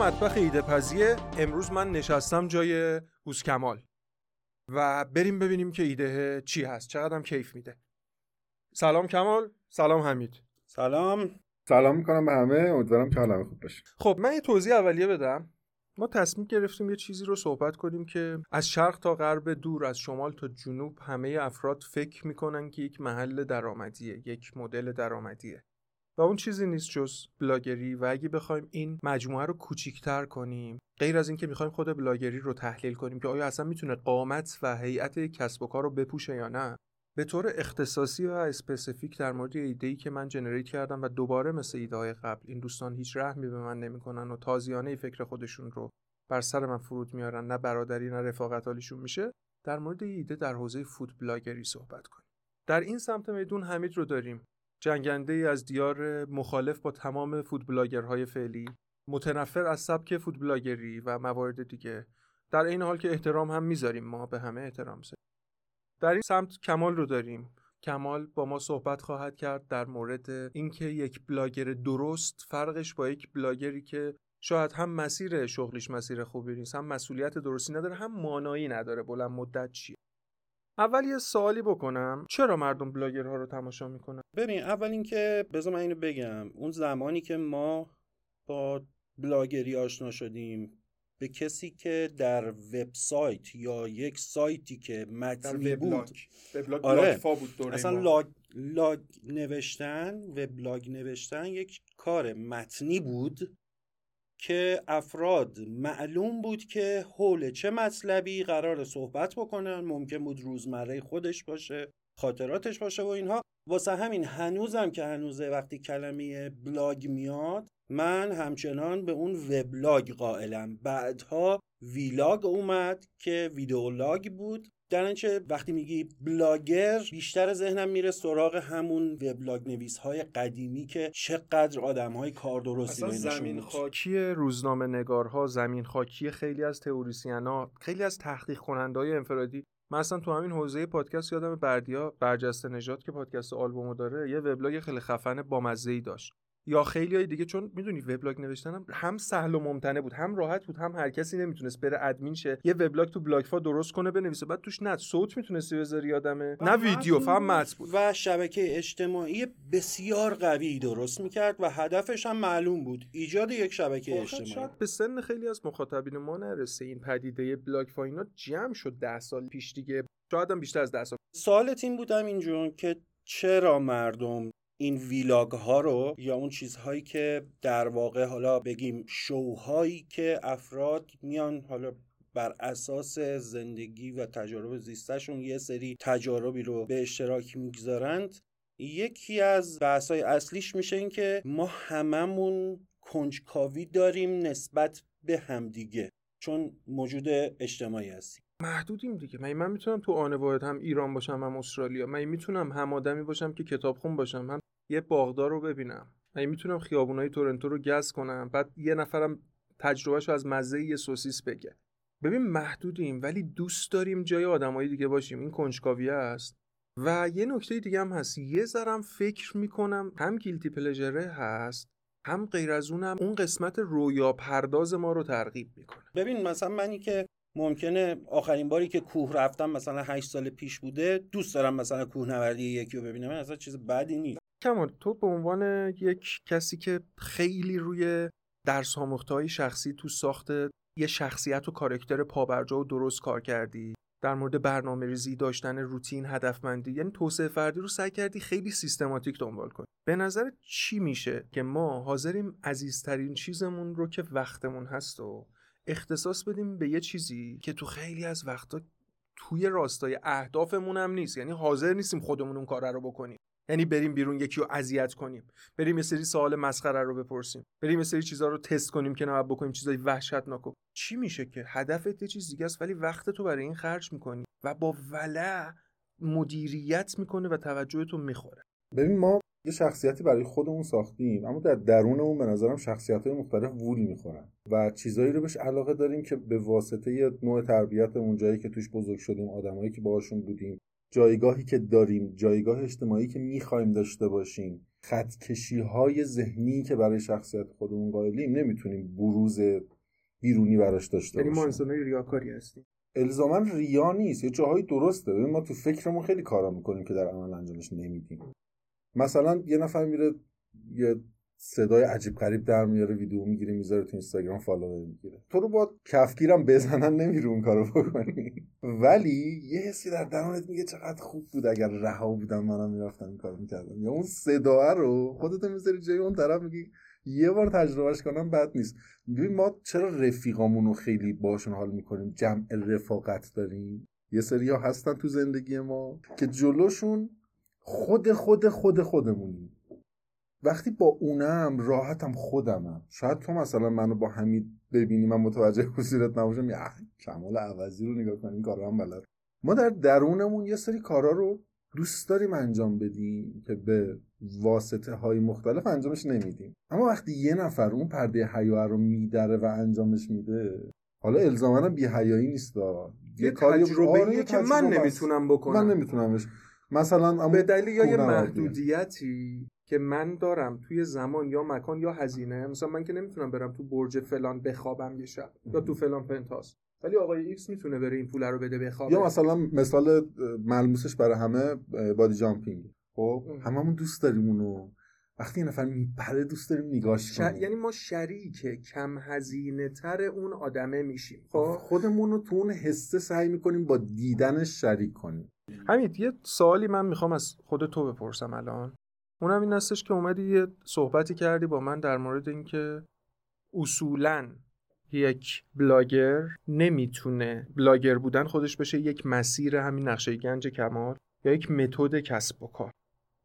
مطبخ ایده پزیه امروز من نشستم جای هوس کمال. و بریم ببینیم که ایده چی هست. چقدرم کیف میده. سلام کمال. سلام حمید. سلام. سلام می‌کنم به همه. امیدوارم که حالم خوب باشه. خب من یه توضیح اولیه بدم. ما تصمیم گرفتیم یه چیزی رو صحبت کنیم که از شرق تا غرب دور از شمال تا جنوب همه افراد فکر می‌کنن که یک محل درآمدیه یک مدل درآمدیه. و اون چیزی نیست جز بلاگری و اگه بخوایم این مجموعه رو کوچیکتر کنیم غیر از اینکه می‌خوایم خود بلاگری رو تحلیل کنیم که آیا اصلا می‌تونه قامت و هیئت کسب و کار رو بپوشه یا نه به طور اختصاصی و specific در مورد ایده ای که من generate کردم و دوباره مثل ایده های قبل این دوستان هیچ رحمی به من نمی‌کنن و تازیانه فکر خودشون رو بر سر من فرود میارن نه برادری نه رفاقت حالیشون میشه در مورد ایده در حوزه food بلاگری صحبت کنیم. در این سمت میدون حمید رو داریم. جنگنده ای از دیار مخالف با تمام food بلاگرهای فعلی متنفر از سبک food بلاگری و موارد دیگه. در این حال که احترام هم می‌ذاریم ما به همه احترام زدیم در این سمت کمال رو داریم. کمال با ما صحبت خواهد کرد در مورد اینکه یک بلاگر درست فرقش با یک بلاگری که شاید هم مسیر شغلیش مسیر خوبی نیست هم مسئولیت درستی نداره هم مانایی نداره. بلند مدت چیه؟ اول یه سوالی بکنم چرا مردم بلاگرها رو تماشا می‌کنن ببین اول اینکه بذار من اینو بگم اون زمانی که ما با بلاگری آشنا شدیم به کسی که در وبسایت یا یک سایتی که متنی بود وبلاگ آره. بود دوره اصلا ما. لاگ, لاگ نوشتن وبلاگ نوشتن یک کار متنی بود که افراد معلوم بود که حول چه مطلبی قرار صحبت بکنن ممکن بود روزمره خودش باشه خاطراتش باشه و اینها. واسه همین هنوزم که هنوزه وقتی کلمه بلاگ میاد من همچنان به اون وبلاگ قائلم. بعدها vlog اومد که video log بود. در نتیجه وقتی میگی بلاگر بیشتر ذهنم میره سراغ همون وبلاگ نویس های قدیمی که چقدر آدم های کار درستی اصلا زمین. خاکی روزنامه نگارها زمین خاکی خیلی از تئوریسینا خیلی از تحقیق کننده های انفرادی. من اصلا تو همین حوزه پادکست یادم بردیا برجسته نجات که پادکست آلبومو داره یه وبلاگ خیلی خفن با ای داشت. یا خیلی های دیگه چون می‌دونی وبلاگ نوشتن هم, هم سهل و ممتنع بود هم راحت بود هم هر کسی نمی‌تونست بره ادمین شه. یه وبلاگ تو بلاگفا درست کنه بنویسه بعد توش نه صوت می‌تونستی بذاری آدمه نه ویدیو فقط متن بود. و شبکه اجتماعی بسیار قوی درست می‌کرد و هدفش هم معلوم بود. ایجاد یک شبکه اجتماعی. شاید به سن خیلی از مخاطبین ما نرسه این پدیده بلاگ فا اینا جمع شد ده سال پیش دیگه. شاید هم بیشتر از ده سال. سوالت این بودم اینجون که چرا مردم این ویلاگ ها رو یا اون چیزهایی که در واقع حالا بگیم شوهایی که افراد میان حالا بر اساس زندگی و تجارب زیستشون یه سری تجاربی رو به اشتراک می‌گذارند یکی از بحثای اصلیش میشه این که ما هممون کنجکاوی داریم نسبت به همدیگه چون موجود اجتماعی هستیم. محدودیم دیگه. من من می‌تونم تو آن واحد هم ایران باشم هم استرالیا. من می‌تونم هم آدمی باشم که کتابخون باشم هم یه باغدار رو ببینم. من می‌تونم خیابونای تورنتو رو گز کنم بعد یه نفرم تجربهش رو از مزه یه سوسیس بگه. ببین محدودیم ولی دوست داریم جای آدمایی دیگه باشیم. این کنجکاویه است. و یه نکته دیگه هم هست. یه ذرم فکر می‌کنم هم گیلتی پلژره هست هم غیر از اونم اون قسمت رویا پرداز ما رو ترغیب می‌کنه. ببین مثلا منی که ممکنه آخرین باری که کوه رفتم مثلا 8 سال پیش بوده دوست دارم مثلا کوهنوردی یکی رو ببینم. اصلا چیز بدی نیست. کمال تو به عنوان یک کسی که خیلی روی درس آموخته شخصی تو ساخت یه شخصیت و کارکتر پابرجا و درست کار کردی در مورد برنامه ریزی داشتن روتین هدفمندی یعنی توسعه فردی رو سعی کردی خیلی سیستماتیک دنبال کنی. به نظر چی میشه که ما حاضریم عزیزترین چیزمون رو که وقتمون هست و اختصاص بدیم به یه چیزی که تو خیلی از وقتا توی راستای اهدافمون هم نیست یعنی حاضر نیستیم خودمون اون کار رو بکنیم. یعنی بریم بیرون یکی رو اذیت کنیم. بریم یه سری سوال مسخره رو بپرسیم. بریم یه سری چیزا رو تست کنیم که نباید بکنیم چیزای وحشتناک چی میشه که؟ هدفت یه چیز دیگه است ولی وقت تو برای این خرج می‌کنی و با ولع مدیریت می‌کنه و توجهتون می‌خوره. ببین ما یه شخصیتی برای خودمون ساختیم اما در درونمون به نظرم شخصیت های مختلف وول می‌خورن و چیزایی رو بهش علاقه داریم که به واسطه نوع تربیتمون جایی که توش بزرگ شدیم آدمایی که باهاشون بودیم جایگاهی که داریم جایگاه اجتماعی که می‌خوایم داشته باشیم خطکشی های ذهنی که برای شخصیت خودمون قائلیم نمی‌تونیم بروز بیرونی براش داشته یعنی باشیم. ما انسانای ریاکاری هستیم. الزاما ریا نیست یه جاهایی درسته. ببین ما تو فکرمون خیلی کارا می‌کنیم که در عمل انجامش نمیدیم. مثلا یه نفر میره یه صدای عجیب غریب در میاره ویدیو می‌گیره می‌ذاره تو اینستاگرام فالوور می‌گیره. تو رو با کفگیرم بزنن نمیره اون کارو بکنی. ولی یه حسی در درونت میگه چقدر خوب بود اگر رها بودم منم می‌رفتم این کارو می‌کردم. یا اون صدا رو خودت می‌ذاری جای اون طرف میگی یه بار تجربهش کنم بد نیست. ببین ما چرا رفیقامون رو خیلی باشون حال می‌کنیم؟ جمع رفاقت داریم. یه سری ها هستن تو زندگی ما که جلوشون خود خود خود خودمونیم. وقتی با اونم راحتم خودمم. شاید تو مثلا منو با حمید ببینی من متوجه حضورت نباشم. یا کمال عوضی رو نگاه کنیم این کارا هم بلد. ما در درونمون یه سری کارا رو دوست داریم انجام بدیم که به واسطه های مختلف انجامش نمیدیم. اما وقتی یه نفر اون پرده حیا رو میدره و انجامش میده حالا الزاما بی حیایی نیست یه کاری تجربه که من نمی‌تونم بکنم. من نمیتونمش. مثلا به دلیل یا یه محدودیتی؟ که من دارم توی زمان یا مکان یا هزینه مثلا من که نمی‌تونم برم تو برج فلان بخوابم یه شب یا تو فلان پنتاس. ولی آقای ایکس می‌تونه بره این پول رو بده بخوابه. یا مثلا مثال ملموسش برای همه bungee jumping. خب هممون دوست داریم اونو. وقتی یه نفر میپره دوست داریم نگاش کنیم. یعنی ما شریک کم هزینه تر اون آدمه میشیم. خب؟ خودمون رو تو اون حسه سعی می‌کنیم با دیدنش شریک کنیم. همین یه سوالی من می‌خوام از خود تو بپرسم الان. اونم این هستش که اومدی یه صحبتی کردی با من در مورد اینکه اصولا یک بلاگر نمی‌تونه بلاگر بودن خودش بشه یک مسیر همین نقشه گنج کمال یا یک متد کسب و کار.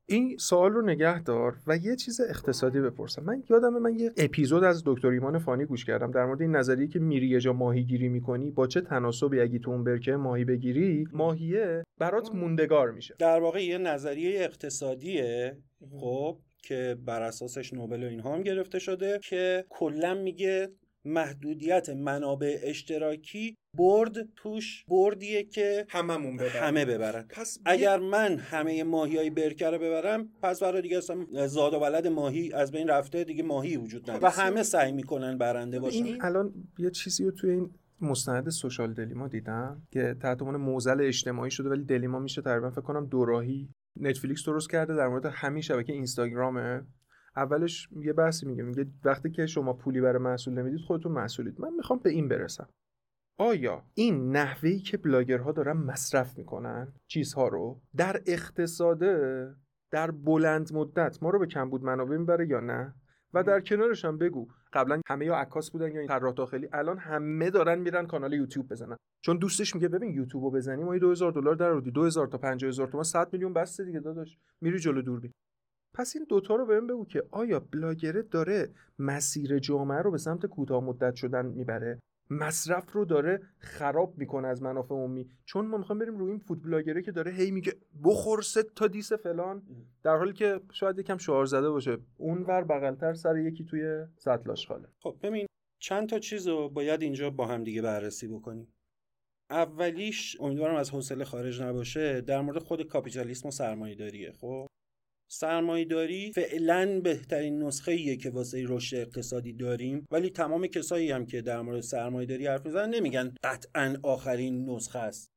این سوال رو نگه دار و یه چیز اقتصادی بپرسم. من یادمه من یه اپیزود از دکتر ایمان فانی گوش کردم در مورد این نظریه که میری یه جا ماهیگیری می‌کنی با چه تناسبی اگه تو اون برکه ماهی بگیری ماهیه برات موندگار میشه. در واقع یه نظریه اقتصادیه خب که بر اساسش نوبل و اینها هم گرفته شده که کلا میگه محدودیت منابع اشتراکی برد توش بردیه که هممون ببرن. همه ببرن. پس اگر من همه ماهی های برکه رو ببرم پس برای دیگه اصلا زاد و ولد ماهی از بین رفته دیگه ماهی وجود نداره. و همه سعی می‌کنن برنده باشن. این الان یه چیزی رو توی این مستند سوشال دلیما دیدم که تحت عنوان موزل اجتماعی شده ولی دلیما میشه تقریبا فکر کنم دوراهی نتفلیکس درست کرده در مورد همین شبکه اینستاگرامه. اولش یه بحثی میگه میگه وقتی که شما پولی برای محصول نمی‌دید خودتون مسئولید من می‌خوام به این برسم. آیا این نحوهی که بلاگرها دارن مصرف می‌کنن چیزها رو در اقتصاده در بلند مدت ما رو به کمبود منابع می‌بره یا نه؟ و در کنارش هم بگو قبلا همه یا عکاس بودن یا طراح داخلی الان همه دارن میرن کانال یوتیوب بزنن. چون دوستش میگه ببین یوتیوب رو بزنی ما 2000 دلار در آوردی 2000 تا 50000 تومان 100 میلیون بسته دیگه داداش. میری جلو دوربین. پس این دوتا رو بهم بگو که آیا بلاگره داره مسیر جامعه رو به سمت کوتاه مدت شدن می‌بره؟ مصرف رو داره خراب می‌کنه از منافع عمومی. چون ما می‌خوایم بریم روی این فود بلاگره که داره هی میگه بخور سه تا دیس فلان. در حالی که شاید یکم شعار زده باشه. اونور بغلتر سر یکی توی سطل آشغاله. خب ببین چند تا چیز رو باید اینجا با هم دیگه بررسی بکنیم. اولیش امیدوارم از حوصله خارج نباشه در مورد خود کاپیتالیسم و سرمایه‌داریه خب؟ سرمایهداری فعلا بهترین نسخه ایه که واسه رشد اقتصادی داریم ولی تمام کسایی هم که در مورد سرمایهداری حرف می‌زنن نمیگن قطعا آخرین نسخه است.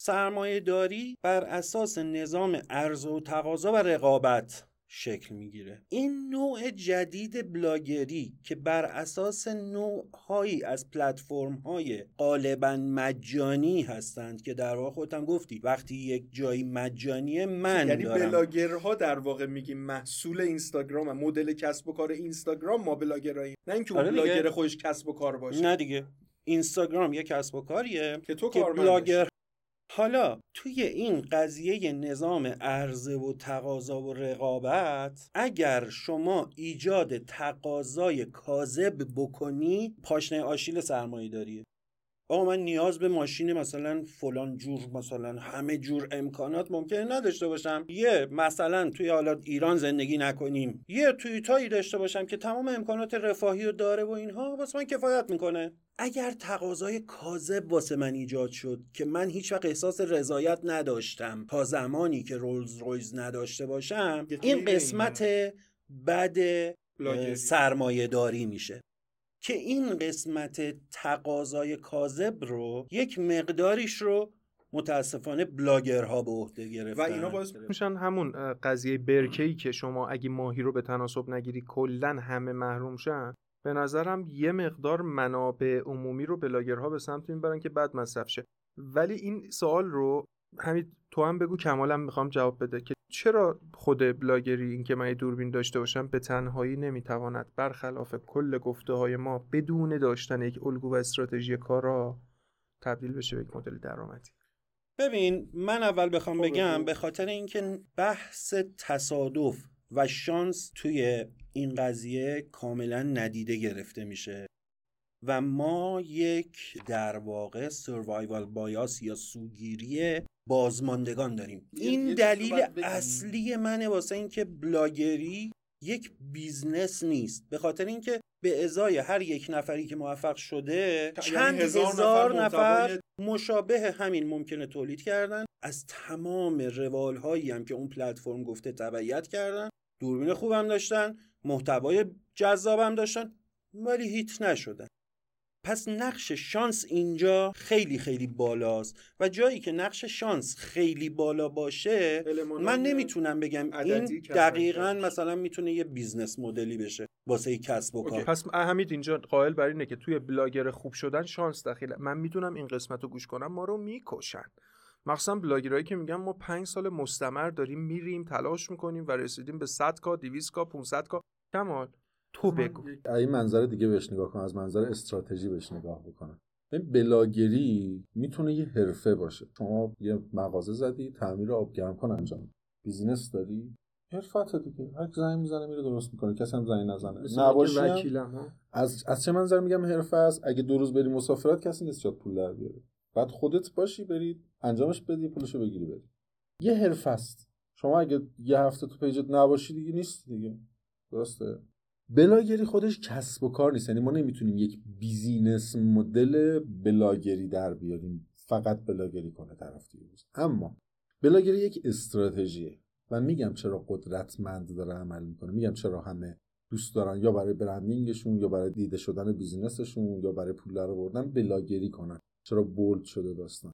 سرمایهداری بر اساس نظام عرضه و تقاضا و رقابت شکل می‌گیره. این نوع جدید بلاگری که بر اساس نوعهایی از پلتفرم های غالبا مجانی هستند که در واقع خودت هم گفتی وقتی یک جایی مجانیه من یعنی دارم. بلاگرها در واقع میگیم محصول اینستاگرام مدل کسب و کار اینستاگرام ما بلاگراییم. نه اینکه اون آره. بلاگر خودش کسب و کار باشه. نه دیگه. اینستاگرام یک کسب و کاریه که تو که. بلاگر حالا توی این قضیه نظام عرضه و تقاضا و رقابت اگر شما ایجاد تقاضای کاذب بکنی پاشنه آشیل سرمایه داریه. آقا من نیاز به ماشین مثلا فلان جور مثلا همه جور امکانات ممکنه نداشته باشم. یه مثلا توی حالا ایران زندگی نکنیم. یه تویوتایی داشته باشم که تمام امکانات رفاهی رو داره و اینها. واسه من کفایت می‌کنه. اگر تقاضای کاذب واسه من ایجاد شد که من هیچ وقت احساس رضایت نداشتم تا زمانی که رولز رویز نداشته باشم این قسمت بد سرمایه داری میشه. که این قسمت تقاضای کاذب رو یک مقداریش رو متاسفانه بلاگرها به عهده گرفتن. و اینا باعث میشن همون قضیه برکه‌ای که شما اگه ماهی رو به تناسب نگیری کلا همه محروم شن. به نظرم یه مقدار منابع عمومی رو بلاگرها به سمت می‌برن که بعد مصرف شه. ولی این سوال رو همین تو هم بگو کمالم می‌خوام جواب بده که چرا خود بلاگری اینکه من دوربین داشته باشم به تنهایی نمی‌تواند برخلاف کل گفته های ما بدون داشتن یک الگو و استراتژی کارا تبدیل بشه به یک مدل درآمدی؟ ببین من اول بخوام خب، بگم به خاطر اینکه بحث تصادف و شانس توی این قضیه کاملا ندیده گرفته میشه. و ما یک در واقع survival bias یا سوگیری بازماندگان داریم. این دلیل اصلی منه واسه اینکه بلاگری یک business نیست. به خاطر اینکه به ازای هر یک نفری که موفق شده یعنی چند هزار, نفر, مشابه همین ممکنه تولید کردن. از تمام روال هایی هم که اون پلتفرم گفته تبعیت کردن. دوربین خوبم داشتن. محتوای جذابم داشتن ولی hit نشدن. پس نقش شانس اینجا خیلی خیلی بالاست و جایی که نقش شانس خیلی بالا باشه من نمی‌تونم بگم این دقیقا مثلا می‌تونه یه business model ی بشه واسه کسب و کار. پس حمید اینجا قائل بر اینه که توی بلاگر خوب شدن شانس دخیله من می‌تونم این قسمت رو گوش کنم ما رو می‌کشن. مخصوصا بلاگرایی که میگن ما پنج سال مستمر داریم میریم تلاش می‌کنیم و رسیدیم به 100 K 200 K 500 K. کمال تو بگو. این منظر دیگه بهش نگاه کن از منظر استراتژی بهش نگاه بکنم. بلاگری می‌تونه یه حرفه باشه. شما یه مغازه زدی تعمیر آبگرم کن انجام business داری؟ حرفه‌ست دیگه. هر زنگ می‌زنه میره درست می‌کنه. کسی هم زنگ نزنه. نباشی از از چه منظر میگم حرفه است؟ اگه دو روز بری مسافرت کسی نیست جات پول در بیاره. بعد خودت باشی برید انجامش بدی پولشو بگیری بری. یه حرفه است شما اگه یه هفته تو page ت نباشی دیگه نیست دیگه. درسته؟ بلاگری خودش کسب و کار نیست. یعنی ما نمی‌تونیم یک business model بلاگری در بیاریم. فقط بلاگری کنه طرف روز اما بلاگری یک استراتژیه. و میگم چرا قدرتمند داره عمل می‌کنه. میگم چرا همه دوست دارن. یا برای branding شون یا برای دیده شدن business شون یا برای پول رو بردن بلاگری کنن. چرا bold شده داستان.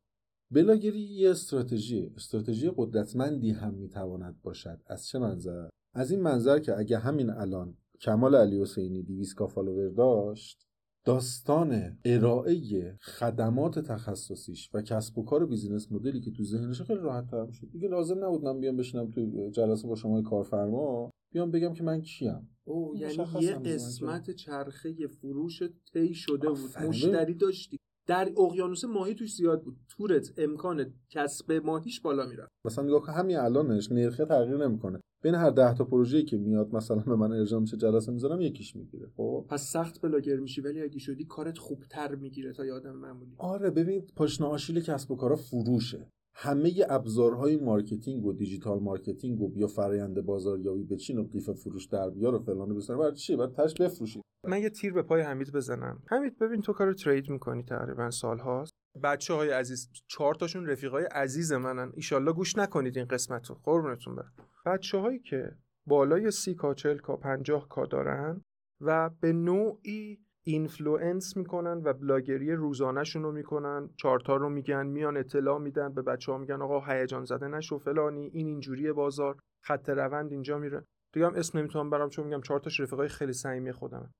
بلاگری یه استراتژی استراتژی قدرتمندی هم می‌تواند باشد. از چه منظر؟ از این منظر که اگه همین الان کمال علی حسینی 200 K follower داشت داستان ارائه خدمات تخصصیش و کسب و کار business model ی که تو ذهنش خیلی راحت تر میشه دیگه لازم نبود من بیام بشینم تو جلسه با شما کارفرما بیام بگم که من کیم. او یعنی یه قسمت چرخه فروش طی شده بود. مشتری داشتی. در اقیانوس ماهی توش زیاد بود. تورت امکان کسب ماهیش بالا میره مثلا نگاه همین الانش نرخه تغییر نمی‌کنه. بین هر ده تا پروژه‌ای که میاد مثلا به من ارجاع میشه جلسه می‌ذارم یکیش می‌گیره. خب؟ پس سخت بلاگر میشی ولی اگه شدی کارت خوبتر می‌گیره تا یه آدم معمولی. آره ببین پاشنه آشیل کسب و کارا فروشه. همه ابزارهای marketing و digital marketing و بیا فرآیند بازاریابی بچین و قیف فروش در بیار و فلان و بیسار برای چی؟ برای تهش بفروشید. من یه تیر به پای حمید بزنم. حمید ببین تو کارو trade می‌کنی تقریبا سال هاست بچه های عزیز چهار تاشون رفیقای عزیز منن. ایشالله گوش نکنید این قسمت رو قربونتون برم. بچه هایی که بالای سی K چل K پنجاه K دارن و به نوعی influence می‌کنن و بلاگری روزانهشون رو می‌کنن. چارتا رو میگن میان اطلاع میدن به بچه ها میگن آقا هیجان زده نشو فلانی این اینجوری بازار خط روند اینجا میره. دیگه هم اسم نمی‌تونم برام چون میگم چهار تاش رفیقای خیلی صمیمی خودم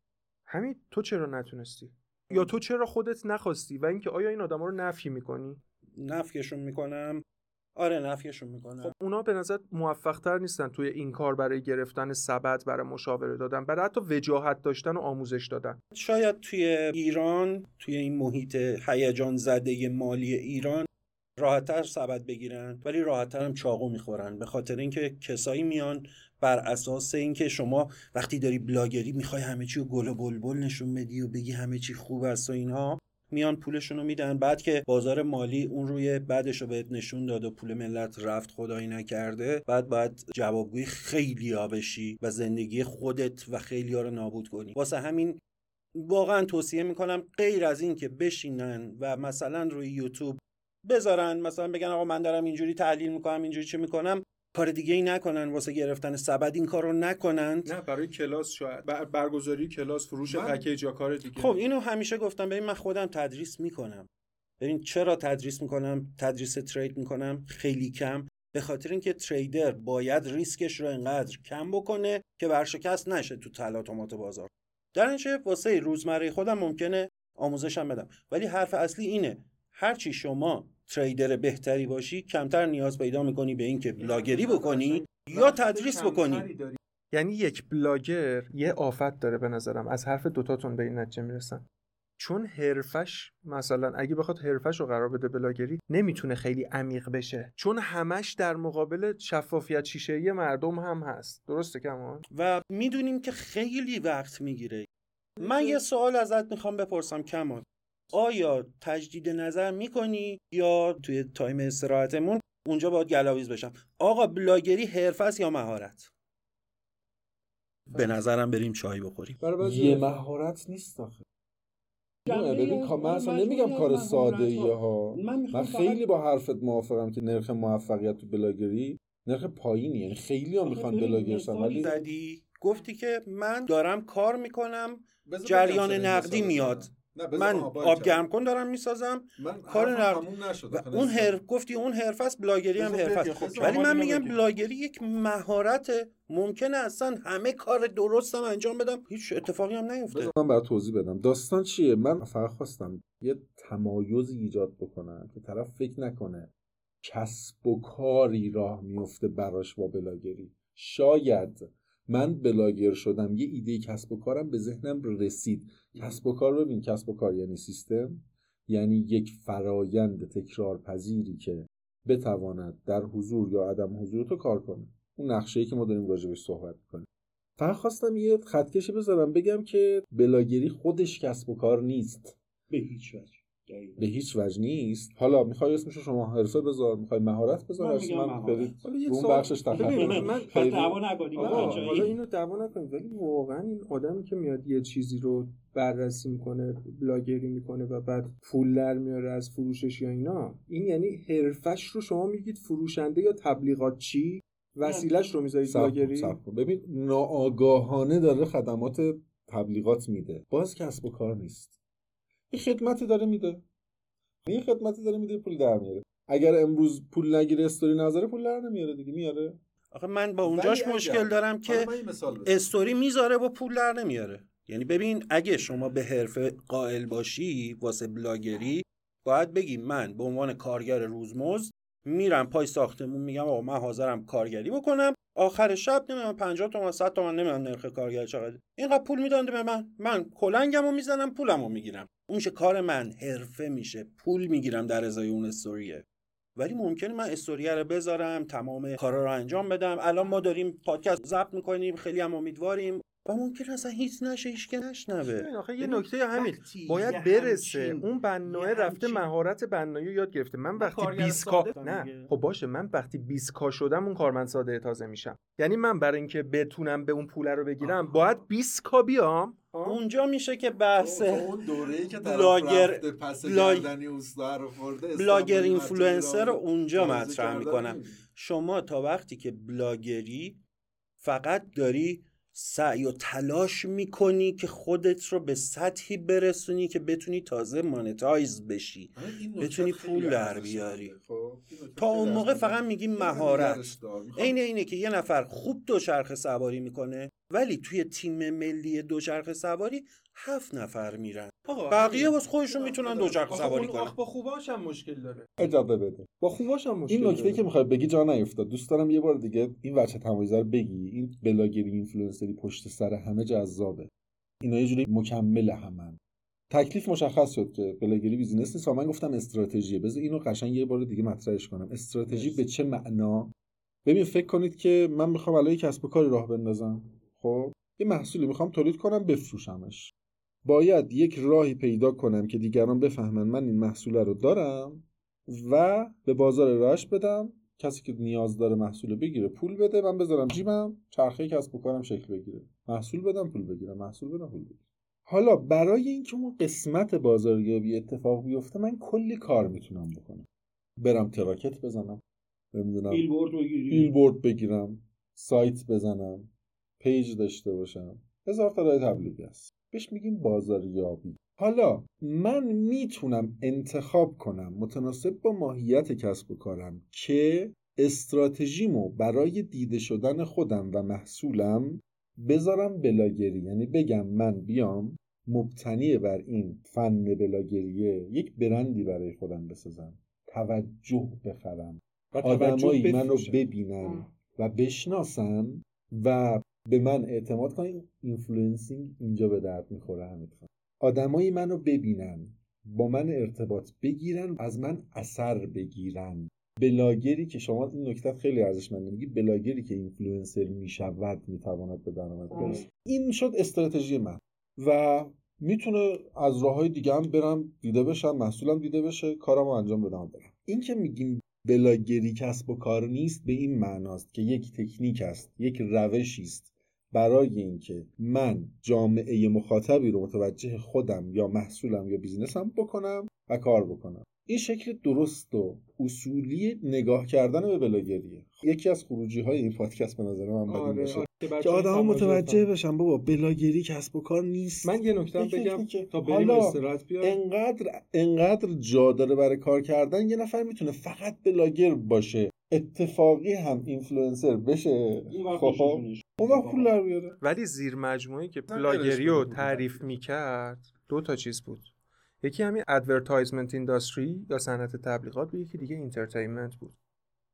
همین تو چرا نتونستی؟ یا تو چرا خودت نخواستی؟ و اینکه آیا این آدما رو نفی می‌کنی؟ نفیشون می‌کنم. آره نفیشون می‌کنم خب اونا به نظر موفق تر نیستن توی این کار برای گرفتن سبد برای مشاوره دادن برای حتی وجاهت داشتن و آموزش دادن؟ شاید توی ایران توی این محیط هیجان زده مالی ایران راحتتر سبد بگیرن ولی راحتتر هم چاقو می‌خورن به خاطر اینکه کسایی میان بر اساس اینکه شما وقتی داری بلاگری می‌خوای همه چی رو گل و بلبل نشون بدی و بگی همه چی خوب است و اینها میان پولشون رو میدن. بعد که بازار مالی اون روی بعدش رو بهت نشون داد و پول ملت رفت خدایی نکرده بعد باید جوابگوی خیلی ها بشی و زندگی خودت و خیلی ها رو نابود کنی. واسه همین واقعا توصیه می‌کنم غیر از این که بشینن و مثلا روی یوتیوب بذارن مثلا بگن آقا من دارم اینجوری تحلیل می‌کنم اینجوری چه می‌کنم کار دیگه ای نکنن واسه گرفتن سبد این کارو نکنند. نه برای کلاس شاید. برگزاری کلاس فروش پکیج یا کار دیگه. خب اینو همیشه گفتم. ببین من خودم تدریس می‌کنم. ببین چرا تدریس می‌کنم؟ تدریس ترید می‌کنم. خیلی کم. به خاطر اینکه تریدر باید ریسکش رو انقدر کم بکنه که ورشکست نشه تو تلاطمات بازار. در اینچه واسه روزمره خودم ممکنه آموزشم بدم. ولی حرف اصلی اینه. هرچی شما تریدر بهتری باشی کمتر نیاز پیدا می‌کنی به اینکه بلاگری بکنی یا تدریس بکنی. یعنی یک بلاگر یه آفت داره به نظرم. از حرف دوتاتون به این نتیجه می‌رسن. چون حرفش مثلا اگه بخواد حرفش رو قرار بده بلاگری نمی‌تونه خیلی عمیق بشه. چون همش در مقابل شفافیت شیشه مردم هم هست. درسته کمان و می‌دونیم که خیلی وقت می‌گیره. من یه سوال ازت می‌خوام بپرسم کمال آیا تجدید نظر می‌کنی یا توی time استراحتمون اونجا باید گلاویز بشم؟ آقا بلاگری حرفه یا مهارت؟ به نظرم بریم چای بخوریم. یه مهارت نیست آخه. ببین من اصلا نمیگم کار ساده ای ها. من, خیلی با حرفت موافقم که نرخ موفقیت تو بلاگری نرخ پایینی یعنی خیلی ها می‌خوان بلاگر ولی گفتی که من دارم کار می‌کنم جریان نقدی میاد. من آب گرم کن دارم می‌سازم. کار و اون حرف گفتی اون حرف است بلاگری هم حرف است. ولی من میگم بلاگری یک مهارت ممکنه اصلا همه کار درستم انجام بدم. هیچ اتفاقی هم نیفته من برای توضیح بدم. داستان چیه؟ من فقط خواستم یه تمایزی ایجاد بکنم که طرف فکر نکنه کسب و کاری راه میفته براش با بلاگری. شاید من بلاگر شدم یه ایده کسب و کارم به ذهنم رسید. کسب و کار ببین کسب و کار یعنی سیستم یعنی یک فرایند تکرار پذیری که بتواند در حضور یا عدم حضور تو کار کنه. اون نقشه که ما داریم راجبش صحبت کنیم فقط خواستم یه خطکشی بذارم بگم که بلاگری خودش کسب و کار نیست. به هیچ وجه. به هیچ وجه نیست. حالا می‌خوای اسمشو شما حرفه بذار می‌خوای مهارت بذار من, من برید اون بخشش تخصص من دعوا نکنیم حالا اینو دعوا نکنیم. ولی واقعا این آدمی که میاد یه چیزی رو بررسی می‌کنه بلاگری می‌کنه و بعد پول در میاره از فروشش یا اینا این یعنی حرفش رو شما میگید فروشنده یا تبلیغات چی؟ وسیلش رو می‌ذارید بلاگری ببین ناآگاهانه داره خدمات تبلیغات میده. باز کسب و کار نیست. یه خدمتی داره میده. یه خدمتی داره میده پول در میاره. اگر امروز پول نگیره استوری نظره پول در نمیاره دیگه میاره. آخه من با اونجاش مشکل دارم که استوری می‌ذاره و پول در نمیاره. یعنی ببین اگه شما به حرفه قائل باشی واسه بلاگری باید بگی من به عنوان کارگر روزمزد میرم پای ساختمون میگم آقا من حاضرم کارگری بکنم. آخر شب نمی‌دونم 50 تومن 100 تومن نمی‌دونم نرخ کارگر چقدر اینقدر پول میدن به من. من کلنگمو می‌زنم پولمو می‌گیرم. اون میشه کار من. حرفه میشه. پول می‌گیرم در ازای اون استوریه. ولی ممکنه من استوریه رو بذارم تمام کارا رو انجام بدم. الان ما داریم پادکست ضبط می‌کنیم خیلی هم امیدواریم. و ممکن اصلا هیچ نشه هیچ که نشنوه. آخه؟ یه نکته همین. باید برسه. اون بنای رفته مهارت بنایی یاد گرفته. من وقتی 20 K نه. خب باشه من وقتی 20 K شدم اون کارمند ساده تازه میشم. یعنی من برای اینکه بتونم به اون پول رو بگیرم باید 20 K بیام. اونجا میشه که بحث اون دوره‌ای که بلاگر پس رو خورده بلاگر اینفلوئنسر رو اونجا مطرح می‌کنم. شما تا وقتی که بلاگری فقط داری سعی و تلاش می‌کنی که خودت رو به سطحی برسونی که بتونی تازه مانتایز بشی. بتونی پول در بیاری. خب، تا اون موقع فقط میگی مهارت. عین اینه که یه نفر خوب دوچرخه سواری می‌کنه ولی توی تیم ملی دوچرخه سواری هفت نفر میرن. بقیه واسه خودشون می‌تونن دوچرخه سواری کنن. با خوباش هم مشکل داره. اجازه بده. با خوباش هم مشکل این نکته که می‌خوای بگی جا نیفتاد. دوست دارم یه بار دیگه این وجه تمایزه رو بگی. این بلاگری اینفلوئنسری پشت سر همه جذابه. اینا یه جوری مکمل همن. تکلیف مشخص شد که بلاگری business نیست. من گفتم استراتژی بذار اینو قشنگ یه بار دیگه مطرحش کنم. استراتژی به چه معنا؟ ببین فکر کنید که من می‌خوام الان کسب و کاری راه بندازم. خب؟ یه محصولی می‌خوام تولید کنم بفروشمش. باید یک راهی پیدا کنم که دیگران بفهمن من این محصول رو دارم و به بازار راش بدم. کسی که نیاز داره محصول بگیره پول بده من بذارم جیبم چرخه کسب و کارم شکل بگیره. محصول بدم پول بگیرم. محصول بدم پول بگیرم. حالا برای اینکه اون قسمت بازاریابی اتفاق بیفته من کلی کار می‌تونم بکنم. برم تراکت بزنم. نمی‌دونم. بیلبورد بگیرم. سایت بزنم. page داشته باشم. هزار تا راه تبلیغی هست. بهش میگیم بازاریابی. حالا من می‌تونم انتخاب کنم متناسب با ماهیت کسب و کارم که استراتژیمو برای دیده شدن خودم و محصولم بذارم بلاگری. یعنی بگم من بیام مبتنی بر این فن بلاگریه یک برندی برای خودم بسازم توجه بخرم آدمایی منو ببینن و بشناسن و به من اعتماد کنن influencing اینجا به درد می‌خوره همین آدمایی منو ببینن با من ارتباط بگیرن از من اثر بگیرن. بلاگری که شما این نکته خیلی ارزشمنده. میگی بلاگری که اینفلوئنسر می‌شود می‌تواند به درآمد برسه این شد استراتژی من. و می‌تونه از راه های دیگه هم برم دیده بشم محصولم دیده بشه کارم انجام بدم. برم این که میگیم بلاگری کسب و کار نیست به این معناست که یک تکنیک است یک روشی است. برای اینکه من جامعه مخاطبی رو متوجه خودم یا محصولم یا بیزینسم بکنم و کار بکنم. این شکل درست و اصولی نگاه کردن به بلاگریه. یکی از خروجی های این پادکست به نظر من باید آره، باشه. آره، که آدم متوجه بشن بابا بلاگری کسب و کار نیست. من یه نکته بگم تا بریم استراحت انقدر انقدر جا داره برای کار کردن یه نفر می‌تونه فقط بلاگر باشه. اتفاقی هم اینفلوئنسر بشه خب اون وقت پول در بیاره. ولی زیر مجموعه که بلاگری رو تعریف می‌کرد دو تا چیز بود. یکی همین advertisement industry یا صنعت تبلیغات و یکی دیگه entertainment بود.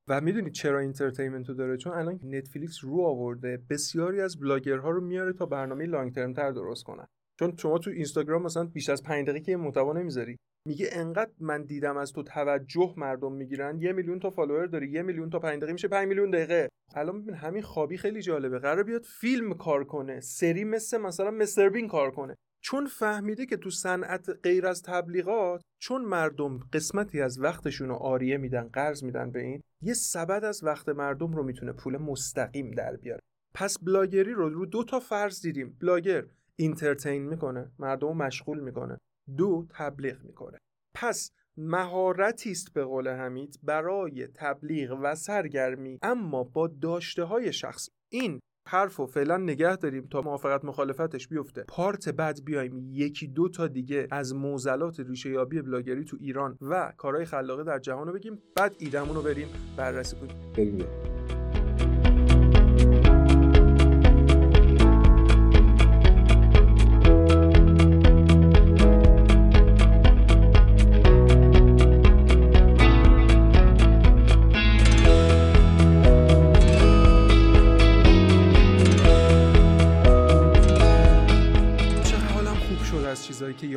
و می‌دونید چرا entertainment رو داره؟ چون الان نتفلیکس رو آورده بسیاری از بلاگرها رو میاره تا برنامه long term تر درست کنن. چون شما تو اینستاگرام مثلا بیش از 5 دقیقه که محتوا نمی‌ذاری. میگه انقدر من دیدم از تو توجه مردم می‌گیرن یه میلیون تا فالوور داری یه میلیون تا 5 دقیقه میشه 5 میلیون دقیقه. الان ببین همین خوابی خیلی جالبه. قرار بیاد فیلم کار کنه سری مثل مثلا مستر بین کار کنه. چون فهمیده که تو صنعت غیر از تبلیغات چون مردم قسمتی از وقتشون رو آریه میدن قرض میدن به این یه سبد از وقت مردم رو می‌تونه پول مستقیم در بیاره. پس بلاگری رو رو دو تا فرض دیدیم. بلاگر entertain می‌کنه مردم مشغول می‌کنه. دو تبلیغ می‌کنه. پس مهارتی است به قول حمید برای تبلیغ و سرگرمی اما با داشته های شخص. این حرف و فعلا نگه داریم تا موافقت مخالفتش بیفته. part بعد بیایم. یکی دو تا دیگه از معضلات ریشه یابی بلاگری تو ایران و کارهای خلاقه در جهان رو بگیم. بعد ایدمون رو بریم بررسی کنیم.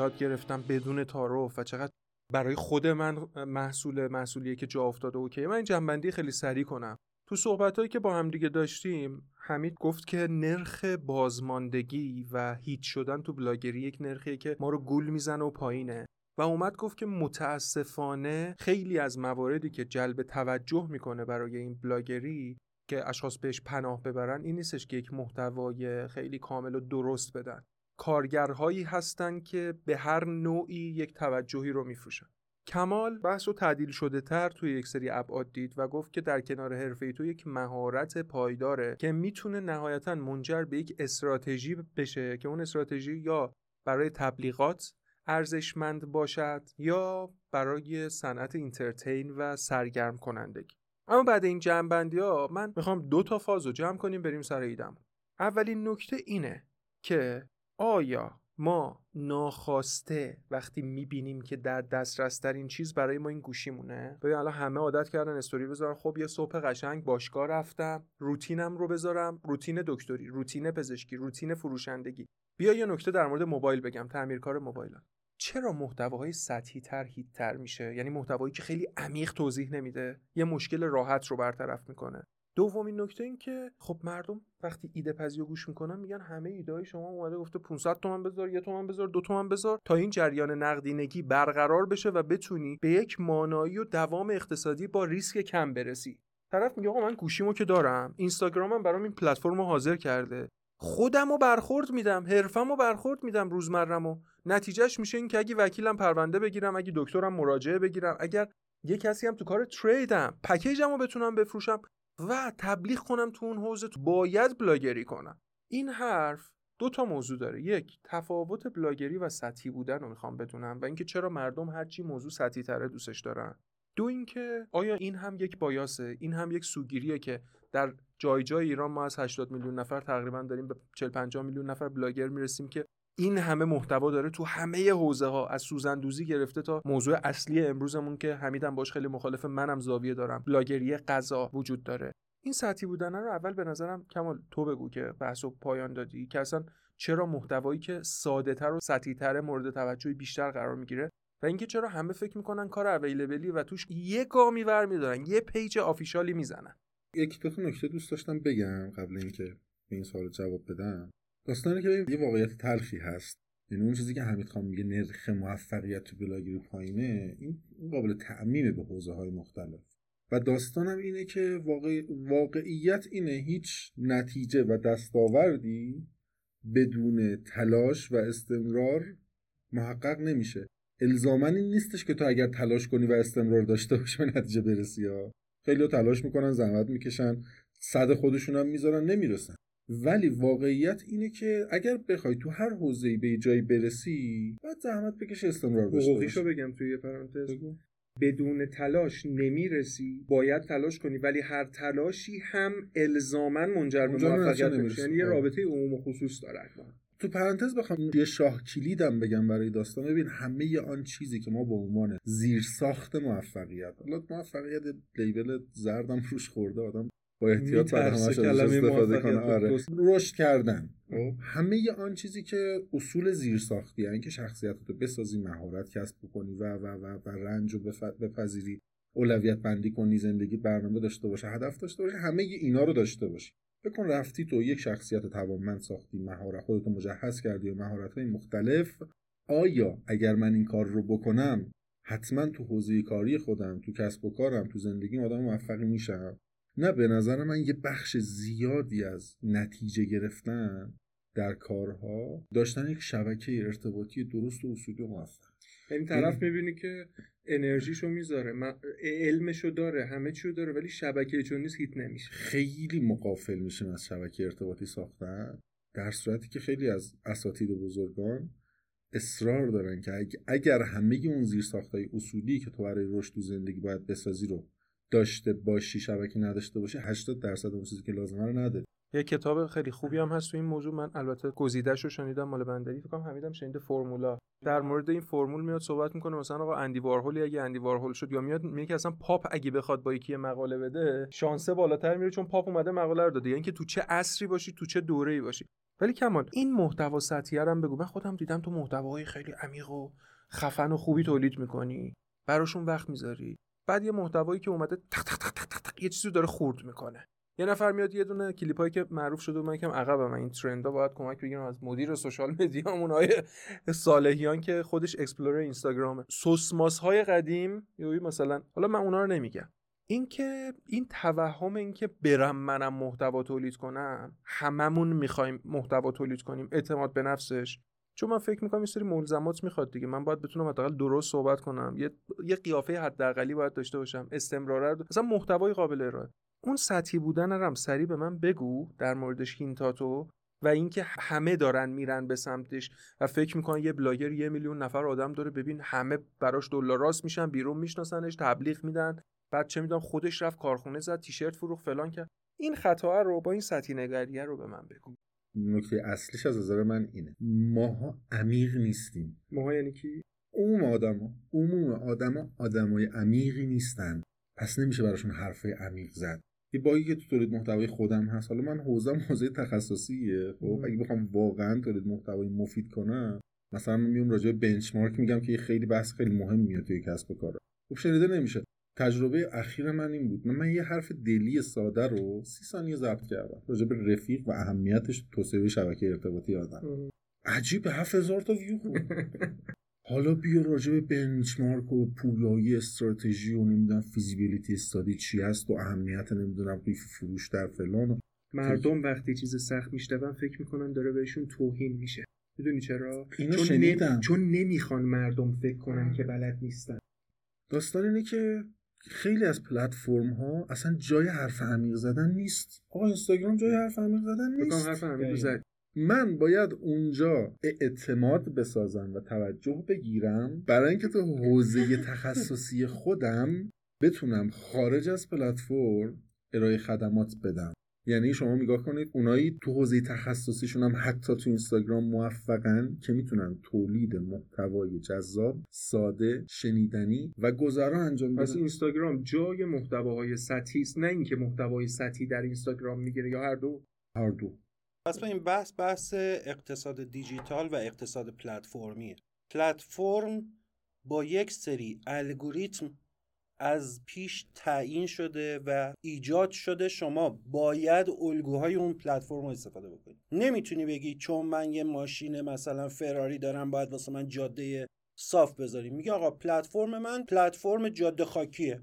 یاد گرفتم بدون تعارف و چقدر برای خود من محصول محصولیه که جا افتاده okay. من این جمع‌بندی خیلی سریع کنم. تو صحبت که با هم دیگه داشتیم حمید گفت که نرخ بازماندگی و hit شدن تو بلاگری یک نرخیه که ما رو گول می‌زنه و پایینه. و اومد گفت که متاسفانه خیلی از مواردی که جلب توجه می‌کنه برای این بلاگری که اشخاص بهش پناه ببرن این نیستش که یک محتوای خیلی کامل و درست بدن. کارگرهایی هستند که به هر نوعی یک توجهی رو میفروشن. کمال بحث رو تعدیل شده تر توی یک سری ابعاد دید و گفت که در کنار حرفه تو یک مهارت پایداره که می‌تونه نهایتا منجر به یک استراتژی بشه که اون استراتژی یا برای تبلیغات ارزشمند باشد یا برای صنعت اینترتین و سرگرم کنندگی. اما بعد این جمع ها من می‌خوام دو تا فاز رو جمع کنیم بریم سر ایدم اولین نکته اینه که آیا ما ناخواسته وقتی می‌بینیم که در دسترس ترین چیز برای ما این گوشیمونه؟ ببین الان همه عادت کردن استوری بذارن. خب یه صبح قشنگ باشگاه رفتم روتینم رو بذارم. روتین دکتری روتین پزشکی روتین فروشندگی. بیا یه نکته در مورد موبایل بگم تعمیرکار موبایل. چرا محتواهای سطحی تر هیت تر میشه؟ یعنی محتوایی که خیلی عمیق توضیح نمیده؟ یه مشکل راحت رو برطرف می‌کنه. دومین نکته این که خب مردم وقتی ایده پزی رو گوش می‌کنن میگن همه ایده های شما اومده گفته 500 تومن بذار یه تومن بذار دو تومن بذار تا این جریان نقدینگی برقرار بشه و بتونی به یک مانایی و دوام اقتصادی با ریسک کم برسی. طرف میگه آقا من گوشیمو که دارم اینستاگرامم برام این پلتفرم رو حاضر کرده. خودم رو برخورد میدم حرفم رو برخورد میدم روزمرم نتیجهش میشه این که اگه وکیلم پرونده بگیرم اگه دکترم مراجعه بگیرم. اگر یه کسی هم تو کار trade م package م رو بتونم بفروشم و تبلیغ کنم تو اون حوزه تو. باید بلاگری کنم. این حرف دو تا موضوع داره. یک تفاوت بلاگری و سطحی بودن رو می‌خوام بدونم و اینکه چرا مردم هرچی موضوع سطحی تره دوستش دارن. دو اینکه آیا این هم یک bias ه؟ این هم یک سوگیریه که در جای جای ایران ما از 80 میلیون نفر تقریبا داریم به 40 50 میلیون نفر بلاگر می‌رسیم که این همه محتوا داره تو همه حوزه ها از سوزندوزی گرفته تا موضوع اصلی امروزمون که حمیدم باش خیلی مخالف منم زاویه دارم. بلاگری غذا وجود داره. این سطحی بودن رو اول به نظرم کمال تو بگو که بحث و پایان دادی. که اصلا چرا محتوایی که ساده تر و سطحی تر مورد توجه بیشتر قرار می‌گیره و اینکه چرا همه فکر می‌کنن کار available ی و توش یه گامی ور میدارن یه پیج official ی می‌زنن. یک دو نکته دوست داشتم بگم قبل اینکه به این سوال جواب بدم. داستانی که یه واقعیت تلخی هست. یعنی اون چیزی که حمید خان میگه نرخ موفقیت تو بلاگری پایینه این قابل تعمیمه به حوزه های مختلف. و داستانم اینه که واقع... واقعیت اینه هیچ نتیجه و دستاوردی بدون تلاش و استمرار محقق نمیشه. الزاما این نیستش که تو اگر تلاش کنی و استمرار داشته باشی به نتیجه برسی ها. خیلی تلاش می‌کنن زحمت می‌کشن صد خودشون هم می‌ذارن نمی‌رسن. ولی واقعیت اینه که اگر بخوای تو هر حوزه‌ای به جایی برسی باید زحمت بکشی استمرار داشته باشی. بگم توی یه پرانتز. بدون تلاش نمی‌رسی. باید تلاش کنی ولی هر تلاشی هم الزاما منجر به موفقیت میشه یعنی یه رابطه عموم و خصوص داره تو پرانتز بخوام یه شاه کلیدم بگم برای داستان. ببین همه آن چیزی که ما به عنوان زیر ساخت موفقیت حالا موفقیت لیبل زردم روش خورده آدم با احتیاط بعد همش استفاده کنه. آره. رشد کردن. خب؟ همه آن چیزی که اصول زیر ساختی یعنی که شخصیت رو بسازی مهارت کسب بکنی و و و و رنج رو بپذیری اولویت بندی کنی زندگی برنامه داشته باشه هدف داشته باشه همه اینا رو داشته باشی. بکن رفتی تو یک شخصیت توانمند ساختی مهارت خودتو مجهز کردی و مهارت های مختلف. آیا اگر من این کار رو بکنم حتما تو حوزه کاری خودم تو کسب و کارم تو زندگی آدم موفقی میشم؟ نه به نظر من یه بخش زیادی از نتیجه گرفتن در کارها داشتن یک شبکه ارتباطی درست و اصولی و موفق. این طرف می‌بینی که انرژیشو می‌ذاره علمشو داره همه چیو داره ولی شبکه چون نیست هیت نمیشه. خیلی مقافل میشیم از شبکه ارتباطی ساختن در صورتی که خیلی از اساتید بزرگان اصرار دارن که اگر همه اون زیر ساختای اصولی که تو برای رشد تو زندگی باید بسازی رو داشته باشی شبکه نداشته باشی 80 درصد اون چیزی که لازمه رو نداری یه کتاب خیلی خوبی هم هست تو این موضوع. من البته گزیده‌شو شنیدم مال بندری. فکر کنم حمیدم شنیده فرمولا. در مورد این فرمول میاد صحبت می‌کنه. مثلا آقا اندی وارهول اگه اندی وارهول شد یا میاد میگه که اصلا پاپ اگه بخواد با یکی مقاله بده شانسه بالاتر میره چون پاپ اومده مقاله رو داده. یعنی که تو چه عصری باشی تو چه دوره‌ای باشی. ولی کمال این محتوا سطحی هم بگو. من خودم دیدم تو محتوای خیلی عمیق و خفن و خوبی تولید می‌کنی. براشون وقت می‌ذاری. بعد یه محتوایی که اومده تق تق تق تق تق یه چیزی داره خورد می‌کنه. یه نفر میاد یه دونه کلیپایی که معروف شده من کم عقبم این ترندا باید کمک بگیرم از مدیر سوشال مدیامون های صالحیان که خودش explore اینستاگرامه. سوسماس های قدیم یا مثلا حالا من اونا رو نمیگم. اینکه این توهم اینکه برم منم محتوا تولید کنم هممون می‌خوایم محتوا تولید کنیم اعتماد به نفسش. چون من فکر می‌کنم یه سری ملزمات می‌خواد دیگه. من باید بتونم حداقل درست صحبت کنم. یه یه قیافه حداقلی باید داشته باشم. استمرار مثلا محتوای قابل ارائه. اون سطحی بودن هم سریع به من بگو در موردش hint اتو و اینکه همه دارن میرن به سمتش و فکر می‌کنن یه بلاگر یه میلیون نفر آدم داره. ببین همه براش دلار راست میشن بیرون میشناسنش تبلیغ میدن. بعد چه می‌دونم خودش رفت کارخونه زد تیشرت فروخت فلان کرد. این خطا رو با این سطحی نگریه رو به من بگو. نکته اصلیش از نظر من اینه. ماها عمیق نیستیم. ماها یعنی کی؟ عموم آدما عموم آدما آدمای عمیقی نیستن. پس نمیشه براشون حرفای عمیق زد. یه باگی که تو تولید محتوای خودم هست. حالا من حوزم حوزه تخصصیه. خب اگه بخوام واقعا تولید محتوای مفید کنم مثلا من میام راجع به benchmark میگم که خیلی بحث خیلی مهم میاد توی کسب و کار خب شنیده نمیشه. تجربه اخیر من این بود. من, من یه حرف دلی ساده رو سی ثانیه ضبط کردم. راجع به رفیق و اهمیتش توسعه شبکه ارتباطی آدم. عجیب هفت هزار تا ویو حالا بیا راجع به benchmark و پویایی استراتژی و نمی‌دونم feasibility study چی هست و اهمیت نمی‌دونم قیف فروش در فلان و مردم وقتی چیز سخت میشنون فکر می‌کنن داره بهشون توهین میشه. می‌دونی چرا؟ اینو چون, شنیدم. چون نمی‌خوان مردم فکر کنن که بلد نیستن. داستان اینه که خیلی از پلتفرم ها اصلا جای حرف عمیق زدن نیست. آقا اینستاگرام جای حرف عمیق زدن نیست. حرف عمیق زد من باید اونجا اعتماد بسازم و توجه بگیرم. برای اینکه تو حوزه تخصصی خودم بتونم خارج از پلتفرم ارائه خدمات بدم. یعنی شما نگاه کنید اونایی تو حوزه تخصصیشون هم حتی تو اینستاگرام موفقن که می‌تونن تولید محتوای جذاب ساده شنیدنی و گذرا انجام پس بدن اینستاگرام جای محتواهای سطحی است نه اینکه محتوای سطحی در اینستاگرام می‌گیره یا هر دو. هر دو. پس این بحث بحث اقتصاد دیجیتال و اقتصاد پلتفرمیه. پلتفرم با یک سری الگوریتم از پیش تعیین شده و ایجاد شده شما باید الگوهای اون پلتفرم رو استفاده بکنید نمی‌تونی بگی چون من یه ماشین مثلا فراری دارم باید واسه من جاده صاف بذاری. میگه آقا پلتفرم من پلتفرم جاده خاکیه.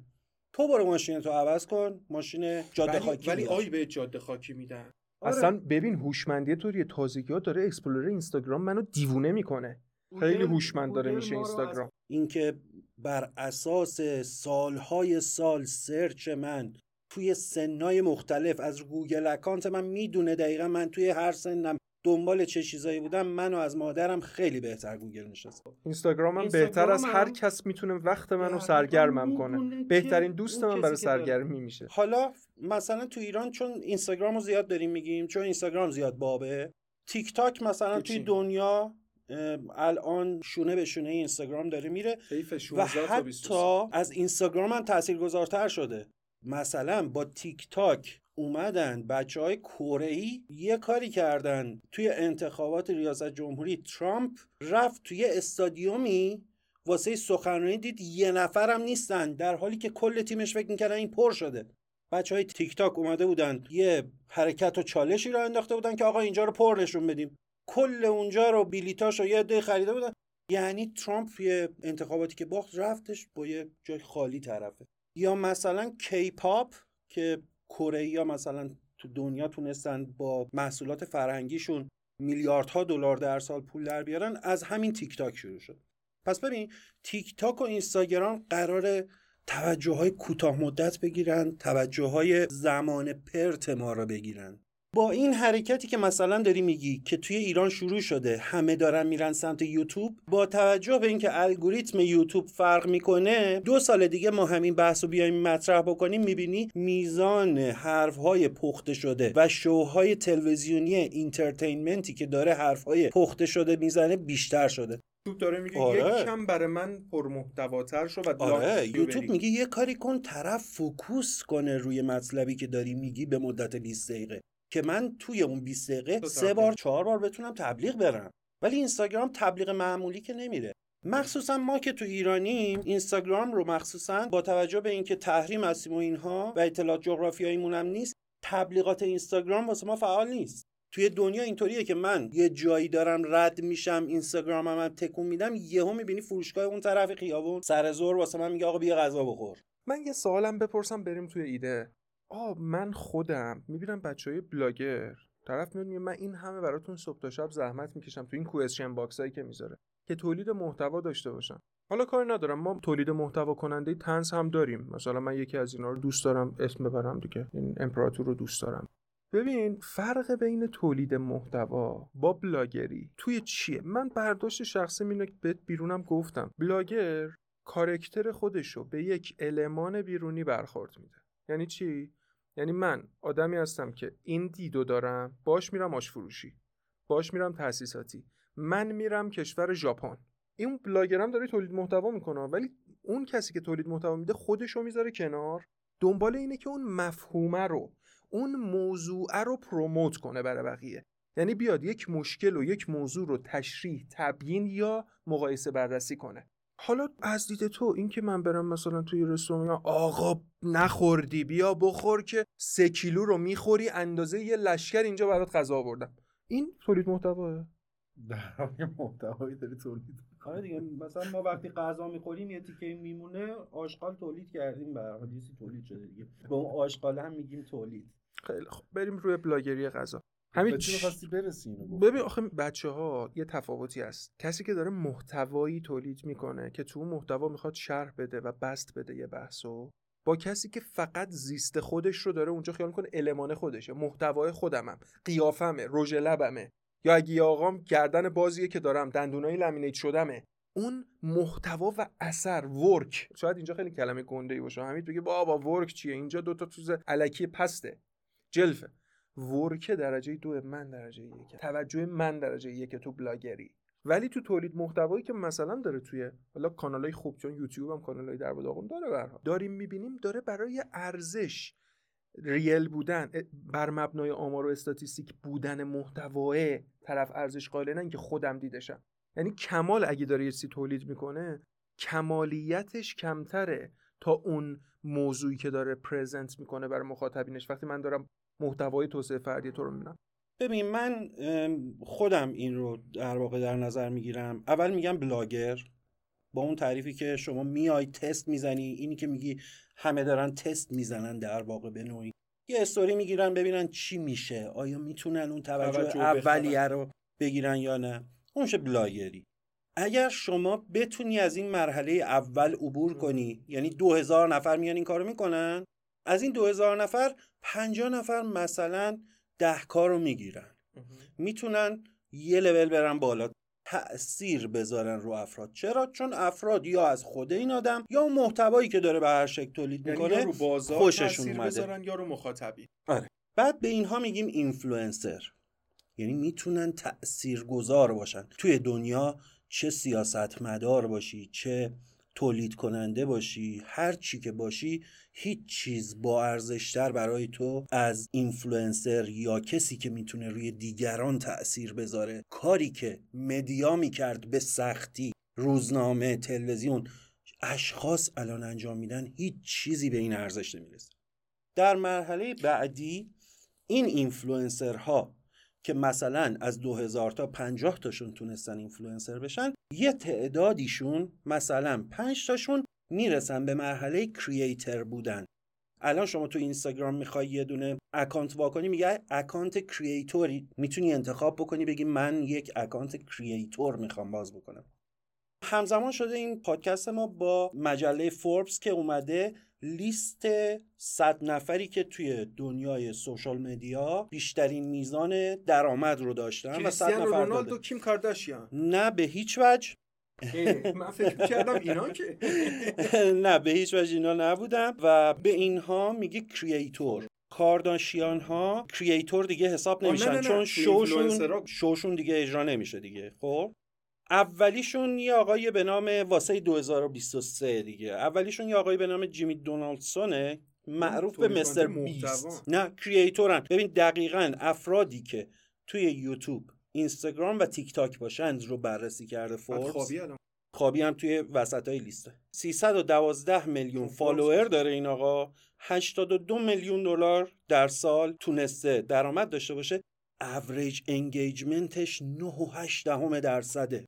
تو برو ماشین تو عوض کن ماشین جاده ولی, خاکی ولی. آی به جاده خاکی میدن. آره. اصلا ببین هوشمندی طوری تازگی ها داره explorer اینستاگرام منو دیوونه می‌کنه. خیلی هوشمند داره میشه اینستاگرام. اینکه بر اساس سالهای سال search من توی سنای مختلف از گوگل account من می‌دونه دقیقا من توی هر سنم دنبال چه چیزایی بودم منو از مادرم خیلی بهتر گوگل می‌شناسه اینستاگرام هم اینستاگرام بهتر از هم هر کس می‌تونه وقت منو دقیقاً سرگرمم کنه بهترین دوست من برای. سرگرمی میشه حالا مثلا تو ایران چون اینستاگرام رو زیاد داریم میگیم چون اینستاگرام زیاد بابه تیک تاک مثلا توی؟ دنیا الان شونه به شونه اینستاگرام داره میره و 16 تا 23. حتی از اینستاگرام هم تاثیرگذارتر شده. مثلا با تیک تاک اومدن بچه های ای یه کاری کردن. توی انتخابات ریاست جمهوری ترامپ رفت توی استادیومی واسه سخنرانی دید یه نفرم نیستن. در حالی که کل تیمش فکر می‌کردن این پر شده. بچه های تیک تاک اومده بودن یه حرکت و چالشی را انداخته بودن که آقا اینجا رو پر نشون بدیم. کل اونجا رو بلیتاش رو یه عده خریده بودن. یعنی ترامپ یه انتخاباتی که باخت رفتش با یه جای خالی طرفه. یا مثلا کی پاپ که کره مثلا تو دنیا تونستن با محصولات فرهنگیشون میلیاردها دلار در سال پول در بیارن از همین تیک تاک شروع شد. پس ببین تیک تاک و اینستاگرام قرار توجه های کوتاه مدت بگیرن توجه های زمان پرت ما رو بگیرن. با این حرکتی که مثلا داری میگی که توی ایران شروع شده همه دارن میرن سمت یوتیوب با توجه به اینکه الگوریتم یوتیوب فرق می‌کنه دو سال دیگه ما همین بحث رو بیایم مطرح بکنیم می‌بینی میزان حرفهای پخته شده و شوهای تلویزیونی اینترتینمنتی که داره حرفهای پخته شده می‌زنه بیشتر شده یوتیوب داره میگه آره. یکم برای من پرمحتواتر شو و آره یوتیوب. میگه یه کاری کن طرف فوکوس کنه روی مطلبی که داری میگی به مدت 20 دقیقه که من توی اون 20 دقیقه سه. بار چهار بار بتونم تبلیغ برم. ولی اینستاگرام تبلیغ معمولی که نمیره. مخصوصا ما که تو ایرانیم اینستاگرام رو مخصوصا با توجه به اینکه تحریم هستیم و اینها و اطلاعات جغرافیاییمون هم نیست تبلیغات اینستاگرام واسه ما فعال نیست. توی دنیا اینطوریه که من یه جایی دارم رد میشم اینستاگرامم هم تکون میدم یهو می‌بینی فروشگاه اون طرف خیابون سر زور واسه من میگه آقا بیا غذا بخور. من یه سوالم بپرسم بریم توی ایده. آ من خودم. می‌بینم بچه های بلاگر. طرف میاد میگه من این همه براتون صبح تا شب زحمت می‌کشم تو این question box هایی که می‌ذاره. که تولید محتوا داشته باشم. حالا کاری ندارم. ما تولید محتوا کننده طنز هم داریم. مثلا من یکی از اینا رو دوست دارم اسم ببرم دیگه. این امپراتور رو دوست دارم. ببین فرق بین تولید محتوا با بلاگری توی چیه؟ من برداشت شخصی اینو که بهت بیرونم گفتم. بلاگر کارکتر خودشو به یک المان بیرونی برخورد میده. یعنی چی؟ یعنی من آدمی هستم که این دیدو دارم باش میرم آش فروشی باش میرم تاسیساتی من میرم کشور ژاپن. این بلاگرم داره تولید محتوا می‌کنه ولی اون کسی که تولید محتوا میده خودشو می‌ذاره کنار. دنبال اینه که اون مفهومه رو اون موضوع رو پروموت کنه برای بقیه. یعنی بیاد یک مشکل و یک موضوع رو تشریح تبیین یا مقایسه بررسی کنه. حالا از دید تو این که من برم مثلا توی رستوران آقا نخوردی بیا بخور که سه کیلو رو می‌خوری اندازه یه لشکر اینجا برات غذا آوردم. این تولید محتواه؟ در محتوایی داری تولید آره دیگه مثلا ما وقتی غذا می‌خوریم یه تیکه میمونه آشغال تولید کردیم به هر تولید شده دیگه. به اون آشغال هم میگیم تولید. خیلی خب بریم روی بلاگری غذا. همین چی برسی؟ ببین آخه بچه ها یه تفاوتی هست. کسی که داره محتوایی تولید می‌کنه که تو محتوا می‌خواد شرح بده و بست بده یه بحثو با کسی که فقط زیست خودش رو داره اونجا خیال می‌کنه المان خودشه. محتوای خودمم. قیافمه رژ لبمه. یا اگه یه آقام گردن بازیه که دارم دندونای لامینیت شدمه. اون محتوا و اثر ورک. شاید اینجا خیلی کلمه گنده ای باشه. همین بگه بابا ورک چیه؟ اینجا دوتا توز الکی پسته. جلفه. ورک درجه دو من درجه یک توجه من درجه یک تو بلاگری. ولی تو تولید محتوایی که مثلا داره توی حالا کانالای خوب چون یوتیوب هم کانالای در داغون داره برها داریم می‌بینیم داره برای ارزش ریل بودن بر مبنای آمار و استاتیستیک بودن محتوای طرف ارزش قائل که خودم دیدشم یعنی کمال اگه داره یه چیزی تولید می‌کنه کمالیتش کمتره تا اون موضوعی که داره پرزنت می‌کنه برای مخاطبینش. وقتی من دارم محتوای توسعه فردی تو رو می‌بینم. ببین من خودم این رو در واقع در نظر می‌گیرم. اول میگم بلاگر. با اون تعریفی که شما میای تست می‌زنی اینی که میگی همه دارن تست می‌زنن در واقع به نوعی. یه استوری می‌گیرن ببینن چی میشه. آیا می‌تونن اون توجه, توجه اولیه رو بگیرن یا نه. اونشه بلاگری. اگر شما بتونی از این مرحله اول عبور کنی یعنی دو هزار نفر میان این کارو می‌کنن از این دو هزار نفر پنجاه نفر مثلا ده کار رو می‌گیرن. می‌تونن یه لول برن بالا تأثیر بذارن رو افراد. چرا؟ چون افراد یا از خود این آدم یا اون محتوایی که داره به هر شکل تولید یعنی می‌کنه رو بازار خوششون اومده. بذارن یا رو مخاطبی آره. بعد به اینها میگیم اینفلوئنسر یعنی می‌تونن تأثیر گذار باشن. توی دنیا چه سیاستمدار باشی چه تولید کننده باشی هر چی که باشی هیچ چیز با ارزشتر برای تو از اینفلوئنسر یا کسی که می‌تونه روی دیگران تأثیر بذاره. کاری که media می‌کرد به سختی روزنامه تلویزیون اشخاص الان انجام میدن هیچ چیزی به این ارزش نمی‌رسه. در مرحله بعدی این اینفلوئنسرها که مثلا از 2000 تا 50 تاشون تونستن اینفلوئنسر بشن یه تعدادیشون مثلا 5 تاشون می‌رسن به مرحله creator بودن. الان شما تو اینستاگرام می‌خوای یه دونه account واکنی میگه account creator ی می‌تونی انتخاب بکنی بگی من یک account creator می‌خوام باز بکنم. همزمان شده این پادکست ما با مجله فوربس که اومده لیست 100 نفری که توی دنیای سوشال مدیا بیشترین میزان درآمد رو داشتن و 100 نفر رونالدو کیم کارداشیان. نه به هیچ وجه. من فکر کردم اینا که. نه به هیچ وجه اینا نبودم و به اینها میگه کریئتور کارداشیان ها کریئتور دیگه حساب نمیشن. چون شوشون شوشون دیگه اجرا نمیشه دیگه خب؟ اولیشون یه آقای به نام واسه 2023 دیگه. اولیشون یه آقای به نام جیمی دونالدسونه. معروف به MrBeast. نه creator ن ببین دقیقا افرادی که توی یوتیوب اینستاگرام و تیک تاک باشند رو بررسی کرده فوربس. خابی هم توی وسط های لیسته 312 میلیون follower داره این آقا. 82 میلیون دلار در سال تونسته درآمد داشته باشه. average engagement ش 9.8 درصده.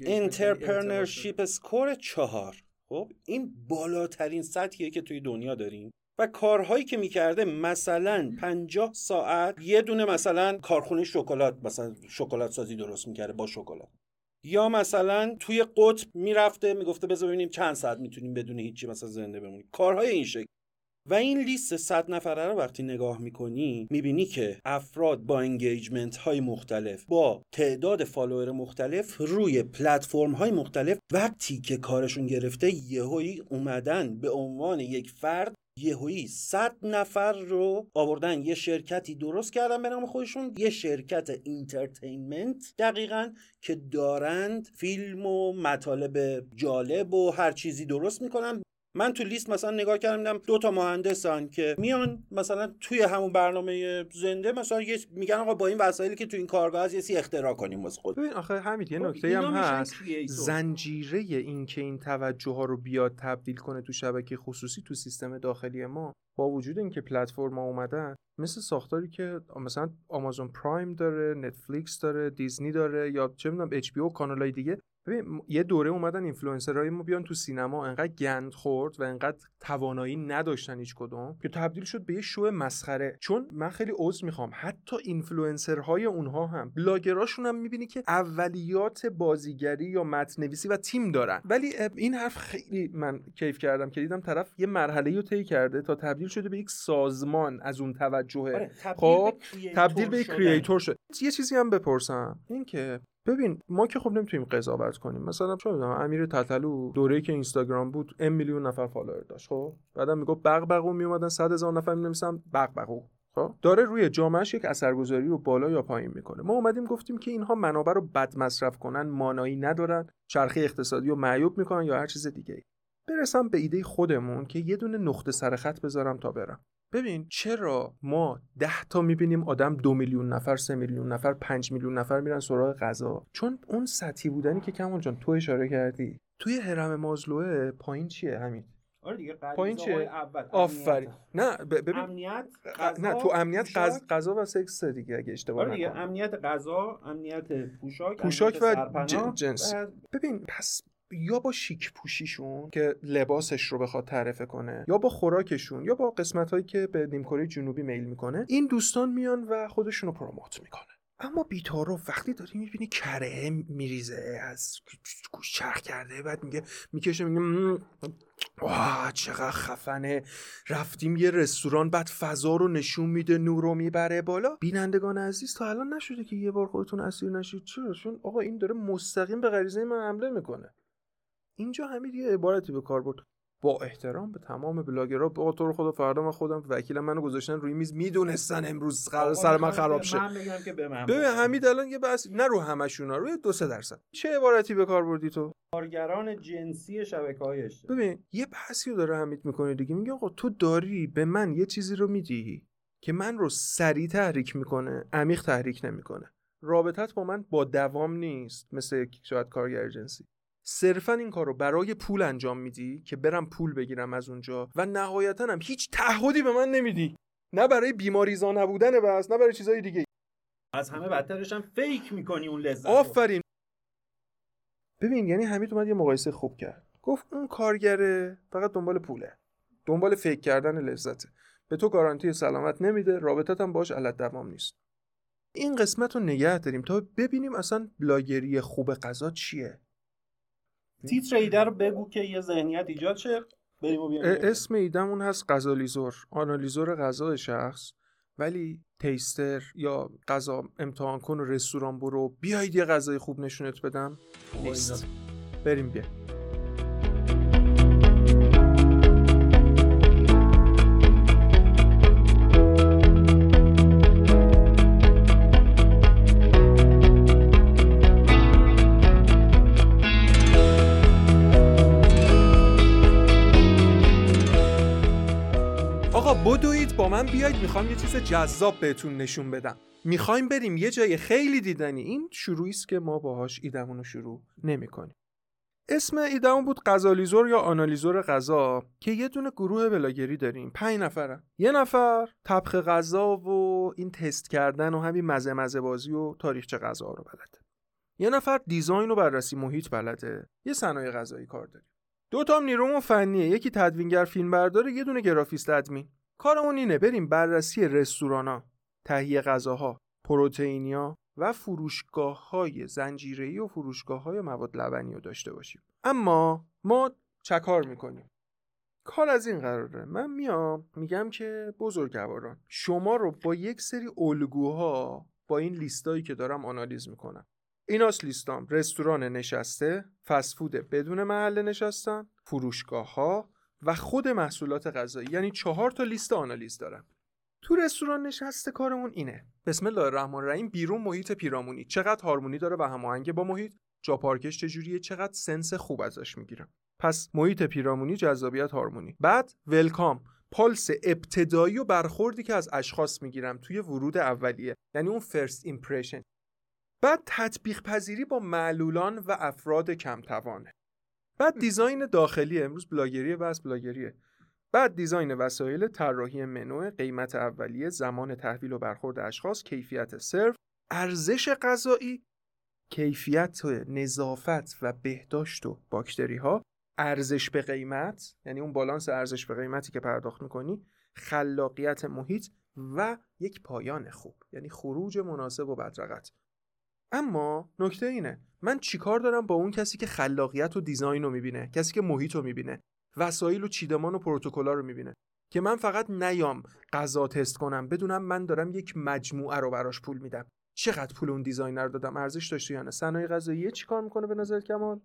entrepreneurship score چهار. خب این بالاترین سطحیه که توی دنیا داریم و کارهایی که می‌کرده مثلا 50 ساعت یه دونه مثلا کارخونه شکلات مثلا شکلات سازی درست می‌کرده با شکلات. یا مثلا توی قطب می‌رفته می‌گفته بذار ببینیم چند ساعت می‌تونیم بدون هیچی مثلا زنده بمونیم. کارهای این شکل. و این لیست 100 نفره رو وقتی نگاه می‌کنی می‌بینی که افراد با engagement های مختلف با تعداد follower مختلف روی پلتفرم های مختلف وقتی که کارشون گرفته یهویی اومدن به عنوان یک فرد یهویی 100 نفر رو آوردن یه شرکتی درست کردن به نام خودشون یه شرکت entertainment دقیقا که دارند فیلم و مطالب جالب و هر چیزی درست می‌کنن. من تو لیست مثلا نگاه کردم دو تا مهندسن که میان مثلا توی همون برنامه زنده مثلا یه میگن آقا با این وسایلی که تو این کارگاه هست یه اختراع کنیم واسه خود ببین آخه همین یه خب، نکته هم هست. زنجیره این که این توجه ها رو بیاد تبدیل کنه تو شبکه خصوصی تو سیستم داخلی ما با وجود اینکه پلتفرم اومدن مثل ساختاری که مثلا آمازون پرایم داره نتفلیکس داره دیزنی داره یا چه می‌دونم اچ پی کانالای دیگه ببین یه دوره اومدن اینفلوئنسرهای ما بیان تو سینما انقدر گند خورد و انقدر توانایی نداشتن هیچ کدوم که تبدیل شد به یه شو مسخره. چون من خیلی عذر می‌خوام حتی اینفلوئنسرهای اونها هم بلاگراشون هم می‌بینی که اولیات بازیگری یا متن‌نویسی و تیم دارن. ولی این حرف خیلی من کیف کردم که دیدم طرف یه مرحله رو طی کرده تا تبدیل شده به یک سازمان از اون توجهه آره، خب، به تبدیل به. creator شد. یه چیزی هم بپرسم این که ببین ما که خب نمی‌تونیم قضاوت کنیم. مثلا چه می‌دونم امیر تتلو دوره‌ای که اینستاگرام بود ام میلیون نفر فالوور داشت خب؟ بعدم می‌گفت بغبغو میومدن 100 هزار نفر می‌نویسن بغبغو خب؟ داره روی جامعهش یک اثرگذاری رو بالا یا پایین می‌کنه. ما اومدیم گفتیم که اینها منابع رو بد مصرف کنن مانایی ندارن چرخه اقتصادی رو معیوب می‌کنن یا هر چیز دیگه برسم به ایده خودمون که یه دونه نقطه سر خط بذارم تا برم. ببین چرا ما ده تا می‌بینیم آدم دو میلیون نفر سه میلیون نفر پنج میلیون نفر میرن سراغ غذا؟ چون اون سطحی بودنی که کمال جان تو اشاره کردی. توی هرم مازلوه پایین چیه همین آره دیگه پایین چیه؟ اول آفرین. نه ببین. امنیت غذا، نه تو امنیت غذا و سکس دیگه اگه اشتباه آره دیگه نکنم. امنیت غذا امنیت پوشاک پوشاک امنیت و جنس. ببین پس یا با شیک پوشیشون که لباسش رو بخواد تعرفه کنه یا با خوراکشون یا با قسمت هایی که به نیمکره جنوبی میل می‌کنه این دوستان میان و خودشون رو پروموت می‌کنه اما بیتارو وقتی داری می‌بینی کره میریزه از گوش چرخ کرده بعد میگه می‌کشه میگه "مم، واه چقدر خفنه. رفتیم یه رستوران بعد فضا رو نشون میده نور رو می‌بره بالا. بینندگان عزیز تا الان نشده که یه بار خودتون اسیر نشید. چرا؟ چون آقا این داره مستقیم به غریزه من حمله می‌کنه. اینجا همین یه عبارتی به کار برد. با احترام به تمام بلاگرها با تو رو خدا فردا من خودم وکیل منو گذاشتن روی میز می‌دونستن امروز قرار سر من خراب شه. ببین. حمید الان یه بحث نه رو همشونا روی دو سه درصد. چه عبارتی به کار بردی تو؟ کارگران جنسی شبکه های اجتماعی ببین یه بحثی رو داره حمید می‌کنه دیگه. میگه آقا تو داری به من یه چیزی رو میدی که من رو سریع تحریک می‌کنه عمیق تحریک نمی‌کنه. رابطت با من با دوام نیست مثل شاید کارگر جنسی. صرفا این کار رو برای پول انجام میدی که برم پول بگیرم از اونجا و نهایتا هم هیچ تعهدی به من نمیدی. نه برای بیماریزا نبودن بس نه برای چیزای دیگه. از همه بدترش هم فیک می‌کنی اون لذت. آفرین. ببین یعنی حمید اومد یه مقایسه خوب کرد. گفت اون کارگره فقط دنبال پوله. دنبال فیک کردن لذته. به تو گارانتی سلامت نمیده رابطت هم باش علت دوام نیست. این قسمت رو نگه داریم تا ببینیم اصلا بلاگری خوب غذا چیه. تیتر ایده رو بگو که یه ذهنیت ایجاد شه. بریم و اسم ایدمون هست غذالیزور آنالیزور غذا شخص. ولی تیستر یا غذا امتحان کن و رستوران برو. بیاید یه غذای خوب نشونت بدم. نیست. بریم بیا بیاید می‌خوام یه چیز جذاب بهتون نشون بدم. می‌خوایم بریم یه جای خیلی دیدنی. این شروعی است که ما باهاش ایدمون رو شروع نمی‌کنیم. اسم ایدمون بود غذالیزور یا آنالیزور غذا که یه دونه گروه بلاگری داریم. پنج نفرن. یه نفر طبخ غذا و این تست کردن و همین مزه مزه بازی و تاریخچه غذا رو بلده. یه نفر دیزاین و بررسی محیط بلده. یه صنایع غذایی کار داریم. دو تا نیرومون فنیه. یکی تدوینگر فیلم برداره یه دونه گرافیست ادمین. کارمون اینه بریم بررسی رستورانا تهیه غذاها پروتئینیا و فروشگاه های زنجیره‌ای و فروشگاه های مواد لبنی رو داشته باشیم. اما ما چکار می‌کنیم؟ کار از این قراره. من میام میگم که بزرگواران شما رو با یک سری الگوها با این لیستایی که دارم آنالیز می‌کنم. ایناس لیستام. رستوران نشسته فسفود بدون محل نشستن فروشگاه ها و خود محصولات غذایی. یعنی چهار تا لیست آنالیز دارم. تو رستوران نشسته کارمون اینه. بسم الله الرحمن الرحیم بیرون محیط پیرامونی. چقدر هارمونی داره و هماهنگ با محیط؟ جا پارکش چجوریه؟ چقدر sense خوب ازش می‌گیرم. پس محیط پیرامونی جذابیت هارمونی. بعد welcome پالس ابتدایی و برخوردی که از اشخاص می‌گیرم توی ورود اولیه. یعنی اون first impression بعد تطبیق پذیری با معلولان و افراد کم توانه بعد دیزاین داخلی امروز بلاگریه بس بلاگریه. بعد دیزاین وسایل طراحی منو قیمت اولیه زمان تحویل و برخورد اشخاص کیفیت سرو ارزش غذایی کیفیت نظافت و بهداشت و باکتری ها ارزش به قیمت یعنی اون بالانس ارزش به قیمتی که پرداخت می‌کنی خلاقیت محیط و یک پایان خوب یعنی خروج مناسب و بدرقت. اما نکته اینه من چیکار دارم با اون کسی که خلاقیت و design رو می‌بینه کسی که محیط رو می‌بینه وسایل و چیدمان و پروتکل‌ها رو می‌بینه که من فقط نیام غذا تست کنم بدونم من دارم یک مجموعه رو براش پول میدم. چقدر پول اون designer دادم؟ ارزش داشته یا نه؟ صنایع غذایی چیکار می‌کنه به نظر کمال؟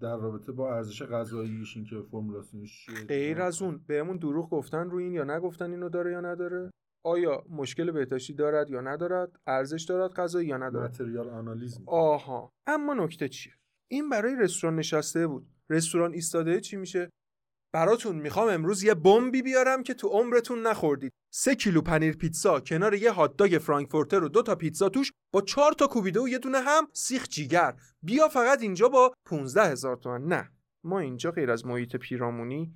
در رابطه با ارزش غذاییش این که فرمولاسیونش غیر از اون بهمون دروغ گفتن روی این یا نگفتن اینو داره یا نداره؟ آیا مشکل بهداشتی دارد یا ندارد؟ ارزش دارد غذایی یا ندارد؟ متریال آنالیز آها. اما نکته چیه؟ این برای رستوران نشسته بود. رستوران ایستاده چی میشه؟ براتون می‌خوام امروز یه بمبی بیارم که تو عمرتون نخوردید. سه کیلو پنیر پیتزا کنار یه هات داگ فرانکفورتر و دو تا پیتزا توش با چهار تا کوبیده و یه دونه هم سیخ جیگر. بیا فقط اینجا با 15 هزار تومن. نه. ما اینجا غیر از محیط پیرامونی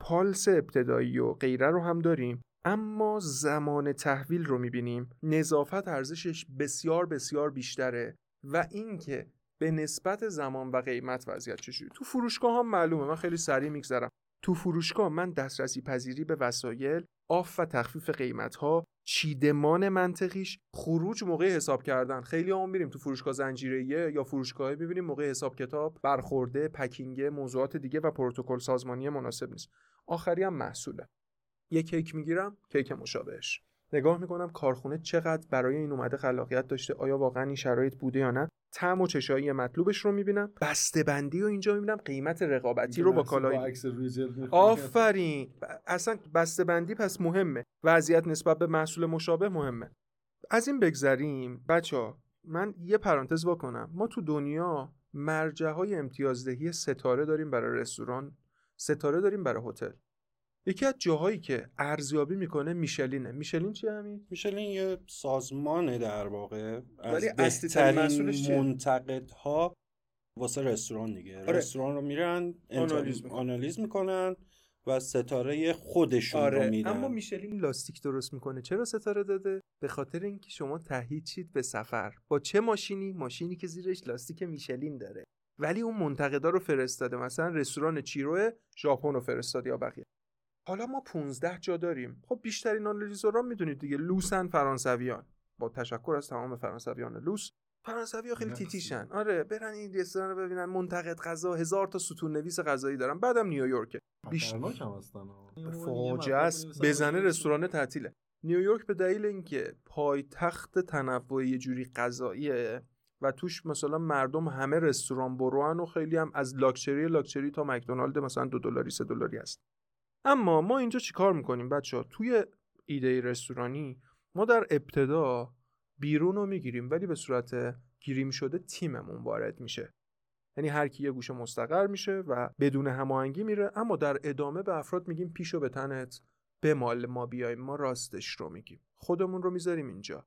پالس ابتدایی و غیره رو هم داریم. اما زمان تحویل رو می‌بینیم. نظافت ارزشش بسیار بسیار بیشتره و اینکه به نسبت زمان و قیمت وضعیت چجوری تو فروشگاه هم معلومه. من خیلی سریع میگذرم. تو فروشگاه من دسترسی پذیری به وسایل off و تخفیف قیمت ها چیدمان منطقیش خروج موقع حساب کردن. خیلی هم میریم تو فروشگاه زنجیره‌ای یا فروشگاه ببینیم موقع حساب کتاب برخورده packing موضوعات دیگه و پروتکل سازمانی مناسب نیست. آخری هم محصوله. یه کیک می‌گیرم کیک مشابهش. نگاه می‌کنم کارخونه چقدر برای این اومده خلاقیت داشته آیا واقعا این شرایط بوده یا نه. طعم و چشایی مطلوبش رو می‌بینم. بسته بندی و اینجا می‌بینم قیمت رقابتی رو با کالای آفرین. اصلا بسته بندی پس مهمه. وضعیت نسبت به محصول مشابه مهمه. از این بگذریم. بچه من یه پرانتز بکنم ما تو دنیا مرجع های امتیازدهی ستاره داریم برای رستوران ستاره داریم برای هتل. یکی از جاهایی که ارزیابی می‌کنه میشلینه. میشلین چیه همین میشلین یه سازمانه در واقع. ولی از بهترین منتقدها واسه رستوران دیگه. آره. رستوران رو میرن آنالیز. آنالیز می‌کنن و ستاره خودشون آره رو میدن. اما میشلین لاستیک درست می‌کنه. چرا ستاره داده؟ به خاطر اینکه شما تهیید شید به سفر. با چه ماشینی؟ ماشینی که زیرش لاستیک میشلین داره. ولی اون منتقدا رو فرستاده. مثلا رستوران چیرو ژاپن رو فرستاد یا بقیه. حالا ما 15 جا داریم. خب بیشترین آنالیزورا می‌دونید دیگه. لوسن فرانسویان. با تشکر از تمام فرانسویان لوس. فرانسوی ها خیلی تیتیشن. آره برن این رستوران رو ببینن. منتقد غذا هزار تا ستون نویس غذایی دارن. بعدم نیویورک. بیش فاجعه است. بزنه رستوران تعطیله. نیویورک به دلیل اینکه پایتخت تنوع یه جوری غذاییه و توش مثلا مردم همه رستوران بروان و خیلی هم از لاکچری لاکچری تا مکدونالد مثلا دو دلاری سه دلاری هست. اما ما اینجا چیکار می‌کنیم بچه ها توی ایده رستورانی ما در ابتدا بیرون رو می‌گیریم ولی به صورت گیریم شده تیممون وارد میشه. یعنی هر کی یه گوشه مستقر میشه و بدون هماهنگی میره اما در ادامه به افراد میگیم پیشو به تنت مال ما بیایم ما راستش رو میگیم. خودمون رو می‌ذاریم اینجا.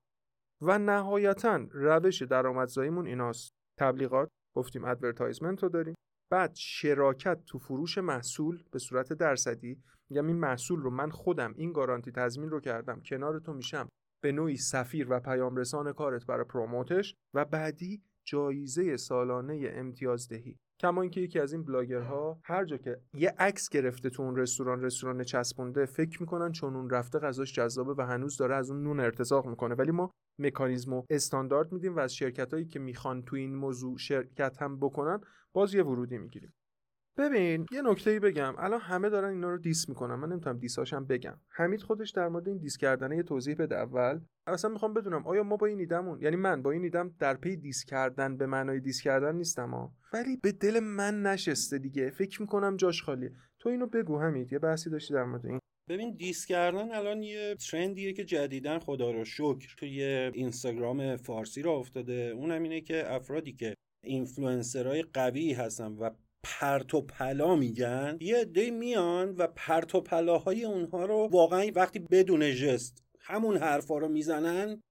و نهایتا روش درآمدزاییمون ایناست. تبلیغات گفتیم advertisement رو داریم. بعد شراکت تو فروش محصول به صورت درصدی میگم این محصول رو من خودم این گارانتی تضمین رو کردم کنار تو میشم به نوعی سفیر و پیام رسان کارت برای promote ش و بعدی جایزه سالانه امتیازدهی. کما اینکه یکی از این بلاگرها هر جا که یه عکس گرفته تو اون رستوران رستوران چسبونده فکر می‌کنن چون اون رفته غذاش جذابه و هنوز داره از اون نون ارتزاق می‌کنه. ولی ما مکانیزم و استاندارد میدیم و از شرکت هایی که می‌خوان تو این موضوع شرکت هم بکنن باز یه ورودی می‌گیریم. ببین یه نکته ای بگم. الان همه دارن اینا رو diss می‌کنن. من نمی‌تونم diss اشم بگم. حمید خودش در مورد این diss کردنه یه توضیح بده اول. اصلا می‌خوام بدونم آیا ما با این ایدمون یعنی من با این ایدم در پی diss کردن به معنای diss کردن نیستم ها. ولی به دل من نشسته دیگه. فکر می‌کنم جاش خالیه. تو اینو بگو حمید. یه بحثی داشتی در مورد این. ببین diss کردن الان یه trend یه که جدیداً خدا رو شکر توی اینستاگرام فارسی را افتاده. اونم اینه که افرادی که اینفلوئنسرای قوی هستن و پرت و پلا میگن. یه عده میان و پرت و پلاهای اونها رو واقعا وقتی بدون ژست همون حرفا رو می‌زنن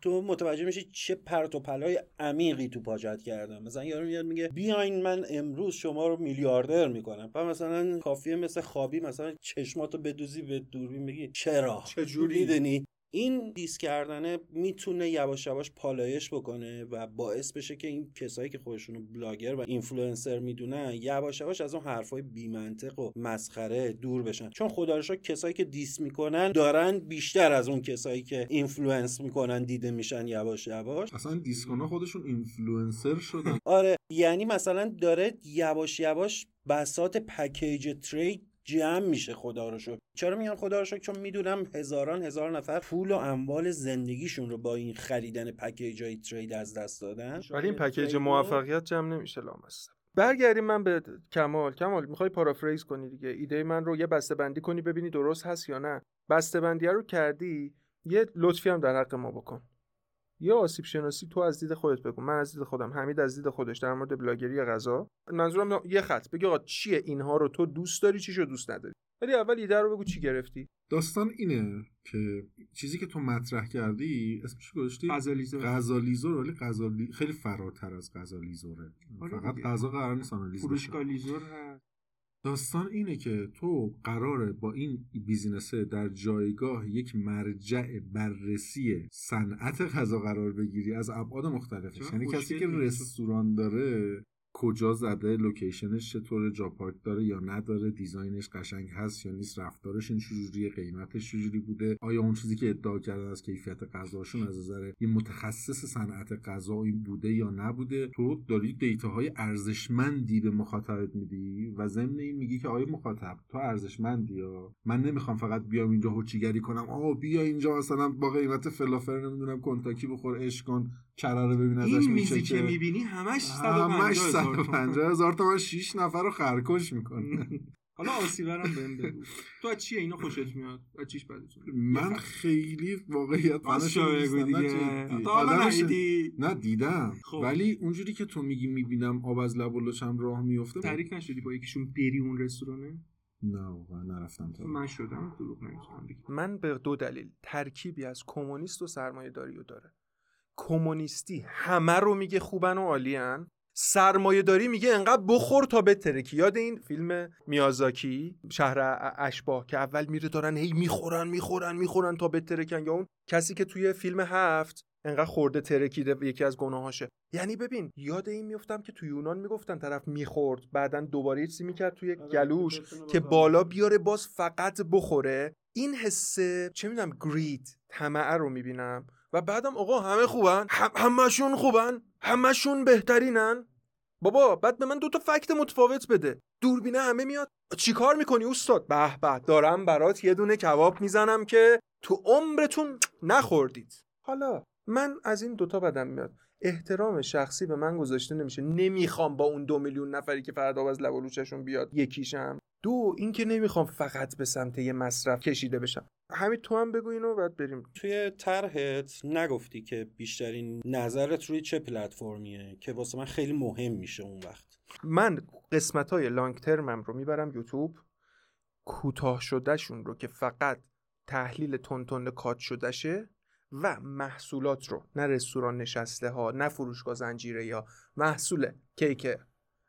تو متوجه میشی چه پرت و پلای عمیقی تو پاچت کردم مثلا یارو میاد میگه بیاین من امروز شما رو میلیاردر می‌کنم. و مثلا کافیه مثل خوابی مثلا چشماتو بدوزی به دوربین بگی چرا؟ چجوری؟ می‌دونی؟ این diss کردنه می‌تونه یواش یواش پالایش بکنه و باعث بشه که این کسایی که خودشونو بلاگر و اینفلوئنسر می‌دونن یواش یواش از اون حرفای بیمنطق و مسخره دور بشن. چون خدا رو کسایی که diss می‌کنن دارن بیشتر از اون کسایی که influence می‌کنن دیده میشن یواش یواش. اصلا diss کنا خودشون اینفلوئنسر شدن. آره یعنی مثلا داره یواش یواش بساط پکیج trade جمع میشه خدا رو شکر. چرا میگم خدا رو شکر؟ چون می‌دونم هزاران هزار نفر پول و اموال زندگیشون رو با این خریدن پکیج های trade از دست دادن. ولی این پکیج موفقیت جمع نمیشه لامصب. برگردیم من به کمال. کمال می‌خوای پارافریز کنی دیگه؟ ایده من رو یه بسته بندی کنی ببینی درست هست یا نه. بسته بندی رو کردی یه لطفی هم در حق ما بکن. یا آسیب شناسی تو از دید خودت بگو. من از دید خودم. حمید از دید خودش در مورد بلاگری غذا. منظورم یه خط. بگی آقا چیه اینها رو تو دوست داری چیشو دوست نداری؟ ولی اول ایده رو بگو چی گرفتی. داستان اینه که چیزی که تو مطرح کردی اسمش گذاشتی غزالیزور غزالیزور ولی غزالی خیلی فراتر از غزالیزوره آره فقط. غذا قرار نیست آنالیز بشه. فروشگاه لیزور هست داستان اینه که تو قراره با این business ه در جایگاه یک مرجع بررسی صنعت غذا قرار بگیری از ابعاد مختلفش یعنی کسی که. رستوران داره کجا زده location ش چطوره جا پارک داره یا نداره design ش قشنگ هست یا نیست رفتارش این چجوریه قیمتش چجوری بوده آیا اون چیزی که ادعا کردن از کیفیت غذاشون از نظر یه متخصص صنعت غذا این بوده یا نبوده تو داری data های ارزشمندی به مخاطبت میدی و ضمن این میگی که آیا مخاطب تو ارزشمندی یا من نمی‌خوام فقط بیام اینجا هوچیگری کنم آ بیا اینجا مثلا با قیمت فلافل نمی‌دونم کنتاکی بخور عشق کن رو ببین ازش این میزی که می‌بینی همش 150 همش هزار تومن. 150 هزار تومن 6 نفر رو خرکش می‌کنه. حالا آسیورم بهم بگو. تو از چیه اینا خوشت میاد؟ از چیش بدتون من خیلی واقعیت فنش بگو دیگه. تا حالا آدمش- ندیدی. نه دیدم. خب. ولی اونجوری که تو میگی می‌بینم آب از لب و لچم راه میفته تحریک نشدی با یکیشون بری اون رستورانه؟ نه واقعا نرفتم تا من شدم. دروغ نمی‌تونم بگم من به دو دلیل. ترکیبی از کمونیست و سرمایه داری رو داره. کمونیستی همه رو میگه خوبن و عالیان سرمایه داری میگه انقدر بخور تا بترکی یاد این فیلم میازاکی شهر اشباه که اول میره دارن هی می‌خورن می‌خورن می‌خورن تا بترکن یا اون کسی که توی فیلم هفت انقدر خورده ترکیده یکی از گناهاشه. یعنی ببین یاد این میفتم که توی یونان می‌گفتن طرف می‌خورد بعدا دوباره چیزی می‌کرد توی گلوش که بالا بیاره باز فقط بخوره. این حسه چه می‌دونم گرید طمعه رو می‌بینم. و بعدم آقا همه خوبن هم همشون خوبن همشون بهترینن. بابا بعد به من دو تا فکت متفاوت بده. دوربینه همه میاد. چیکار می‌کنی استاد؟ به به دارم برات یه دونه کباب می‌زنم که تو عمرتون نخوردید. حالا من از این دوتا بدم میاد. احترام شخصی به من گذاشته نمیشه. نمی‌خوام با اون دو میلیون نفری که فردا از لب بیاد یکیشم. دو اینکه نمی‌خوام فقط به سمت یه مصرف کشیده بشم. همین تو هم بگو اینو بعد بریم. توی طرحت نگفتی که بیشترین نظرت روی چه پلتفرمیه که واسه من خیلی مهم میشه اون وقت؟ من قسمت های لانگ ترمم رو می‌برم یوتیوب. کوتاه شدهشون رو که فقط تحلیل تون تون کات شدهشه و محصولات رو نه رستوران نشسته ها نه فروشگاه زنجیره یا محصول کیک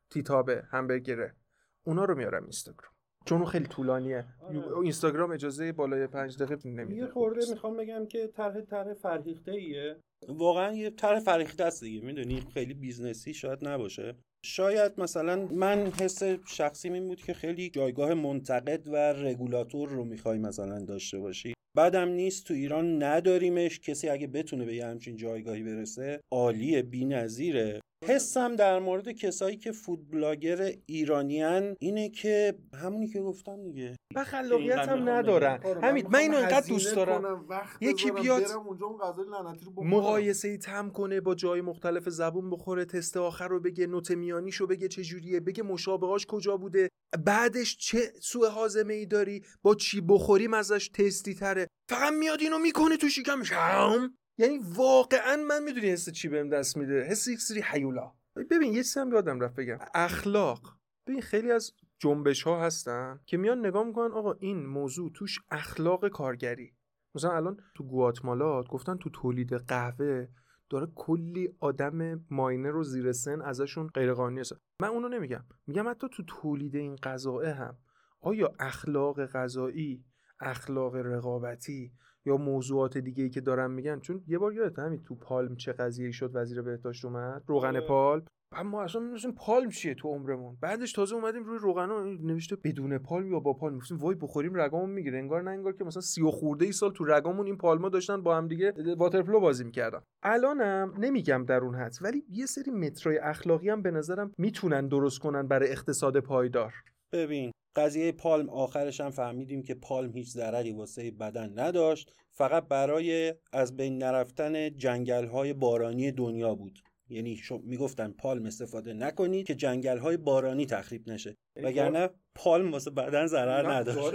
تیتابه همبرگره اونا رو میارم اینستاگرام. چون اون خیلی طولانیه. آره. اینستاگرام اجازه بالای پنج دقیقه یه نمیده خورده می‌خوام بگم که طرح طرح فرهیخته ایه واقعا یه طرح فرهیخته است دیگه می‌دونی؟ خیلی business ی شاید نباشه. شاید مثلا من حس شخصیم این بود که خیلی جایگاه منتقد و رگولاتور رو می‌خوای مثلا داشته باشی. بعدم نیست تو ایران نداریمش. کسی اگه بتونه به یه همچین جایگاهی برسه عالیه بی‌نظیره. حسم در مورد کسایی که فود بلاگر ایرانیان اینه که همونی که گفتم دیگه. و خلاقیت هم ندارن همین من اینو انقدر دوست دارم. یکی بیاد برم اونجا اون غذای لعنتی رو بخورم. مقایسه ای تم کنه با جای مختلف زبون بخوره تست آخر رو بگه نوت میانیشو بگه چه جوریه بگه مشابهاش کجا بوده. بعدش چه سوء هاضمه ای داری؟ با چی بخوریم ازش تستی تره فقط میاد اینو می‌کنه تو شکمش هم یعنی واقعا من می‌دونی حس چی بهم دست میده؟ حس یک سری حیولا ببین یه چیزی هم یادم رفت بگم. اخلاق. ببین خیلی از جنبش ها هستن که میان نگاه می‌کنن آقا این موضوع توش اخلاق کارگری. مثلا الان تو گواتمالا گفتن تو تولید قهوه داره کلی آدم ماینر رو زیر سن ازشون غیرقانونی هست من اونو نمیگم. میگم حتی تو تولید این غذاه هم. آیا اخلاق غذایی اخلاق رقابتی یا موضوعات دیگه ای که دارن میگن چون یه بار یادت همین تو پالم چه قضیه شد وزیر بهداشت اومد؟ روغن آره. پالم. بعد ما اصلا می‌دونستیم پالم چیه تو عمرمون. بعدش تازه اومدیم روی روغن نوشته بدون پالم یا با پالم. گفتیم وای بخوریم رگامون می‌گیره. انگار نه انگار که مثلا سی و خورده ای سال تو رگامون این پالما داشتن با هم دیگه واترپلو بازی می‌کردن. الانم نمیگم در اون حد ولی یه سری مترای اخلاقی هم به نظرم می‌تونن درست کنن برای اقتصاد پایدار. ببین قضیه پالم آخرش هم فهمیدیم که پالم هیچ ضرری واسه بدن نداشت. فقط برای از بین نرفتن جنگل های بارانی دنیا بود. یعنی می‌گفتن پالم استفاده نکنید که جنگل های بارانی تخریب نشه. وگرنه پالم واسه بدن ضرر نداشت.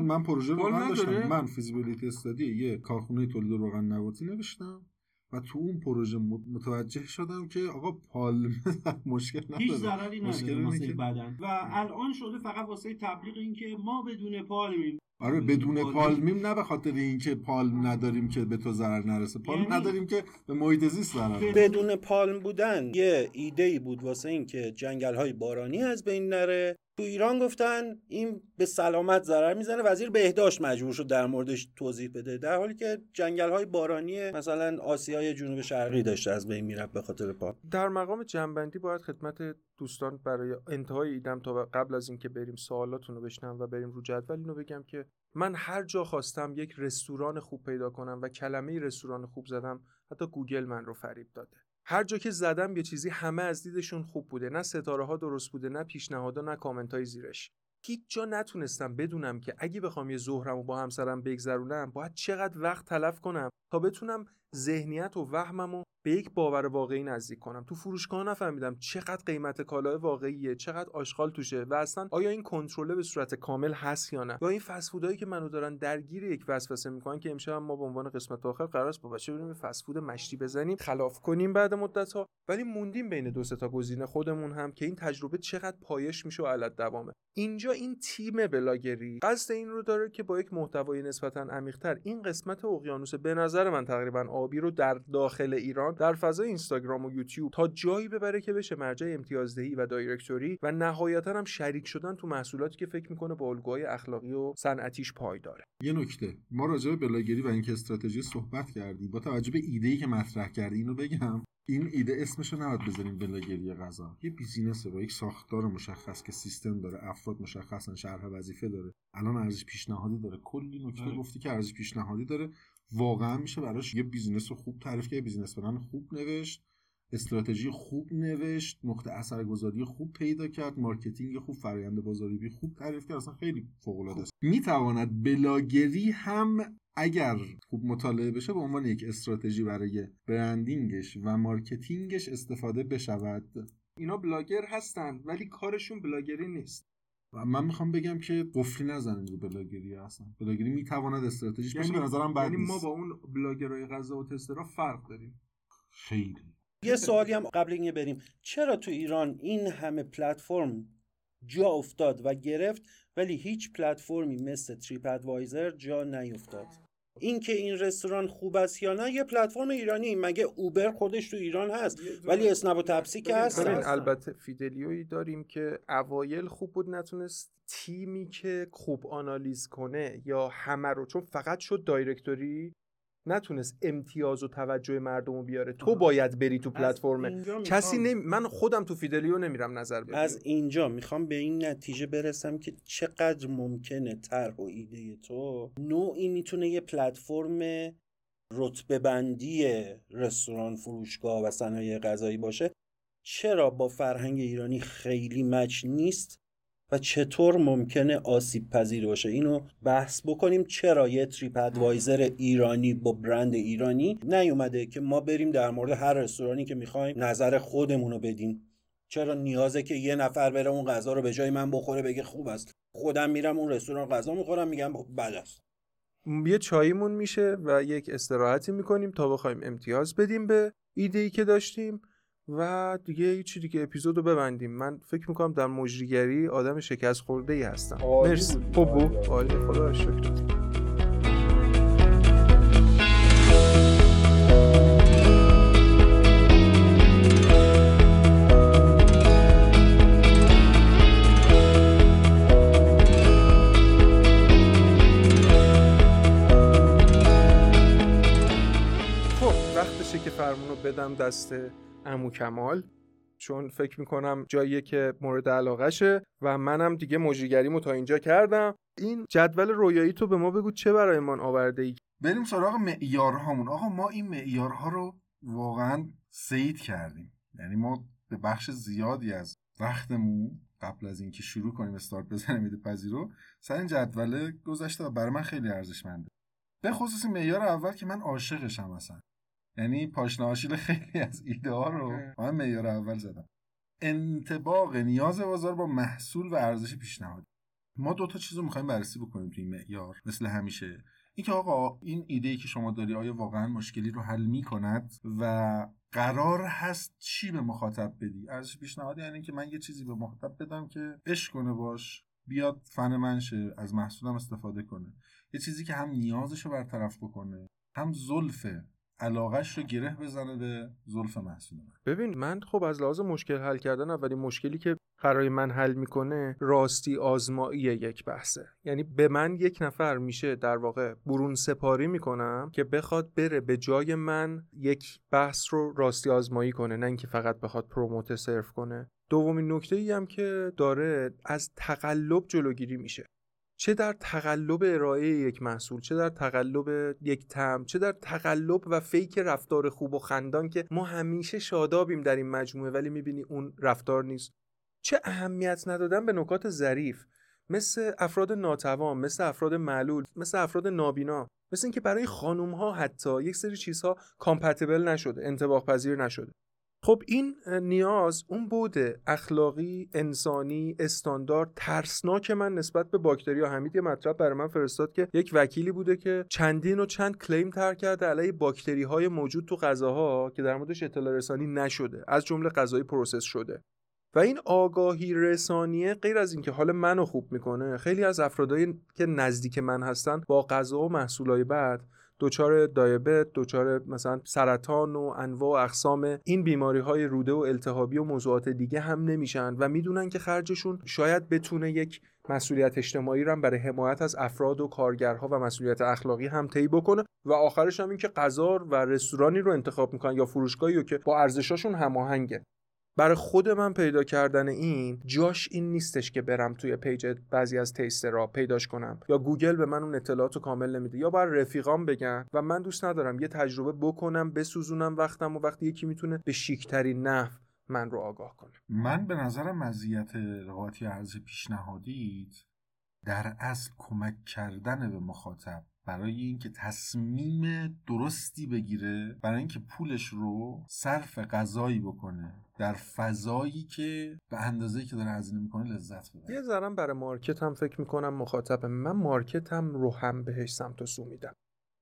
من پروژه روغن داشتم؟ من فیزیبیلیتی استادی یه کارخونه تولید روغن نباتی نوشتم. و تو اون پروژه مت- متوجه شدم که آقا پالم مشکل نداره. هیچ ضرری مشکل نداره اینه واسه که- بدن. و الان شده فقط واسه تبلیغ این که ما بدون پالمیم آره بدون پالمیم نه به خاطر اینکه پالم نداریم که به تو ضرر نرسه. پالم یعنی- نداریم که به محیط زیست ضرر. بدون پالم بودن یه ایده ای بود واسه این که جنگل های بارانی از بین نره. تو ایران گفتن این به سلامت ضرر می‌زنه. وزیر بهداشت مجبور شد در موردش توضیح بده در حالی که جنگل های بارانی مثلا آسیای جنوب شرقی داشته از بین می‌رفت به خاطر پالم در مقام جنبندی باید خدمت دوستان برای انتهای ایدم تا قبل از اینکه بریم سوالاتون رو بشنم و بریم رو جدول اینو بگم که من هر جا خواستم یک رستوران خوب پیدا کنم و کلمه رستوران خوب زدم حتی گوگل من رو فریب داده. هر جا که زدم یه چیزی همه از دیدشون خوب بوده نه ستاره ها درست بوده نه پیشنهادها نه کامنت های زیرش. هیچ جا نتونستم بدونم که اگه بخوام یه ظهرم و با همسرم بگذرونم باید چقدر وقت تلف کنم تا بتونم ذهنیت و وهمم و به یک باور واقعی نزدیک کنم. تو فروشگاه نفهمیدم چقدر قیمت کالای واقعیه چقدر آشغال توشه و اصلا آیا این کنترله به صورت کامل هست یا نه؟ یا این فست فودایی که منو دارن درگیر یک وسوسه می‌کنن که امشب ما به عنوان قسمت آخر قرار است با بچه بریم یه فست فود مشتی بزنیم خلاف کنیم بعد مدت ها ولی موندیم بین دو تا گزینه خودمون هم که این تجربه چقدر پایش میشه و علت دوامه. اینجا این تیم بلاگری قصد این رو داره که با یک محتوای نسبتا عمیق‌تر این قسمت اقیانوس به نظر من تقریبا آبی رو در داخل ایران در فضای اینستاگرام و یوتیوب تا جایی ببره که بشه مرجع امتیازدهی و دایرکتوری و نهایتا هم شریک شدن تو محصولاتی که فکر می‌کنه با الگوهای اخلاقی و صنعتیش پایداره یه نکته. ما راجع به بلاگری و اینکه استراتژی صحبت کردیم با توجه به ایده که مطرح کردی اینو بگم. این ایده اسمش رو نباید بذاریم بلاگری غذا. یه business ه با یک ساختار مشخص که سیستم داره افراد مشخصن شرح وظیفه داره. الان ارزش پیشنهادی داره. کلی نکته آره. گفتی که ارزش پیشنهادی داره. واقعا میشه براش یه business رو خوب تعریف کرد business plan خوب نوشت استراتژی خوب نوشت نقطه اثرگذاری خوب پیدا کرد marketing خوب فرآیند بازاریابی خوب تعریف کرد اصلا خیلی فوق العاده است می‌تواند بلاگری هم اگر خوب مطالعه بشه به عنوان یک استراتژی برای branding ش و marketing ش استفاده بشود. اینا بلاگر هستن ولی کارشون بلاگری نیست. من می‌خوام بگم که قفلی نزنیم رو بلاگری اصلا. بلاگری می‌تواند استراتژیش باشه یعنی- به نظرم بد یعنی ما. با اون بلاگرهای غذا و taster ا فرق داریم. خیلی. یه سوالی هم قبل اینکه بریم. چرا تو ایران این همه پلتفرم جا افتاد و گرفت ولی هیچ پلتفرمی مثل TripAdvisor جا نیفتاد؟ اینکه این رستوران خوب است یا نه یه پلتفرم ایرانی. مگه Uber خودش تو ایران هست؟ ولی اسنپ و تپسی که هستن. البته فیدیلیویی داریم که اوایل خوب بود نتونست تیمی که خوب آنالیز کنه یا همه رو چون فقط شد directory نتونست امتیاز و توجه مردم رو بیاره. تو باید بری تو پلتفرم کسی نمی... من خودم تو فیدیلیو نمیرم نظر بدم از اینجا می‌خوام به این نتیجه برسم که چقدر ممکنه طرح و ایده تو نوعی می‌تونه یه پلتفرم رتبه بندی رستوران فروشگاه و صنایع غذایی باشه. چرا با فرهنگ ایرانی خیلی مچ نیست؟ و چطور ممکنه آسیب پذیر باشه. اینو بحث بکنیم. چرا یه تریپ ادوایزر ایرانی با برند ایرانی نیومده که ما بریم در مورد هر رستورانی که می‌خوایم نظر خودمون رو بدیم؟ چرا نیازه که یه نفر بره اون غذا رو به جای من بخوره بگه خوب است. خودم میرم اون رستوران غذا می‌خورم میگم بد است. یه چاییمون میشه و یک استراحتی می‌کنیم تا بخوایم امتیاز بدیم به ایده ای که داشتیم. و دیگه هیچی دیگه اپیزودو ببندیم. من فکر می‌کنم در مجریگری آدم شکست خورده ای هستم مرسی. خوب بود. عالی، خدا شکر. خب وقتشه که فرمون رو بدم دست امو کمال. چون فکر می‌کنم جاییه که مورد علاقشه و منم دیگه مجریگریمو تا اینجا کردم. این جدول رویایی تو به ما بگو چه برایمان آورده ای بریم سراغ معیارهامون. آقا ما این معیارها رو واقعا سید کردیم. یعنی ما به بخش زیادی از وقتمون قبل از اینکه شروع کنیم استارت بزنیم ایده پذیر رو سر این جدول گذشته و برای من خیلی ارزشمنده. به خصوص معیار اول که من عاشقشم اصلا. یعنی پاشنه آشیل خیلی از ایده ها رو من معیار اول زدم. انتباق نیاز بازار با محصول و ارزش پیشنهادی ما دو تا چیز رو می‌خوایم بررسی بکنیم تو این معیار مثل همیشه. اینکه آقا این ایده ای که شما داری آیا واقعا مشکلی رو حل می‌کند؟ و قرار هست چی به مخاطب بدی؟ ارزش پیشنهادی یعنی که من یه چیزی به مخاطب بدم که عشق کنه باش بیاد فن من شه از محصولم استفاده کنه. یه چیزی که هم نیازش رو برطرف بکنه هم زلف علاقش رو گره بزنه به زلف محصول من. ببین من خب از لحاظ مشکل حل کردن اولین مشکلی که برای من حل می‌کنه راستی آزمایی یک بحثه. یعنی به من یک نفر میشه در واقع برون سپاری می‌کنم که بخواد بره به جای من یک بحث رو راستی آزمایی کنه نه اینکه فقط بخواد پروموت صرف کنه. دومین نکته ای هم که داره از تقلب جلوگیری میشه. چه در تقلب ارائه یک محصول چه در تقلب یک تم چه در تقلب و فیک رفتار خوب و خندان که ما همیشه شادابیم در این مجموعه ولی می‌بینی اون رفتار نیست. چه اهمیت ندادن به نکات ظریف مثل افراد ناتوان مثل افراد معلول مثل افراد نابینا مثل اینکه برای خانوم ها حتی یک سری چیزها کامپتیبل نشده انطباق پذیر نشده. خب این نیاز اون بود اخلاقی انسانی استاندارد ترسناک من نسبت به باکتریا. حمید یه مطلب برای من فرستاد که یک وکیلی بوده که چندین و چند claim طرح کرده علیه باکتری های موجود تو غذاها که در موردش اطلاع رسانی نشده. از جمله غذای process شده. و این آگاهی رسانیه غیر از اینکه حال منو خوب می‌کنه خیلی از افرادایی که نزدیک من هستن با غذا و محصولای بعد دچار دیابت، دچار مثلا سرطان و انواع و اقسام این بیماری های روده و التهابی و موضوعات دیگه هم نمیشن و می‌دونن که خرجشون شاید بتونه یک مسئولیت اجتماعی رو برای حمایت از افراد و کارگرها و مسئولیت اخلاقی هم طی بکنه و آخرش هم این که غذا و رستورانی رو انتخاب می‌کنن یا فروشگاهی رو که با ارزشاشون هماهنگه. برای خود من پیدا کردن این جاش این نیستش که برم توی پیج بعضی از taster ها پیداش کنم. یا گوگل به من اون اطلاعات رو کامل نمیده. یا بر رفیقام بگن و من دوست ندارم یه تجربه بکنم بسوزونم وقتم و وقتی یکی می‌تونه به شیکترین نحو من رو آگاه کنه. من به نظرم مزیت رقابتی ارزش پیشنهادیت در اصل کمک کردن به مخاطب برای اینکه تصمیم درستی بگیره برای اینکه پولش رو صرف غذایی بکنه. در فضایی که به اندازه‌ای که داره هزینه می‌کنه لذت ببره یه ذرم برای market هم فکر می‌کنم مخاطب من market هم رو هم بهش سمت و سو میدم.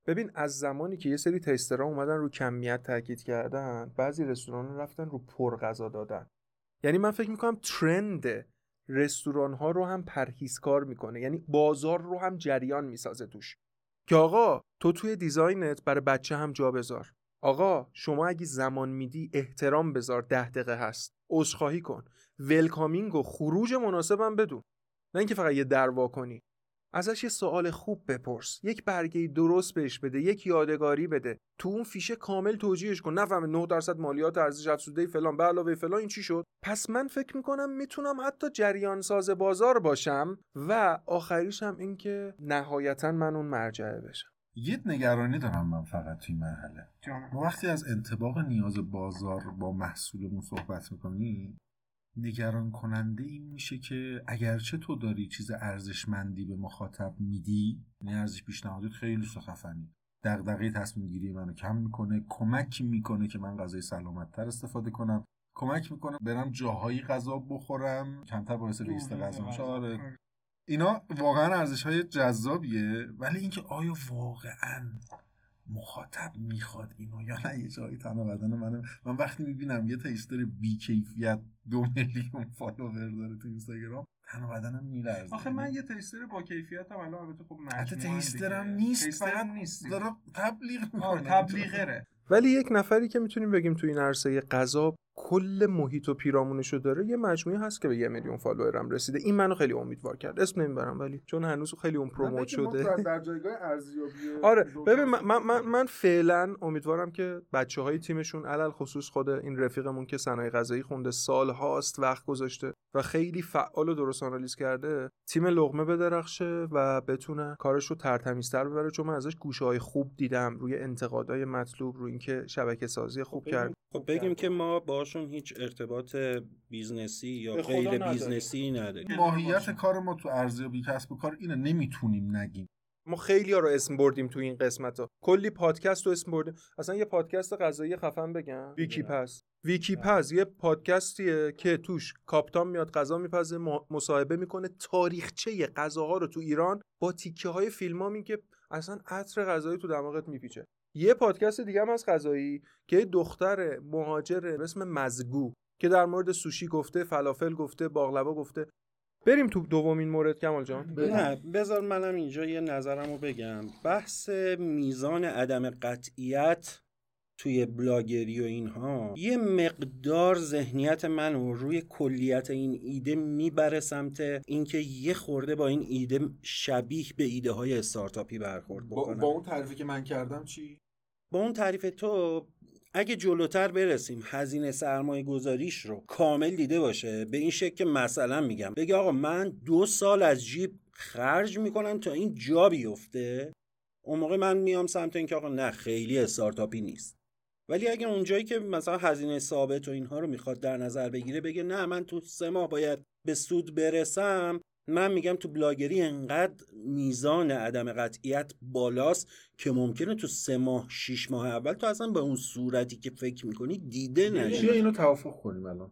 ببین از زمانی که یه سری taster ها اومدن رو کمیت تاکید کردن بعضی رستوران رفتن رو پر غذا دادن. یعنی من فکر می‌کنم trend رستوران ها رو هم پرهیزکار می‌کنه. یعنی بازار رو هم جریان می‌سازه توش. که آقا تو توی design ت برای بچه هم جا بذار. آقا شما اگه زمان میدی احترام بذار ده دقیقه هست. عذرخواهی کن. welcoming و خروج مناسبم بدون. نه اینکه فقط یه درو وا کنی ازش یه سوال خوب بپرس. یک برگه درست بهش بده یک یادگاری بده. تو اون فیشه کامل توجیهش کن. نفهمه 9 درصد مالیات ارزش افزوده فلان. به علاوه فلان این چی شد؟ پس من فکر می‌کنم می‌تونم حتی جریان ساز بازار باشم و آخریش هم این که نهایتا من اون مرجعه بشم. یه نگرانی دارم من فقط توی مرحله. ما وقتی از انتباق نیاز بازار با محصولمون صحبت می‌کنیم نگران کننده این میشه که اگرچه تو داری چیز ارزشمندی به مخاطب میدی یعنی ارزش پیشنهادیت خیلی سخفنی. دغدغه تصمیم گیری منو کم می‌کنه کمک می‌کنه که من غذای سلامتتر استفاده کنم. کمک می‌کنه برم جاهایی غذا بخورم. کمتر باعث ریست غذا میشه. آره. اینا واقعا ارزش های جذابیه ولی اینکه آیا واقعا مخاطب می‌خواد اینو یا نه یه جایی تن بدن منه. من وقتی می‌بینم یه taster بی کیفیت دو میلیون follower داره تو اینستاگرام تن بدنم میلرزه. آخه من یه taster با کیفیت هم الان البته خب حتی taster م. نیست taster م فقط نیست داره تبلیغ تبلیغره. ولی یک نفری که می‌تونیم بگیم تو این عرصه غذا کل محیط و پیرامونشو داره یه مجموعه هست که به یه میلیون follower م رسیده. این منو خیلی امیدوار کرد. اسم نمی‌برم ولی چون هنوز خیلی اون promote شده. در جایگاه ارزیابی آره ببین من, من, من, من فعلا امیدوارم که بچه های تیمشون علل خصوص خود این رفیقمون که صنایع غذایی خونده سال هاست وقت گذاشته و خیلی فعال و درست آنالیز کرده تیم لقمه بدرخشه و بتونه کارش رو ترتمیزتر ببره. چون من ازش گوشه های خوب دیدم روی انتقادهای مطلوب روی اینکه شبکه سازی خوب کرد. خب بگیم که ما باشون هیچ ارتباط business ی یا غیر. business ی نداریم. ماهیت کار ما تو ارزیابی کسب و کار اینه نمی‌تونیم نگیم. ما خیلی ها رو اسم بردیم تو این قسمت ها. کلی پادکست رو اسم بردیم. اصلا یه پادکست غذایی خفن بگم. ویکی پس ویکی پس یه پادکستیه که توش کاپتان میاد غذا میپزه مصاحبه می‌کنه. تاریخچه غذاها رو تو ایران با تیکه های فیلم ها که اصلا عطر غذایی تو دماغت میپیچه. یه پادکست دیگه هم از غذایی که یه دختر مهاجر به اسم مزگو که در مورد سوشی گفته فلافل گفته باقلوا گفته. بریم تو دومین مورد کمال جان. نه بذار منم اینجا یه نظرم رو بگم. بحث میزان عدم قطعیت توی بلاگری و اینها یه مقدار ذهنیت منو روی کلیت این ایده می‌بره سمت اینکه یه خورده با این ایده شبیه به ایده های استارتاپی برخورد با, بکنم. با اون تعریفی که من کردم چی؟ با اون تعریف تو اگه جلوتر برسیم هزینه سرمایه گذاریش رو کامل دیده باشه به این شکل که مثلا میگم بگه آقا من دو سال از جیب خرج می‌کنم تا این جا بیفته. اون موقع من میام سمت اینکه آقا نه خیلی استارتاپی نیست. ولی اگه اونجایی که مثلا هزینه ثابت و اینها رو می‌خواد در نظر بگیره بگه نه من تو سه ماه باید به سود برسم من میگم تو بلاگری انقدر میزان عدم قطعیت بالاست که ممکنه تو سه ماه شیش ماه اول تو اصلا به اون صورتی که فکر می‌کنی دیده بیا نشی. اینو توافق کنیم الان.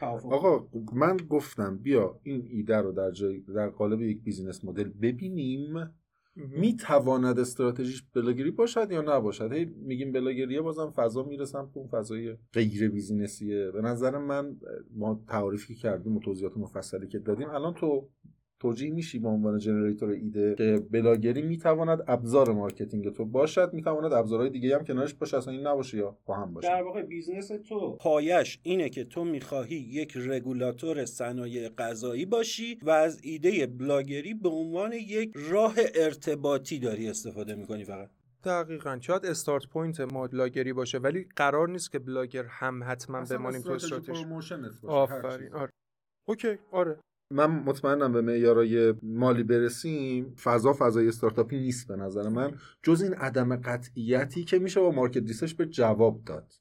آقا من گفتم بیا این ایده رو در جای در قالب یک business model ببینیم. می‌تواند استراتژیش بلاگری باشد یا نباشد؟ هی میگیم بلاگریه بازم فضا میره سمت اون فضای غیر business یه. به نظر من ما تعریفی کردیم و توضیحات مفصلی که دادیم الان تو توجیه میشی به عنوان generator ایده که بلاگری می‌تواند ابزار marketing تو باشد می‌تواند ابزارهای دیگه هم کنارش باشه اصلا این نباشه یا با هم باشه؟ در واقع business تو. پایش اینه که تو می‌خواهی یک رگولاتور صنایع غذایی باشی و از ایده بلاگری به عنوان یک راه ارتباطی داری استفاده می‌کنی فقط. دقیقا. شاید start point ما بلاگری باشه ولی قرار نیست که بلاگر هم حتما بمانیم تو استراتژی آفرین. آره. okay. آره. من مطمئنم به معیارای مالی برسیم فضا فضای استارتاپی نیست به نظر من. جز این عدم قطعیتی که میشه با market research به جواب داد.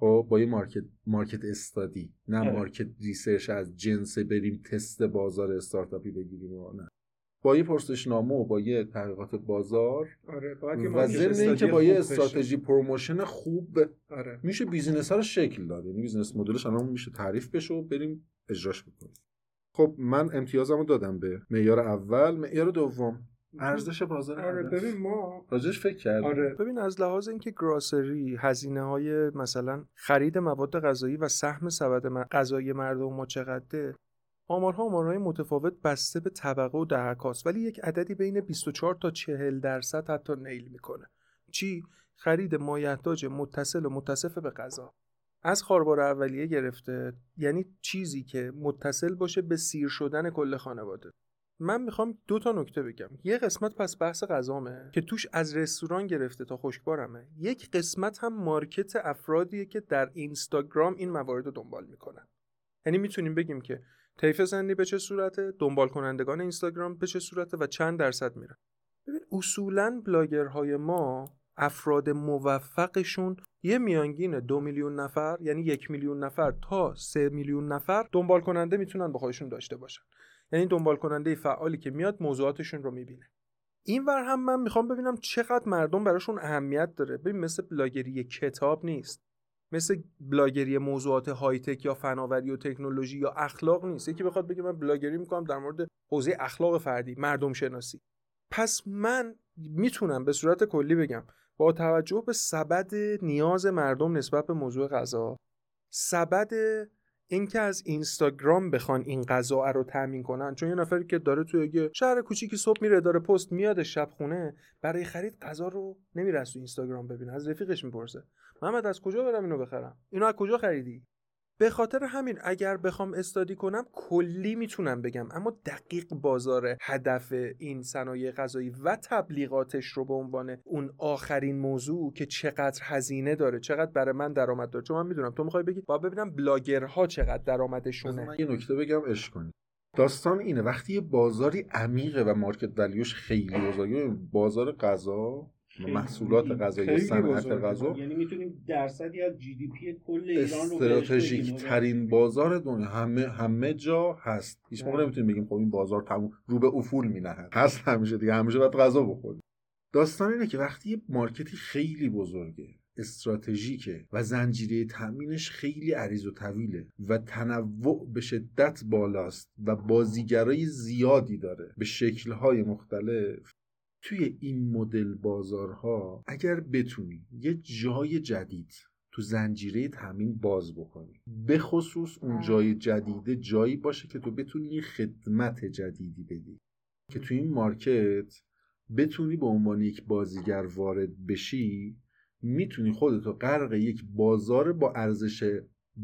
خب با یه market market study نه. market research از جنس بریم تست بازار استارتاپی بگیریم و نه. با یه پرسشنامه و با یه تحقیقات بازار آره باید و ضمن اینکه با یه. استراتژی promotion خوب آره. میشه business ها رو شکل داد. یعنی business model ش الان میشه تعریف بشه و بریم اجراش بکنیم. خب من امتیازمو دادم به معیار اول معیار دوم. ارزش بازار آره. ببین ما راجعش فکر کردم آره. ببین از لحاظ اینکه grocery هزینه های مثلا خرید مواد غذایی و سهم سبد غذایی مردم ما چقدره آمارها آمارهای متفاوت بسته به طبقه و دهکاست ولی یک عددی بین 24 تا 40 درصد حتی میل می‌کنه. چی؟ خرید مایحتاج متصل و متصف به غذا. از خاربار اولیه گرفته یعنی چیزی که متصل باشه به سیر شدن کل خانواده. من می‌خوام دو تا نکته بگم. یه قسمت پس بحث غذامه که توش از رستوران گرفته تا خشکبارمه یک قسمت هم مارکت افرادیه که در اینستاگرام این موارد رو دنبال می‌کنن. یعنی می‌تونیم بگیم که طیف سنی به چه صورته دنبال کنندگان اینستاگرام به چه صورته و چند درصد میرن. ببین اصولا بلاگرهای ما افراد موفقشون یه میانگین دو میلیون نفر یعنی یک میلیون نفر تا سه میلیون نفر دنبال کننده می‌تونن با خودشون داشته باشن. یعنی دنبال کننده فعالی که میاد موضوعاتشون رو می‌بینه. اینور هم من می‌خوام ببینم چقدر مردم براشون اهمیت داره. ببین مثل بلاگری کتاب نیست. مثل بلاگری موضوعات high tech یا فناوری و تکنولوژی یا اخلاق نیست. یکی بخواد بگه من بلاگری می‌کنم در مورد حوزه اخلاق فردی مردم شناسی پس من می‌تونم به صورت کلی بگم با توجه به سبد نیاز مردم نسبت به موضوع غذا سبد اینکه از اینستاگرام بخوان این غذا رو تامین کنن چون یه نفری که داره توی یه شهر کوچیکی صبح میره داره پست میاد شب خونه برای خرید غذا رو نمیره تو اینستاگرام ببینه از رفیقش می‌پرسه. محمد از کجا برم اینو بخرم؟ اینو از کجا خریدی؟ به خاطر همین اگر بخوام استادی کنم کلی می‌تونم بگم. اما دقیق بازار هدف این صنایع غذایی و تبلیغاتش رو به عنوان اون آخرین موضوع که چقدر هزینه داره چقدر برای من درآمد داره. چون من می‌دونم تو می‌خوای بگی با ببینم بلاگرها چقدر درآمدشونه. یه نکته بگم عشق کنی. داستان اینه وقتی یه بازاری عمیقه و market value ش خیلی بزرگه بازار غذا محصولات غذایی صنعت. غذا. یعنی می‌تونیم درصدی از GDP کل ایران رو استراتژیک. ترین بازار دنیا. همه همه جا هست. هیچ موقع بله. نمی‌تونیم بگیم خب این بازار تموم رو به افول مینهد. هست همیشه دیگه. همیشه باید غذا بخوریم. داستان اینه که وقتی یه مارکتی خیلی بزرگه استراتژیکه و زنجیره تامینش خیلی عریض و طویله و تنوع به شدت بالاست و بازیگرای زیادی داره به شکلهای مختلف. توی این مدل بازارها اگر بتونی یه جای جدید تو زنجیره تامین باز بکنی به خصوص اون جای جدیده جایی باشه که تو بتونی یه خدمت جدیدی بدی. که تو این مارکت بتونی به عنوان یک بازیگر وارد بشی می‌تونی خودتو غرق یک بازار با ارزش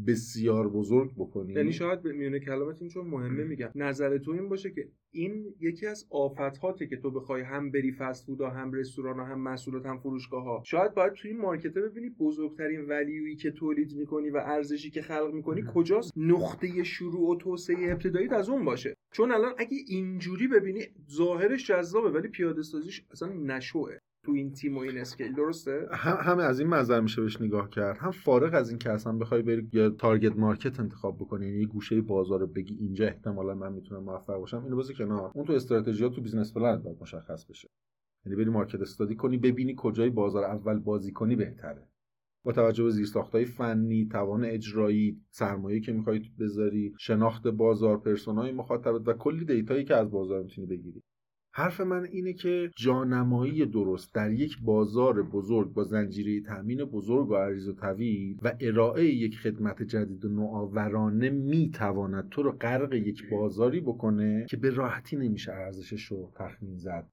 بسیار بزرگ بکنی. یعنی شاید به میونه کلامت این چون مهمه میگم. نظر تو این باشه که این یکی از آفتهاته که تو بخوای هم بری فست فود هم رستوران هم محصولات هم فروشگاه ها شاید باید توی این مارکته ببینی بزرگترین ولیویی که تولید می‌کنی و ارزشی که خلق می‌کنی کجاست. نقطه شروع و توسعه ابتدایی از اون باشه. چون الان اگه اینجوری ببینی ظاهرش جذابه ولی پیاده سازیش اصلا نشه تو این تیم و این skill. درسته؟ هم همه از این منظر میشه بهش نگاه کرد. هم فارغ از این که اصلا بخوای بری یا target market انتخاب بکنی یعنی یه گوشه بازار رو بگی اینجا احتمالا من می‌تونم موفق باشم اینو بذار کنار. اون تو استراتژی تو business plan باید مشخص بشه. یعنی بری market study کنی ببینی کجای بازار اول بازی کنی بهتره. با توجه به زیرساختهای فنی، توان اجرایی، سرمایه که می‌خوای بذاری، شناخت بازار، persona ی مخاطبت و کلی data یی که از بازار می‌تونی بگیری. حرف من اینه که جانمایی درست در یک بازار بزرگ با زنجیره تامین بزرگ و عریض و طویل و ارائه یک خدمت جدید و نوآورانه می‌تواند تو رو غرق یک بازاری بکنه که به راحتی نمیشه ارزشش رو تخمین زد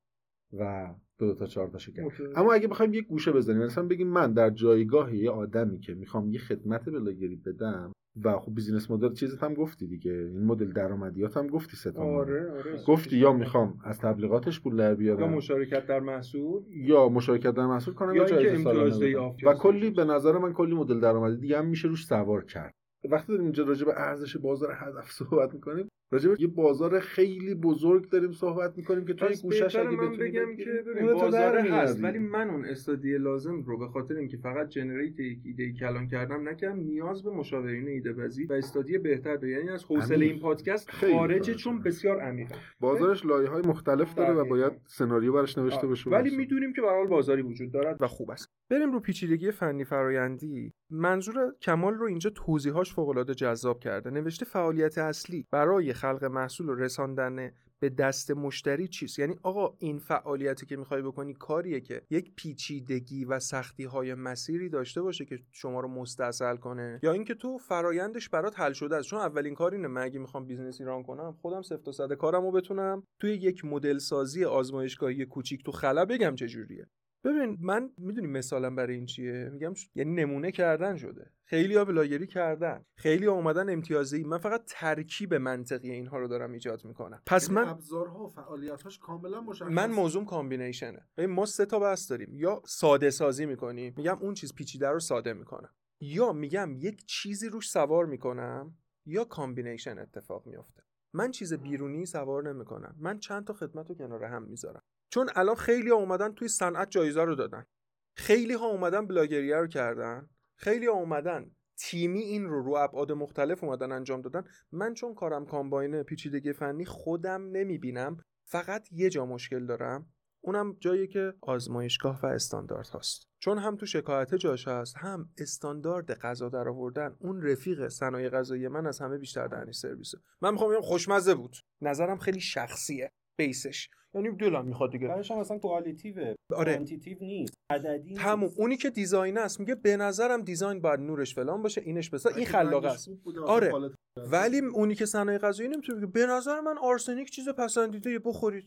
و دو تا چهار کرد اما اگه بخوایم یه گوشه بزنیم مثلا بگیم من در جایگاه یه آدمی که می‌خوام یه خدمت بلاگری بدم و خب business model چیزت هم گفتی دیگه. این مدل درآمدیات هم گفتی سه تا آره آره گفتی یا می‌خوام از تبلیغاتش پول در یا بیارم مشارکت در محصول. یا مشارکت در محصول کنم یا یا جایزه امتیاز سالانه و کلی به نظر من کلی مدل درآمدی دیگه هم میشه روش سوار کرد. وقتی داریم اینجا راجع به ارزش بازار هدف صحبت می‌کنیم راجع یه بازار خیلی بزرگ داریم صحبت می‌کنیم که توی پس گوشش اگه من بتونی بگم که تو بازار هست. ولی من اون استادی لازم رو به خاطر اینکه فقط جنریت یک ایده کلان کردم نکردم نیاز به مشاورین ایده بازی و استادی بهتر داره یعنی از حوصله. این پادکست خارجه. چون بسیار عمیقه بازارش لایه های مختلف داره و دقیقاً. باید سناریو براش نوشته. بشه ولی می‌دونیم که به هر حال بازاری وجود دارد و خوب است بریم رو پیچیدگی فنی فرایندی منظور کمال رو اینجا توضیحاش فوق العاده جذاب کرده نوشته فعالیت اصلی برای خلق محصول و رساندن به دست مشتری چیست؟ یعنی آقا این فعالیتی که می‌خوای بکنی کاریه که یک پیچیدگی و سختی های مسیری داشته باشه که شما رو مستاصل کنه. یا اینکه تو فرایندش برات حل شده است. چون اولین کار اینه من اگه می‌خوام business ی run کنم خودم صفر تا صد کارم رو بتونم. توی یک مدل سازی آزمایشگاهی کوچیک تو خلا بگم چجوریه ببین من می‌دونی مثالم برای این چیه؟ میگم ش- یعنی نمونه کردن شده. خیلی ها بلاگری کردن. خیلی ها اومدن امتیازی من فقط ترکیب منطقی اینها رو دارم ایجاد می‌کنم. پس من ابزارها و فعالیتاش کاملا مشخص من موضوع combination ه. ببین ما سه تا بحث داریم. یا ساده سازی می‌کنیم. میگم اون چیز پیچیده رو ساده می‌کنم. یا میگم یک چیزی روش سوار می‌کنم. یا combination اتفاق میافته. من چیز بیرونی سوار نمی‌کنم. من چند تا خدمت رو کنار هم می‌ذارم. چون الان خیلی ها اومدن توی صنعت جایزه رو دادن. خیلی ها اومدن بلاگریه رو کردن. خیلی ها اومدن تیمی این رو رو ابعاد مختلف اومدن انجام دادن. من چون کارم کامباینه پیچیدگی فنی خودم نمی‌بینم فقط یه جا مشکل دارم. اونم جایی که آزمایشگاه و استاندارد هاست. چون هم تو شکایت جاش هست هم استاندارد غذا در آوردن اون رفیق صنایع غذایی من از همه بیشتر دهنی سرویسه. من می‌خوام بگم خوشمزه بود. نظرم خیلی شخصیه. base ش. یعنی دلم می‌خواد دیگه. هم اصلا qualitative ه آره. quantitative نیست. عددی تموم. نیست. اونی که designer است میگه به نظرم design باید نورش فلان باشه اینش بسا این خلاق است. آره. ولی اونی که صنایع غذایی نمی‌تونه بگه به نظر من آرسنیک چیز پسندیده بخورید.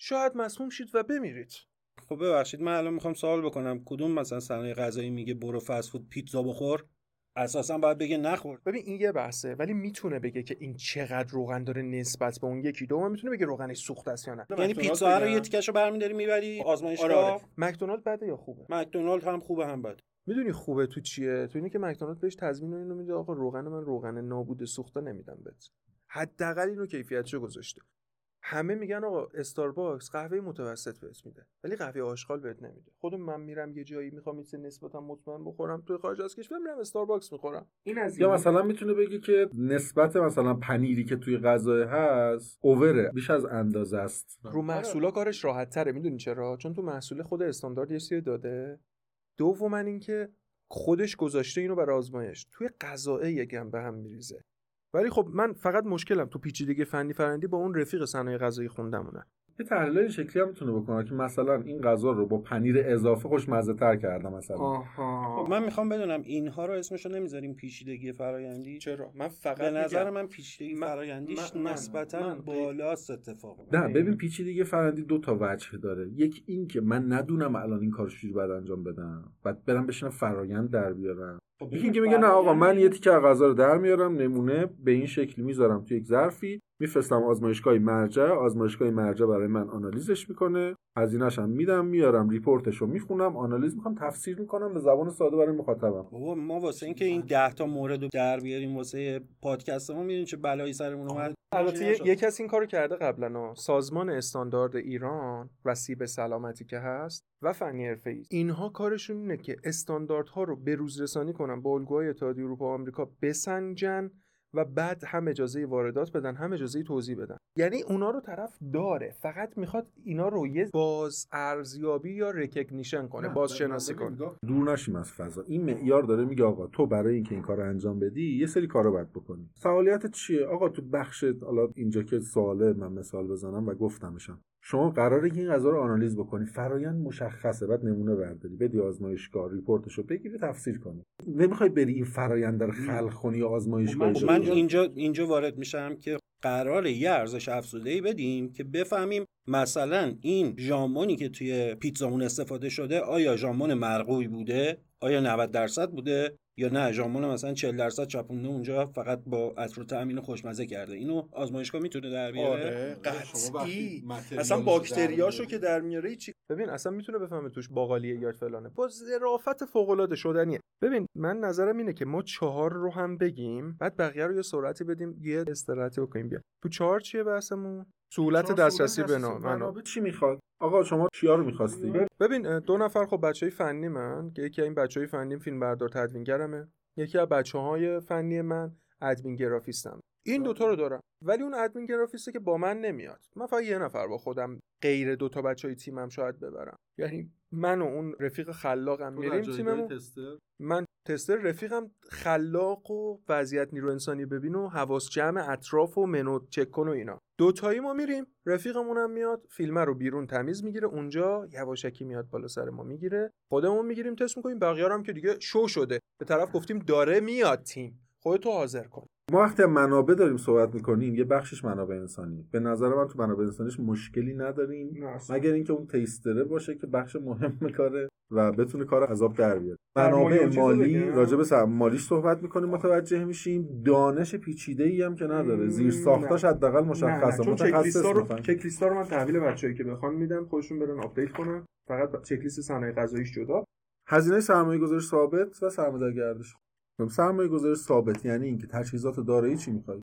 شاید مسموم شید و بمیرید. خب ببخشید من الان می‌خوام سوال بکنم. کدوم مثلا صنایع غذایی میگه برو فست فود پیتزا بخور؟ اساسا باید بگه نخور. ببین این یه بحثه ولی می‌تونه بگه که این چقدر روغن داره نسبت به اون یکی دوم می‌تونه بگه روغنش سوخته است یا نه. یعنی پیتزا رو. یه تیکشو برمیداری می‌بری آزمایشگاه؟ آره آره. مکدونالد بده یا خوبه؟ مکدونالد هم خوبه هم بد می‌دونی خوبه تو چیه؟ تو اینه که مکدونالد بهش تضمین اینو میده آقا روغن من روغن نابود سوخته نمیدم بهت. حداقل اینو کیفیتشو گذاشته. همه میگن آقا استارباکس قهوه متوسط بهت میده ولی قهوه آشغال بهت نمیده. خودم من میرم یه جایی می‌خوام یه چیز نسبتا مطمئن بخورم توی خارج از کشور میرم استارباکس می‌خورم. این از یا. مثلا می‌تونه بگه که نسبت مثلا پنیری که توی غذا هست اووره بیش از اندازه است. رو محصولا کارش راحت تره می‌دونی چرا؟ چون تو محصول خود استاندارد یه سری داده. دوم اینکه خودش گذاشته اینو برای آزمایش. توی غذای یکم به هم میریزه. ولی خب من فقط مشکلم تو پیچیدگی فنی فرندی با اون رفیق صنایع غذایی خوندمونه. یه تحلیل این شکلی هم می‌تونه بکنه که مثلا این غذا رو با پنیر اضافه خوشمزه تر کردم مثلا. آها. خب من می‌خوام بدونم اینها رو اسمشو نمی‌ذاریم پیچیدگی فرایندی؟ چرا؟ من فقط به نظر میگم- من پیچیدگی من- فرایندیش نسبتا بالاست اتفاق نه ببین پیچیدگی فرندی دو تا وجه داره. یک این که من ندونم الان این کارو چجوری باید انجام بدم. بعد برم بشینم فرایند در بیارم. یکی اینکه میگه نه آقا من یه تیکه از غذا رو در میارم نمونه به این شکلی می‌ذارم توی یک ظرفی. میفرستم آزمایشگاه مرجع آزمایشگاه مرجع برای من آنالیزش می‌کنه. هزینه‌ش هم میدم میارم ریپورتش رو می‌خونم آنالیز می‌کنم تفسیر می‌کنم به زبان ساده برای مخاطبم. بابا ما واسه اینکه این ده تا مورد رو در بیاریم واسه پادکستمون می‌دونیم چه بلایی سرمون اومد. البته یه- کسی این کارو کرده قبلا. سازمان استاندارد ایران و سیب سلامتی که هست و فنی حرفه‌ای. اینها کارشون اینه که استانداردها رو به روز رسانی کنن با الگوهای اتحادیه اروپا و آمریکا بسنجن و بعد هم اجازه واردات بدن هم اجازه توزیع بدن. یعنی اونا رو طرف داره. فقط می‌خواد اینا رو یه باز ارزیابی یا recognition کنه بازشناسی کنه. دور نشیم از فضا. این معیار داره میگه آقا تو برای اینکه این کار رو انجام بدی یه سری کارا باید بکنی. فعالیت چیه؟ آقا تو بخش حالا اینجا که سواله من مثال بزنم و گفتمشم. شما قراره که این غذا رو آنالیز بکنی. فرایند مشخصه. بعد نمونه برداری. بدی آزمایشگاه ریپورتش رو بگیری تفسیر کنی. نمی‌خوای بری این فرایند رو خلق کنی یا آزمایشگاه خب من اینجا اینجا وارد میشم که قرار یه ارزش افزوده ای بدیم که بفهمیم مثلا این ژامونی که توی پیتزامون استفاده شده آیا ژامون مرغوبی بوده؟ آیا 90 درصد بوده؟ یا نه ژامون مثلا 40 درصد چپونده اونجا فقط با عطر و طعم خوشمزه کرده. اینو آزمایشگاه می‌تونه در بیاره؟ آره. متریالشو اصلا باکتریاشو. که در میاره چی ببین اصلا می‌تونه بفهمه توش باقالیه یا فلانه. با ظرافت فوق العاده شدنیه. ببین من نظرم اینه که ما چهار رو هم بگیم بعد بقیه رو یه سرعتی بدیم یه استراحتی بکنیم. بیا. تو چهار چیه بحثمون؟ سهولت دسترسی به منابع چی می‌خواد؟ آقا شما چیا رو می‌خواستی؟ ببین دو نفر خب بچه های فنی من که یکی این بچه های فنی فیلم بردار تدوینگرمه یکی از بچه های فنی من ادمین گرافیستم. این دوتا رو دارم ولی اون ادمین گرافیسته که با من نمیاد. من فقط یه نفر با خودم غیر دوتا بچه های تیمم شاید ببرم. یعنی من و اون رفیق خلاقم میریم تیممون. من تستر رفیقم خلاق و وضعیت نیرو انسانی ببین و حواس جمع اطراف و منو چک کن و اینا. دوتایی ما میریم رفیقمونم میاد فیلم رو بیرون تمیز می‌گیره اونجا یواشکی میاد بالا سر ما می‌گیره. خودمون می‌گیریم تست می‌کنیم بقیه هم که دیگه شو شده. به طرف گفتیم داره میاد تیم. خودتو حاضر کن. ما وقتی منابع داریم صحبت می‌کنیم یه بخشش منابع انسانی. به نظر من تو منابع انسانیش مشکلی نداریم. مگر اینکه اون taster ه باشه که بخش مهم کاره و بتونه کار عذاب در بیاره. منابع مالی؟ راجع به مالیش صحبت می‌کنیم متوجه میشیم. دانش پیچیده ای هم که نداره. زیر ساختاش حداقل مشخصه. متخصص رو. چک رو من تحویل بچه‌ای که بخوان میدم خودشون برن update کنن. فقط چک لیست صنایع غذاییش جدا. هزینه سرمایه گذاری ثابت و سرمایه گردش. سرمایه گذاری ثابت یعنی اینکه تجهیزات دارایی چی می‌خوای؟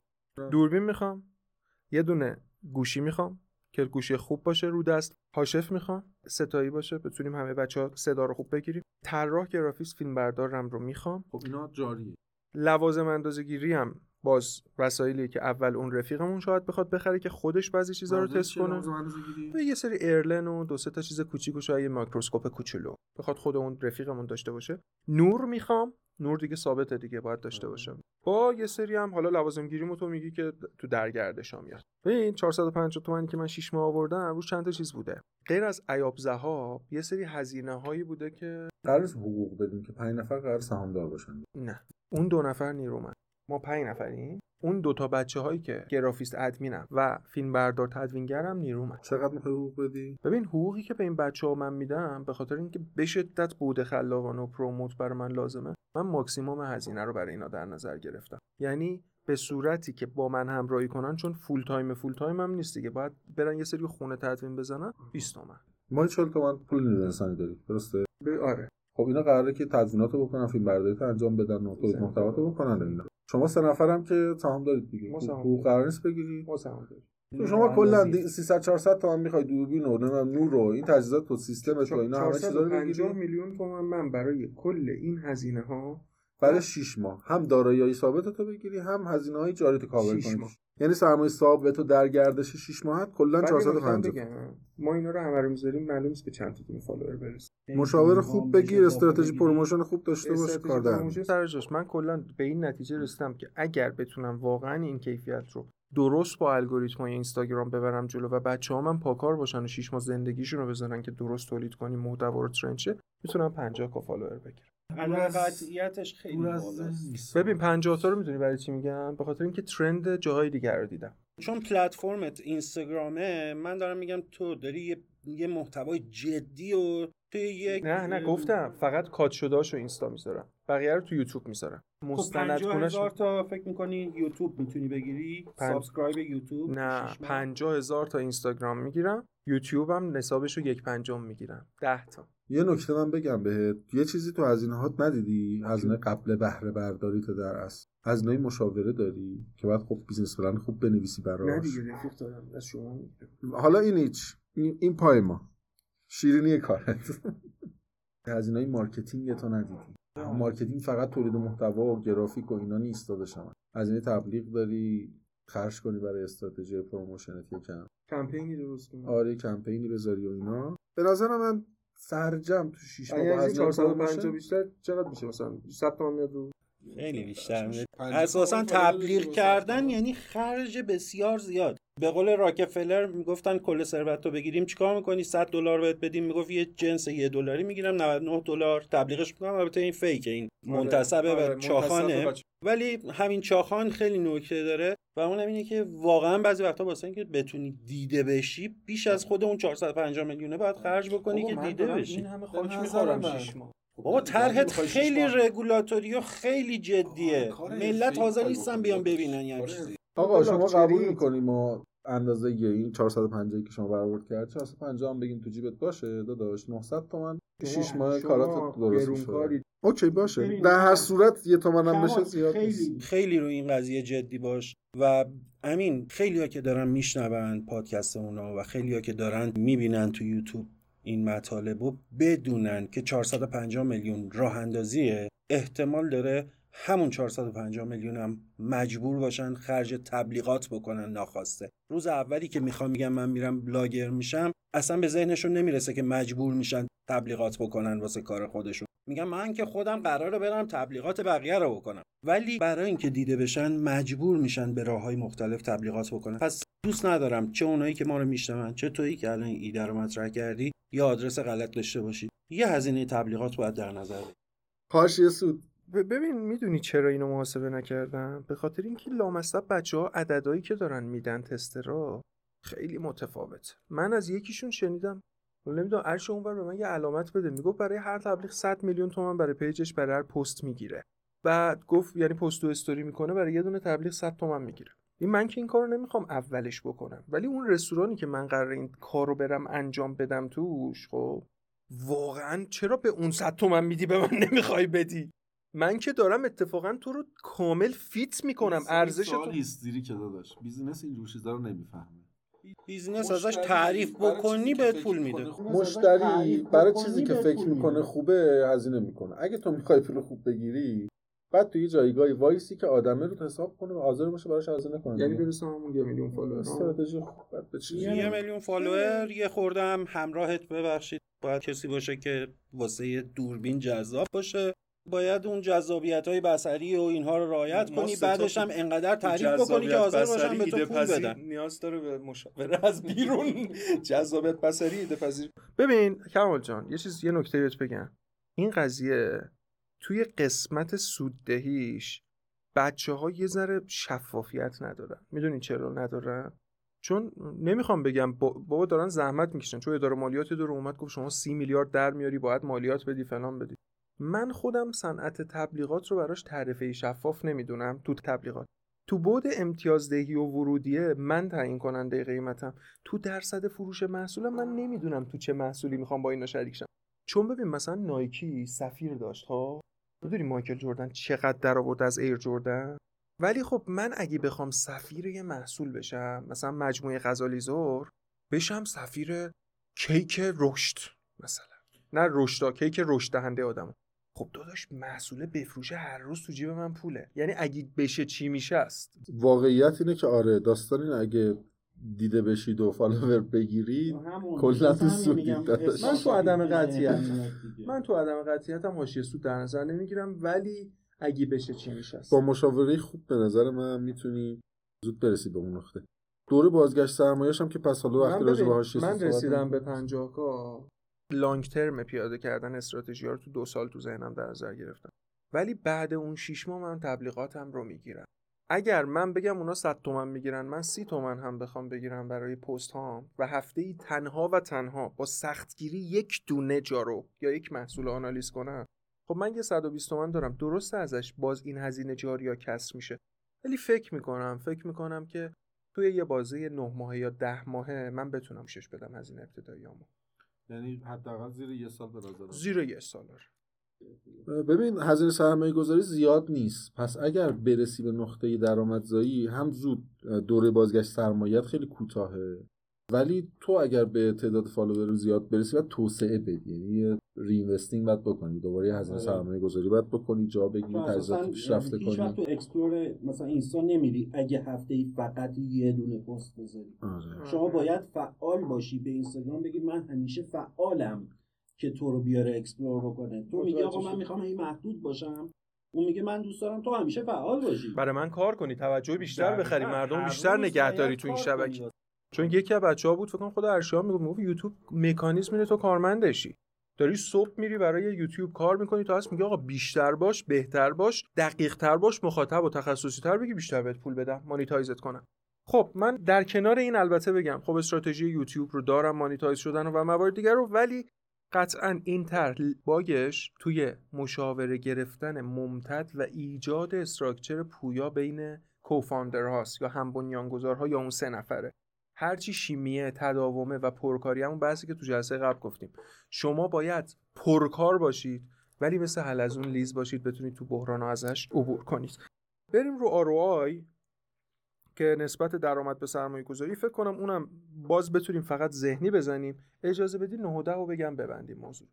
دوربین می‌خوام یه دونه گوشی می‌خوام که گوشی خوب باشه رو دست هاشف می‌خوام ستایی باشه بتونیم همه بچه ها صدا رو خوب بگیریم. طراح گرافیس فیلم بردارم رو می‌خوام. خب اینا جاریه. لوازم اندازه‌گیری هم باز وسایلی که اول اون رفیقمون شاید بخواد بخره که خودش بعضی چیزا رو تست کنه. و یه سری ایرلن و دو سه تا چیز کوچیک و شاید یه میکروسکوپ کوچولو بخواد خود اون رفیقمون داشته باشه. نور می‌خوام. نور دیگه ثابته دیگه باید داشته باشه با یه سری هم حالا لوازم گریم و تو میگی که تو درگردشا میاد. ببین 450 تومانی که من 6 ماه آوردم روش چند تا چیز بوده. غیر از ایاب ذهاب یه سری هزینه هایی بوده که قرار حقوق بدیم که پنج نفر قرار سهامدار باشن. نه. اون دو نفر نیرومند. ما پنج نفریم. اون دو تا بچه هایی که گرافیست ادمینم و فیلم بردار تدوینگرم نیرومند چقدر می‌خوای حقوق بدی؟ ببین حقوقی که به این بچه ها من میدم به خاطر اینکه به شدت بوده خلاقانه و promote برای من لازمه من ماکسیموم هزینه رو برای اینا در نظر گرفتم. یعنی به صورتی که با من همراهی کنن چون full time full time هم نیست دیگه. باید برن یه سری خونه تدوین بزنن 20 تومن. ما 40 تومن پول نیروی داریم درسته؟ آره. خب اینا قراره که تدویناتو بکنن فیلم برداری انجام بدن و تولید محتواتو بکنن. اینا شما سه نفرم که سهام دارید دیگه. حقوق قرار نیست بگیری. ما سهام داریم. تو شما کلا 300 400 تومن می‌خوای دوربین و نمی‌دونم نور رو این تجهیزات تو سیستم تو اینا همه چیزا رو 450 بگیری میلیون تومن من برای کل این هزینه ها برای 6 ماه. هم دارایی ثابت تو بگیری هم هزینه های جاری تو کاور کنی. ماه. یعنی سرمایه ثابت در گردش 6 ماهت کلا بعد یه نکته 450 بگم. ما اینا رو رو می‌ذاریم معلوم نیست به چند تا follower برسیم. مشاور خوب بگیر استراتژی promotion خوب داشته باش استراتژی کار در سر جاش. من کلا به این نتیجه رسیدم که اگر بتونم واقعا این کیفیت رو درست با الگوریتم های اینستاگرام ببرم جلو و بچه ها من پاکار باشن و شیش ماه زندگیشون رو بزنن که درست تولید کنیم محتوا رو trend شه می‌تونم 50 K follower بگیرم. عدم قطعیتش خیلی بالاست. ببین 50 تا رو می‌دونی برای چی میگم؟ به خاطر اینکه trend جاهای دیگر رو دیدم. چون پلتفرمت اینستاگرامه من دارم میگم تو داری یه, یه محتوای جدی و توی یک نه نه گفتم فقط cut شدهاشو اینستا می‌ذارم. بقیه رو تو یوتیوب می‌ذارم. مستند مستند کنش هزار تا فکر می‌کنی یوتیوب می‌تونی بگیری؟ پنج- subscribe یوتیوب نه؟ پنجاه هزار تا اینستاگرام می‌گیرم. یوتیوب هم نصابش رو یک پنجم می‌گیرم. ده تا. یه نکته من بگم بهت. یه چیزی تو هزینه هات ندیدی؟ هزینه قبل بهره برداری تو در اصل هزینه مشاوره داری؟ که بعد خب business plan خوب بنویسی براش. رفیق دارم. از شما حالا این هیچ. این این پای ما. شیرینی کارت. هزینه marketing تو ندیدی. marketing فقط تولید محتوا و گرافیک و اینا نیست داداشم هزینه تبلیغ داری خرج کنی برای استراتژی promotion ت یکم. کمپینی درست کنم آره کمپینی بذاری و اینا. به نظر من سرجم تو 6 ماه با از این هزینه 450 باشه، بیشتر چقدر میشه مثلا 100 تومن میاد رو؟ خیلی بیشتر اساسا تبلیغ کردن. یعنی خرج بسیار زیاد. به قول راکفلر می‌گفتن کل ثروت رو بگیریم. چیکار می‌کنی؟ 100 دلار بهت بدیم. می‌گفت یه جنس یه دلاری می‌گیرم. 99 دلار. تبلیغش می‌کنم. البته این فیکه این منتسبه آره، و چاخانه. ولی همین چاخان خیلی نکته داره. و اون اینه که واقعا بعضی وقتا واسه اینکه بتونی دیده بشی بیش از خود اون 450 میلیونه باید خرج بکنی که دیده بشی. این همه خاک نظر می‌خورم؟ من. 6 ماه. بابا طرحت خیلی. رگولاتوری و خیلی جدیه ملت حاضر نیستن. بیان ببینن یه. چیزی آقا شما. قبول می‌کنی ما اندازه یه این 450 که شما برآورد کرد 450 هم بگیم تو جیبت باشه داداش 900 تومن 6 ماه کارات درست گرونکاری اوکی باشه در هر صورت یه تومن هم بشه زیاد خیلی نیست خیلی روی این قضیه جدی باش و امین خیلی ها که دارن میشنون پادکست اونا و خیلی ها که دارن می‌بینن تو یوتیوب این مطالب رو بدونن که 450 میلیون راه اندازیه. احتمال داره همون 450 میلیون هم مجبور باشن خرج تبلیغات بکنن ناخواسته. روز اولی که می‌خوام میگم من میرم بلاگر میشم اصلا به ذهنشون نمی‌رسه که مجبور میشن تبلیغات بکنن واسه کار خودشون. میگم من که خودم قراره برم تبلیغات بقیه رو بکنم. ولی برای اینکه دیده بشن مجبور میشن به راه های مختلف تبلیغات بکنن. پس دوست ندارم چه اونایی که ما رو میشنون چه تویی که الان ایده رو مطرح کردی یا آدرس غلط داشته باشید یه هزینه تبلیغات باید در نظر حاشیه سود. ببین می‌دونی چرا اینو محاسبه نکردم؟ به خاطر اینکه لامصب بچه ها عددهایی که دارن میدن تسترا خیلی متفاوت من از یکیشون شنیدم. نمی‌دونم عرش اونور به من یه علامت بده. می‌گفت برای هر تبلیغ 100 میلیون تومن برای پیجش برای هر پست می‌گیره. بعد گفت یعنی پست و استوری می‌کنه برای یه دونه تبلیغ 100 تومن می‌گیره. این من که این کارو نمی‌خوام اولش بکنم. ولی اون رستورانی که من قرار این کارو برم انجام بدم توش خب واقعا چرا به اون 100 تومن میدی به من نمی‌خوای بدی؟ من که دارم اتفاقا تو رو کامل fit می‌کنم. ارزش تو هیستریکه که داداش. business اینجور چیزا رو نمی‌فهمه. business ازش تعریف بکنی بهت پول میده. مشتری برای چیزی که فکر می‌کنه. خوبه هزینه می‌کنه. اگه تو می‌خوای پول خوب بگیری بعد تو یه جایگاهی وایسی که آدمه رو حساب کنه و حاضر باشه براش هزینه کنه یعنی برسم همون یه میلیون follower. استراتژی خوب به یه میلیون follower یه خورده هم همراهت ببخشید. باید کسی باشه که واسه یه دوربین جذاب باشه. باید اون جذابیت های بصری و اینها رو رعایت کنی بعدش هم انقدر تعریف بکنی که حاضر باشن به تو پول بدن. نیاز داره به مشاوره از بیرون. جذابیت بصری ایده پذیر. ببین کمال جان یه چیز یه نکته بهت بگم. این قضیه توی قسمت سوددهیش بچه ها یه ذره شفافیت ندارن. می‌دونی چرا ندارن؟ چون نمی‌خوام بگم با- بابا دارن زحمت می‌کشن. چون اداره مالیات داره اومد گفت شما سی میلیارد در میاری باید مالیات بدی فلان بدی. من خودم صنعت تبلیغات رو براش تعرفه شفاف نمی‌دونم تو تبلیغات. تو بود امتیازدهی و ورودیه من تعیین کننده قیمتم. تو درصد فروش محصولم من نمی‌دونم تو چه محصولی می‌خوام با اینا شریک شم. چون ببین مثلا نایکی سفیر داشت ها می‌دونی مایکل جردن چقدر در آورد از ایر جردن ولی خب من اگه بخوام سفیر یه محصول بشم مثلا مجموعه غزالی زور بشم سفیر کیک رشد مثلا. نه رشدا کیک رشد دهنده آدم خب داداش محصول بفروشه هر روز تو جیب من پوله. یعنی اگه بشه چی میشه است واقعیت اینه که آره داستان اینه اگه دیده بشید و فالوور بگیرید کلا تو سودید داداش. من تو عدم قطعیت. من تو عدم قطعیتم حاشیه سود در نظر نمی‌گیرم ولی اگه بشه چی میشه است با مشاوره خوب به نظر من می‌تونی زود برسی به اون نقطه. دوره بازگشت سرمایه‌اش هم که پس حالا وقتی راجع به من رسیدم به نمی‌کنیم. 50 کا. لانگ ترم پیاده کردن استراتژی ها رو تو دو سال تو ذهنم در نظر گرفتم. ولی بعد اون شیش ماه من تبلیغاتم رو می‌گیرم. اگر من بگم اونا 100 تومن می‌گیرن من 30 تومن هم بخوام بگیرم برای پست هام و هفته ای تنها و تنها با سختگیری یک دونه جا رو یا یک محصول آنالیز کنم خب من یه 120 تومن دارم. درسته ازش باز این هزینه جاری یا کسر میشه. ولی فکر می‌کنم فکر می‌کنم که توی یه بازه 9 ماهه یا 10 ماهه من بتونم شش بدم هزینه ابتداییامو یعنی حداقل زیر یه سال به نظر زیر یه سال آره. ببین هزینه سرمایه گذاری زیاد نیست. پس اگر برسی به نقطه درآمدزایی هم زود دوره بازگشت سرمایت خیلی کوتاهه. ولی تو اگر به تعداد فالوور زیاد برسی باید توسعه بدی. یعنی یه ری باید بکنی. دوباره یه هزینه آره. سرمایه گذاری باید بکنی جا بگیری تجهیزات پیشرفته کنی. تو explore مثلا اینستا نمیری اگه هفته ای فقط یه دونه پست بذاری. آره. شما باید فعال باشی به اینستاگرام بگی من همیشه فعالم که تو رو بیاره explore بکنه. تو میگی آقا من می‌خوام این محدود باشم. اون میگه من دوست دارم تو همیشه فعال باشی. برای من کار کنی توجه بیشتر دقیقاً. بخری مردم بیشتر روز نگه باید داری تو این شبکه. چون یکی از بچه ها بود فکر کنم خود ارشیا می‌گفت می‌گفت یوتیوب مکانیزم اینه تو کارمندشی داری صبح میری برای یوتیوب کار می‌کنی تا هست میگه آقا بیشتر باش بهتر باش دقیق تر باش مخاطب و تخصصی تر بگی بیشتر بهت پول بدم مانیتایزت کنم. خب من در کنار این البته بگم خب استراتژی یوتیوب رو دارم مانیتایز شدن و موارد دیگر رو ولی قطعا این طرح باگش توی مشاوره گرفتن ممتد و ایجاد استراکچر پویا بین کوفاندر هاست یا هم بنیانگذارها یا اون سه نفره. هرچی شیمیه تداومه و پرکاری همون بحثی که تو جلسه قبل گفتیم. شما باید پرکار باشید ولی مثل حلزون لیز باشید بتونید تو بحران ازش عبور کنید. بریم رو ROI که نسبت درآمد به سرمایه گذاری فکر کنم اونم باز بتونیم فقط ذهنی بزنیم. اجازه بدید 9 و 10 رو بگم ببندیم موضوع.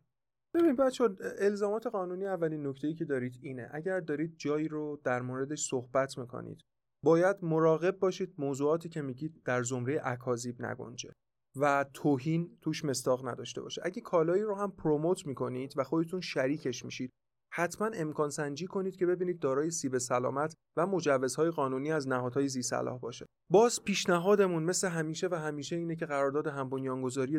ببین بچه الزامات قانونی اولین نکته ای که دارید اینه. اگر دارید جایی رو در موردش صحبت می‌کنید باید مراقب باشید موضوعاتی که میگید در زمره اکاذیب نگنجه و توهین توش مستاق نداشته باشه. اگه کالایی رو هم پروموت می‌کنید و خودتون شریکش میشید حتما امکان سنجی کنید که ببینید دارای سیب سلامت و مجوزهای قانونی از نهادهای زی صلاح باشه. باز پیشنهادمون مثل همیشه و همیشه اینه که قرارداد هم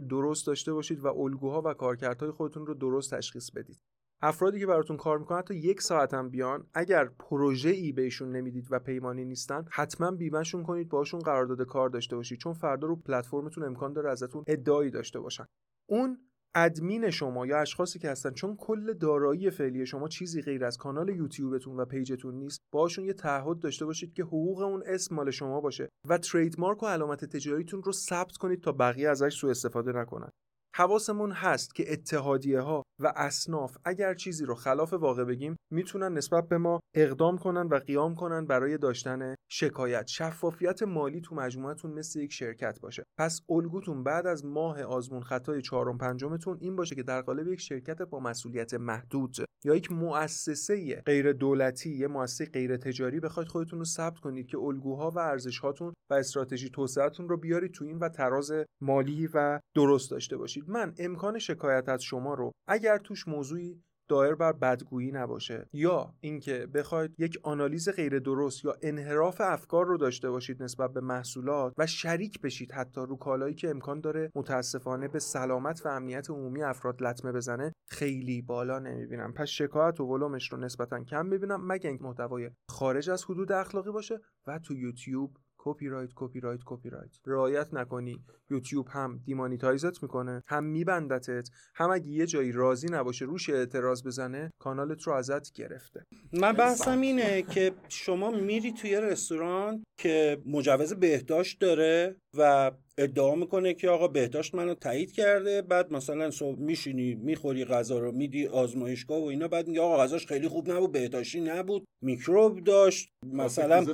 درست داشته باشید و الگوها و کارکردهای خودتون رو درست تشخیص بدید. افرادی که براتون کار می‌کنن حتی یک ساعت هم بیان اگر پروژه ای بهشون نمی‌دید و پیمانی نیستن حتما بیمهشون کنید باشون قرارداد کار داشته باشید. چون فردا رو پلتفرمتون امکان داره ازتون ادعایی داشته باشن. اون ادمین شما یا اشخاصی که هستن چون کل دارایی فعلی شما چیزی غیر از کانال یوتیوبتون و پیجتون نیست باشون یه تعهد داشته باشید که حقوق اون اسم مال شما باشه و تریدمارک و علامت تجاریتون رو ثبت کنید تا بقیه ازش سوء استفاده نکنن. حواسمون هست که اتحادیه ها و اصناف اگر چیزی رو خلاف واقع بگیم می‌تونن نسبت به ما اقدام کنن و قیام کنن برای داشتن شکایت. شفافیت مالی تو مجموعتون مثل یک شرکت باشه. پس الگوتون بعد از ماه آزمون خطای چهارم پنجمتون این باشه که در قالب یک شرکت با مسئولیت محدود یا یک مؤسسه غیر دولتی یه مؤسسه غیر تجاری بخواید خودتون رو ثبت کنید که الگوها و ارزش هاتون و استراتژی توسعهتون رو بیارید تو این و تراز مالی و درست داشته باشید. من امکان شکایت از شما رو اگر توش موضوعی دایر بر بدگویی نباشه یا اینکه بخواید یک آنالیز غیر درست یا انحراف افکار رو داشته باشید نسبت به محصولات و شریک بشید حتی رو کالایی که امکان داره متاسفانه به سلامت و امنیت عمومی افراد لطمه بزنه خیلی بالا نمی‌بینم. پس شکایت و ولومش رو نسبتا کم می‌بینم مگه اینکه محتوای خارج از حدود اخلاقی باشه و تو یوتیوب کپی رایت کپی رایت کپی رایت رعایت نکنی. یوتیوب هم demonetize ت می‌کنه. هم میبندتت. هم اگه یه جایی راضی نباشه روش اعتراض بزنه کانالت رو ازت گرفته. من بحثم اینه که شما میری توی رستوران که مجوز بهداشت داره. و ادعا می‌کنه که آقا بهداشت منو تایید کرده بعد مثلا صبح میشینی می‌خوری غذا رو میدی آزمایشگاه و اینا بعد میگه آقا غذاش خیلی خوب نبود بهداشتی نبود میکروب داشت مثلا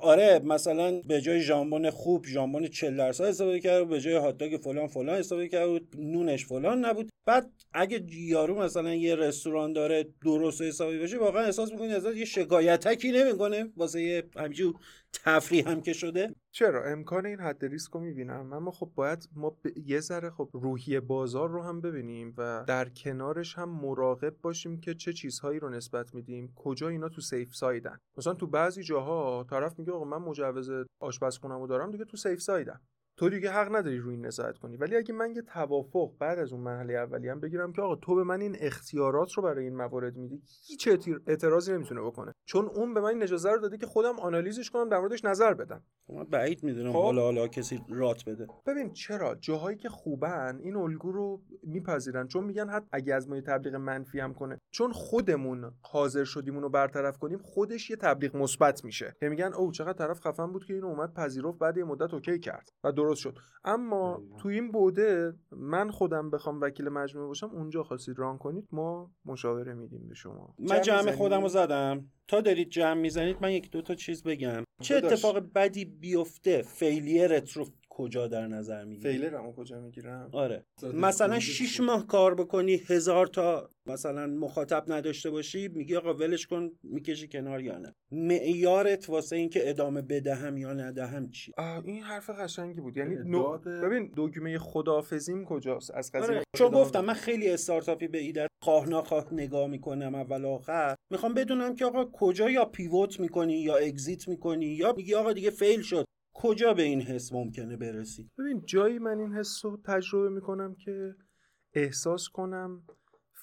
آره مثلا به جای ژامبون خوب ژامبون 40 درصد استفاده کرد به جای هات داگ فلان فلان استفاده کرد و نونش فلان نبود. بعد اگه یارو مثلا یه رستوران داره درست حسابی بشه واقعا احساس می‌کنی ازش یه شکایتکی نمی‌کنه واسه همینجور تفریح هم که شده. چرا؟ امکان این حد ریسک رو می‌بینم اما خب باید ما ب... یه ذره خب روحی بازار رو هم ببینیم و در کنارش هم مراقب باشیم که چه چیزهایی رو نسبت میدیم کجا اینا تو سیف سایدن مثلا تو بعضی جاها طرف میگه آقا من مجوز آشپزخونه‌مو دارم دیگه تو سیف سایدم تو دیگه حق نداری روی این نظارت کنی. ولی اگه من یه توافق بعد از اون مرحله اولی هم بگیرم که آقا تو به من این اختیارات رو برای این موارد میدی هیچ اعتراضی نمی‌تونه بکنه. چون اون به من این اجازه رو داده که خودم آنالیزش کنم در موردش نظر بدم. من بعید می‌دونم خب. حالا حالا کسی رات بده. ببین چرا؟ جاهایی که خوبن این الگو رو میپذیرن. چون میگن حتی اگه از ما یه تبلیغ منفی هم کنه. چون خودمون حاضر شدیم اونو برطرف کنیم خودش یه تبلیغ مثبت میشه. که میگن او چقدر طرف خفن بود که اینو اومد پذیرفت بعد یه مدت اوکی کرد. و درست شد. اما تو این بوده من خودم بخوام وکیل مجموعه باشم اونجا خواستید ران کنید ما مشاوره میدیم به شما. من جمع؟ خودم رو زدم. تا دارید جمع می‌زنید من یک دو تا چیز بگم. چه داداش. اتفاق بدی بیفته فیلیرت رو کجا در نظر می‌گیری؟ فیلرمو کجا می‌گیرم؟ آره. مثلا شیش ماه کار بکنی هزار تا مثلا مخاطب نداشته باشی میگی آقا ولش کن می‌کشی کنار یا نه؟ معیارت واسه اینکه ادامه بدهم یا ندهم چی؟ این حرف قشنگی بود. یعنی نو... ببین دگمه خداحافظیم کجاست؟ از قضیه آره چون گفتم من خیلی استارتاپی به ایده خواه ناخواه نگاه می‌کنم اول آخر. می‌خوام بدونم که آقا کجا یا pivot می‌کنی یا exit می‌کنی یا میگی آقا دیگه fail شد. کجا به این حس ممکنه برسی؟ ببین جایی من این حس رو تجربه می‌کنم که احساس کنم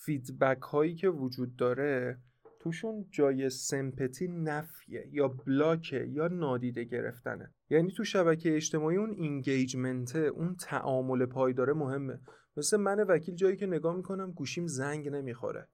feedback هایی که وجود داره توشون جای sympathy نفیه یا block ه یا نادیده گرفتنه. یعنی تو شبکه اجتماعی اون engagement ه اون تعامل پایداره مهمه. مثل من وکیل جایی که نگاه می‌کنم گوشیم زنگ نمی‌خوره.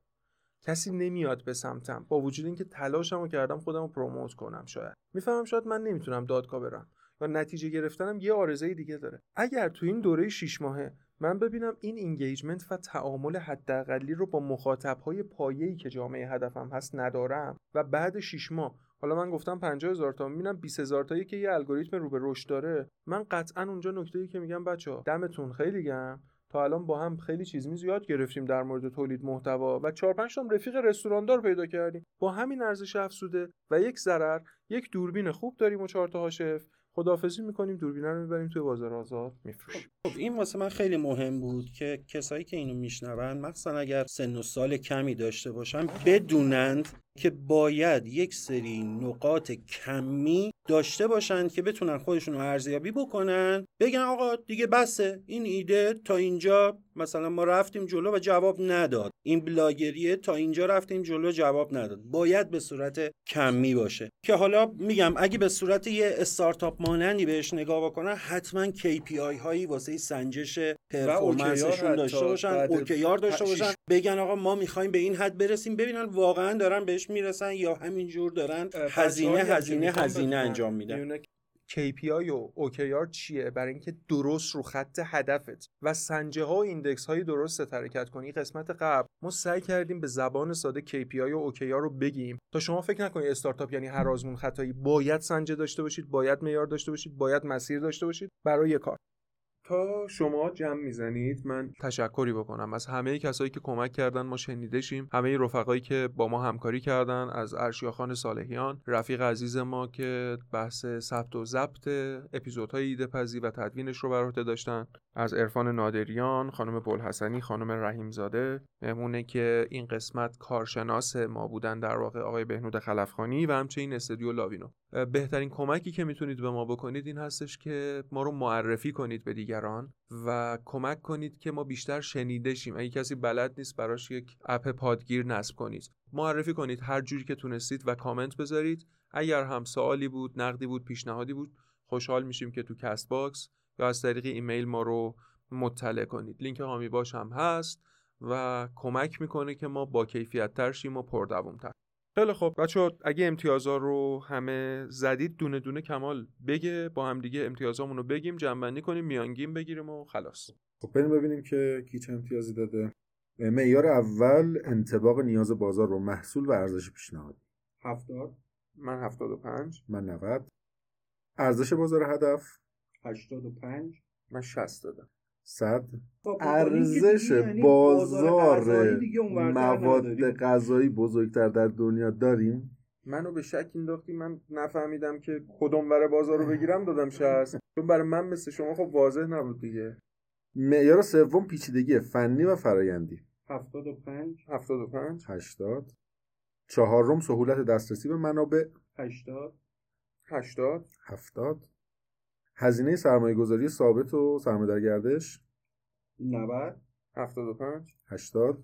کسی نمیاد به سمتم. با وجود اینکه تلاشمو کردم خودم رو promote کنم شاید. می‌فهمم شاید من نمی‌تونم دادگاه برم. و نتیجه گرفتنم یه عرضه دیگه داره. اگر تو این دوره 6 ماهه من ببینم این engagement و تعامل حداقلی رو با مخاطبهای پایه‌ای که جامعه هدفم هست ندارم و بعد 6 ماه حالا من گفتم 50 هزار تا می‌بینم 20 هزار تایی که یه الگوریتم رو به رشد داره من قطعا اونجا نکته‌ای که میگم بچه دمتون خیلی گرم. تا الان با هم خیلی چیز میز یاد گرفتیم در مورد تولید محتوا و چهار پنج تا رفیق رستوراندار پیدا کردیم. با همین ارزش افزوده و یک ضرر یک دوربین خوب داریم و چهار تا هاشف خداحافظی می‌کنیم دوربینه رو می‌بریم توی بازار آزاد میفروشیم. خب این واسه من خیلی مهم بود که کسایی که اینو میشنون مخصوصا اگر سن و سال کمی داشته باشن بدونند که باید یک سری نقاط کمی داشته باشن که بتونن خودشون رو ارزیابی بکنن. بگن آقا دیگه بسه. این ایده تا اینجا مثلا ما رفتیم جلو و جواب نداد. این بلاگریه تا اینجا رفتیم جلو جواب نداد. باید به صورت کمی باشه. که حالا میگم اگه به صورت یه استارتاپ مانندی بهش نگاه بکنن حتما KPI هایی واسه سنجش performance شون داشته باشن OKR داشته باشن بگن آقا ما می‌خوایم به این حد برسیم. ببینن واقعا دارن بهش می‌رسن یا همینجور دارن هزینه هزینه هزینه انجام میدن. KPI و OKR چیه؟ برای اینکه درست رو خط هدفت. و سنجه ها و index های درست حرکت کنی. قسمت قبل ما سعی کردیم به زبان ساده KPI و OKR رو بگیم. تا شما فکر نکنید استارتاپ یعنی هر آزمون خطایی باید سنجه داشته باشید باید معیار داشته باشید باید مسیر داشته باشید. برای کار. تا شما جمع می‌زنید من تشکری بکنم. از همه کسایی که کمک کردن ما شنیده شیم. همه رفقایی که با ما همکاری کردن از ارشیاخان صالحیان رفیق عزیز ما که بحث ثبت و ضبط اپیزودهای ایده پزی و تدوینش رو بر عهده داشتن. از عرفان نادریان خانم بلحسنی خانم رحیمزاده مهمونه که این قسمت کارشناس ما بودن در واقع آقای بهنود خلفخانی و همچنین استودیو لاوینو. بهترین کمکی که می‌تونید به ما بکنید این هستش که ما رو معرفی کنید به دیگران و کمک کنید که ما بیشتر شنیده شیم. اگه کسی بلد نیست براش یک اپ پادگیر نصب کنید. معرفی کنید هر جوری که تونستید و کامنت بذارید. اگر هم سوالی بود نقدی بود پیشنهادی بود خوشحال میشیم که تو کست باکس یا از طریق ایمیل ما رو مطلع کنید. لینک حامی باش هم هست و کمک می‌کنه که ما با کیفیت تر شیم و پردوام تر خیلی خب بچه اگه امتیازها رو همه زدید دونه دونه کمال بگه با هم دیگه امتیازامون رو بگیم جمع‌بندی کنیم میانگین بگیریم و خلاص. خب بریم ببینیم که کی چه امتیازی داده. معیار اول انتباق نیاز بازار رو محصول و ارزش پیشنهاد. هفتاد. من 75 من 90 ارزش بازار هدف. هشتاد و پنج. من 60 دادم. 100 خب، ارزش یعنی بازار مواد. غذایی بزرگتر در دنیا داریم؟ منو به شک انداختی من نفهمیدم که کدوم ور بازار رو بگیرم دادم 60 چون برای من مثل شما خب واضح نبود دیگه. معیار سوم پیچیدگی فنی و فرایندی. هفتاد و پنج. 75 80 چهارم سهولت دسترسی به منابع. هشتاد. 80 70 هزینه سرمایه گذاری ثابت و سرمایه در گردش؟ نود. 75 80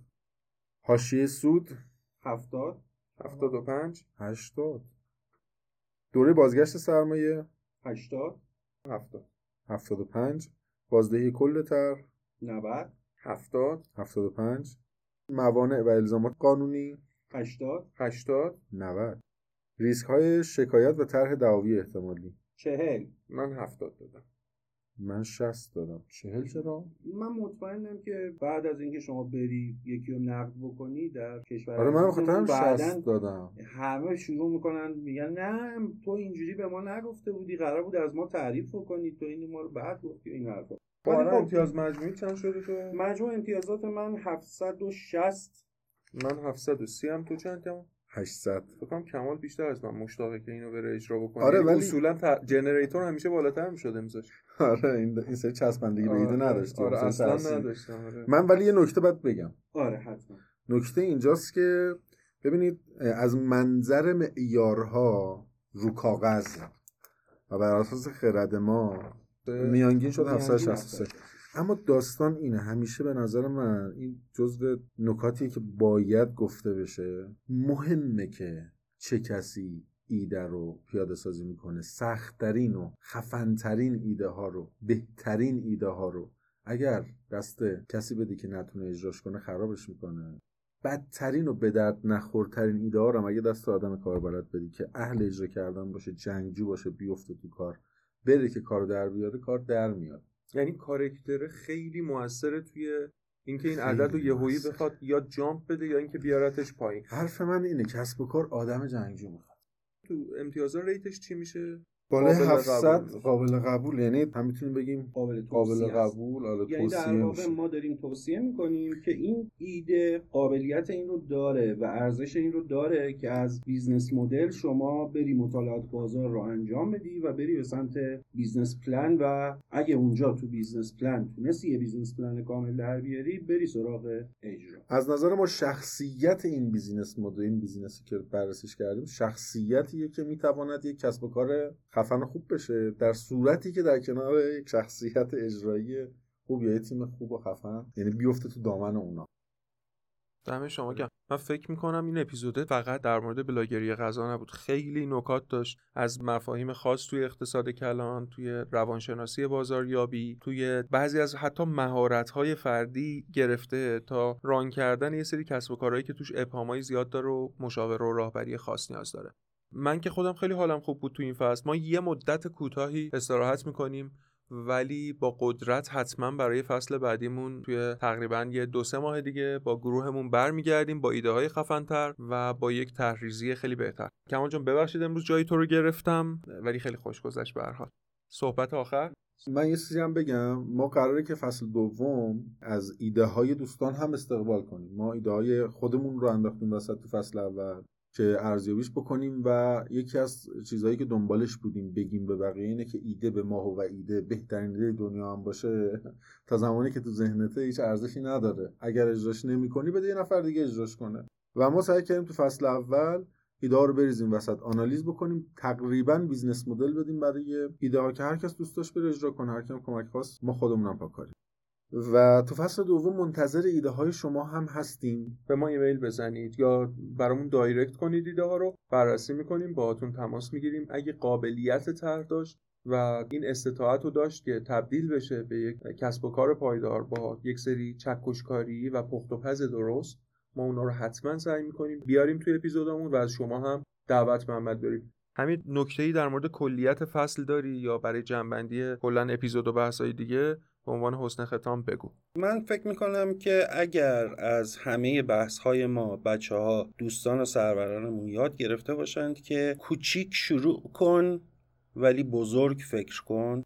حاشیه سود؟ هفتاد. 75 80 دوره بازگشت سرمایه؟ هشتاد. 70 75 بازدهی کل تر؟ نود. 70 75 موانع و الزامات قانونی؟ هشتاد. 80 90 ریسک های شکایت و طرح دعاوی احتمالی؟ چهل. من 70 دادم. من 60 دادم. 40 چرا؟ من مطمئنم که بعد از اینکه شما بری یکی رو نقد بکنی در کشور آره من بعداً 60 دادم. همه شروع می‌کنن میگن نه تو اینجوری به ما نگفته بودی قرار بود از ما تعریف بکنی تو این ما رو بعد گفتی این حرفا. آره. خب، امتیاز مجموعی چند شده تو؟ مجموع امتیازات من 760 من 730 هم تو چند کم 800 فکر کنم کمال بیشتر از من مشتاقه که اینو بره اجرا بکنه. آره، یعنی ولی- اصولا ت... جنریتور همیشه بالاتر می‌شد امضاش. آره این این سری چسبندگی به ایده نداشتیم. آره سری اصلا تأثیر. نداشتم آره. من ولی یه نکته باید بگم. آره حتما. نکته اینجاست که ببینید از منظر معیارها رو کاغذ و بر اساس خرد ما میانگین شد میانگین 763 اما داستان اینه. همیشه به نظر من این جزو نکاتیه که باید گفته بشه. مهمه که چه کسی ایده رو پیاده سازی می‌کنه. سختترین و خفنترین ایده ها رو بهترین ایده ها رو. اگر دست کسی بدی که نتونه اجراش کنه خرابش می‌کنه. بدترین و به درد نخورترین ایده ها رو اگه دست آدم کار بلد بدی که اهل اجرا کردن باشه جنگجو باشه بیفته تو کار. بره که کار در بیاره کار در میاد. یعنی کارکتر خیلی موثره توی اینکه این عدد رو یهویی. بخواد یا جامپ بده یا اینکه بیارتش پایین. حرف من اینه کسب و کار آدم جنگجو می‌خواد. تو امتیازا ریتش چی میشه؟ بالای قابل 700 قبول. قابل قبول یعنی هم می‌تونیم بگیم قابل قابل توصیه. قبول آره یعنی در واقع میشه ما داریم توصیه می‌کنیم که این ایده قابلیت این رو داره و ارزش این رو داره که از business model شما بری مطالعات بازار رو انجام بدی و بری به سمت business plan و اگه اونجا تو business plan تونستی یه business plan کامل در بیاری بری سراغ اجرا از نظر ما شخصیت این business model این business ی که بررسیش کردیم شخصیتیه که می‌تواند یک کسب و کار خفن خوب بشه در صورتی که در کنار یک شخصیت اجرایی خوب یا تیم خوب و خفن یعنی بیفته تو دامن اونا. دم شما گرم. من فکر می‌کنم این اپیزوده فقط در مورد بلاگری غذا نبود. خیلی نکات داشت. از مفاهیم خاص توی اقتصاد کلان توی روانشناسی بازاریابی توی بعضی از حتی مهارت‌های فردی گرفته تا ران کردن یه سری کسب و کارهایی که توش ابهامای زیاد داره و مشاوره و راهبری خاص نیاز داره. من که خودم خیلی حالم خوب بود تو این فصل. ما یه مدت کوتاهی استراحت می‌کنیم ولی با قدرت حتما برای فصل بعدیمون توی تقریبا یه دو سه ماه دیگه با گروهمون برمیگردیم با ایده های خفنتر و با یک تحریزی خیلی بهتر. کمال جان ببخشید امروز جای تو رو گرفتم ولی خیلی خوش گذشت به صحبت آخر. من یه چیزی هم بگم. ما قراره که فصل دوم از ایده های دوستان هم استقبال کنیم. ما ایده های خودمون رو انداختیم وسط تو فصل اول. که ارزیابیش بکنیم و یکی از چیزهایی که دنبالش بودیم بگیم به بقیه اینه که ایده به ما هو ایده بهترین ایده دنیا هم باشه تا زمانی که تو ذهنته هیچ ارزشی نداره. اگر اجراش نمی‌کنی بده یه نفر دیگه اجراش کنه. و ما سعی کردیم تو فصل اول ایده رو بریزیم وسط آنالیز بکنیم تقریبا business model بدیم برای ایده ها که هر کس دوست داشت بره اجرا کنه. هر کی کمک خواست ما خودمونم پاکاریم و تو فصل دوم منتظر ایده های شما هم هستیم. به ما ایمیل بزنید یا برامون دایرکت کنید ایده ها رو. بررسی می‌کنیم باهاتون تماس می‌گیریم. اگه قابلیت طرح داشت و این استطاعت رو داشت که تبدیل بشه به یک کسب و کار پایدار با یک سری چکشکاری و پخت و پز درست ما اونا رو حتما سعی می‌کنیم بیاریم توی اپیزودمون و از شما هم دعوت محمد داریم همین نکته ای در مورد کلیت فصل داری یا برای جنبندی کلا اپیزود و بحثای دیگه؟ به عنوان حسن ختام بگو. من فکر می‌کنم که اگر از همه بحث های ما بچه ها دوستان و سرورانمون یاد گرفته باشند که کوچیک شروع کن ولی بزرگ فکر کن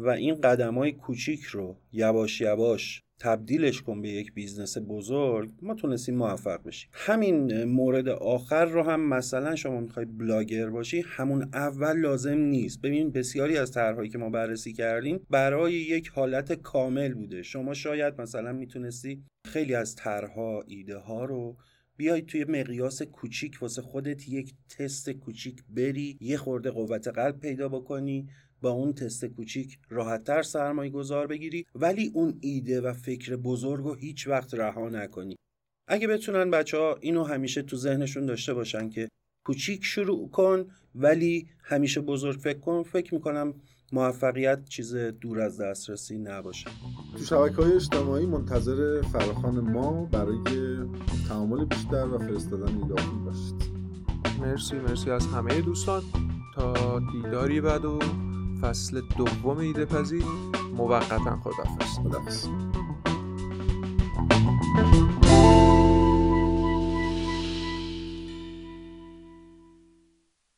و این قدم های کوچیک رو یواش یواش تبدیلش کن به یک business بزرگ ما تونستیم موفق بشیم. همین مورد آخر رو هم مثلا شما می‌خوای بلاگر باشی همون اول لازم نیست. ببین بسیاری از طرحهایی که ما بررسی کردیم برای یک حالت کامل بوده. شما شاید مثلا می‌تونستی خیلی از طرحها ایده ها رو بیای توی مقیاس کوچیک واسه خودت یک تست کوچیک بری یه خورده قوت قلب پیدا بکنی. با اون تست کوچیک راحتتر سرمایه گذار بگیری ولی اون ایده و فکر بزرگ رو هیچ وقت رها نکنی. اگه بتونن بچه ها اینو همیشه تو ذهنشون داشته باشن که کوچیک شروع کن ولی همیشه بزرگ فکر کن فکر می‌کنم موفقیت چیز دور از دسترسی نباشه. تو شبکه های اجتماعی منتظر فراخان ما برای تعامل بیشتر و فرستادن ایدهاتون باشید. مرسی مرسی از همه دوستان. تا دیداری بعد و فصل دوم ایده پذیر. موقتا خدافز خدافز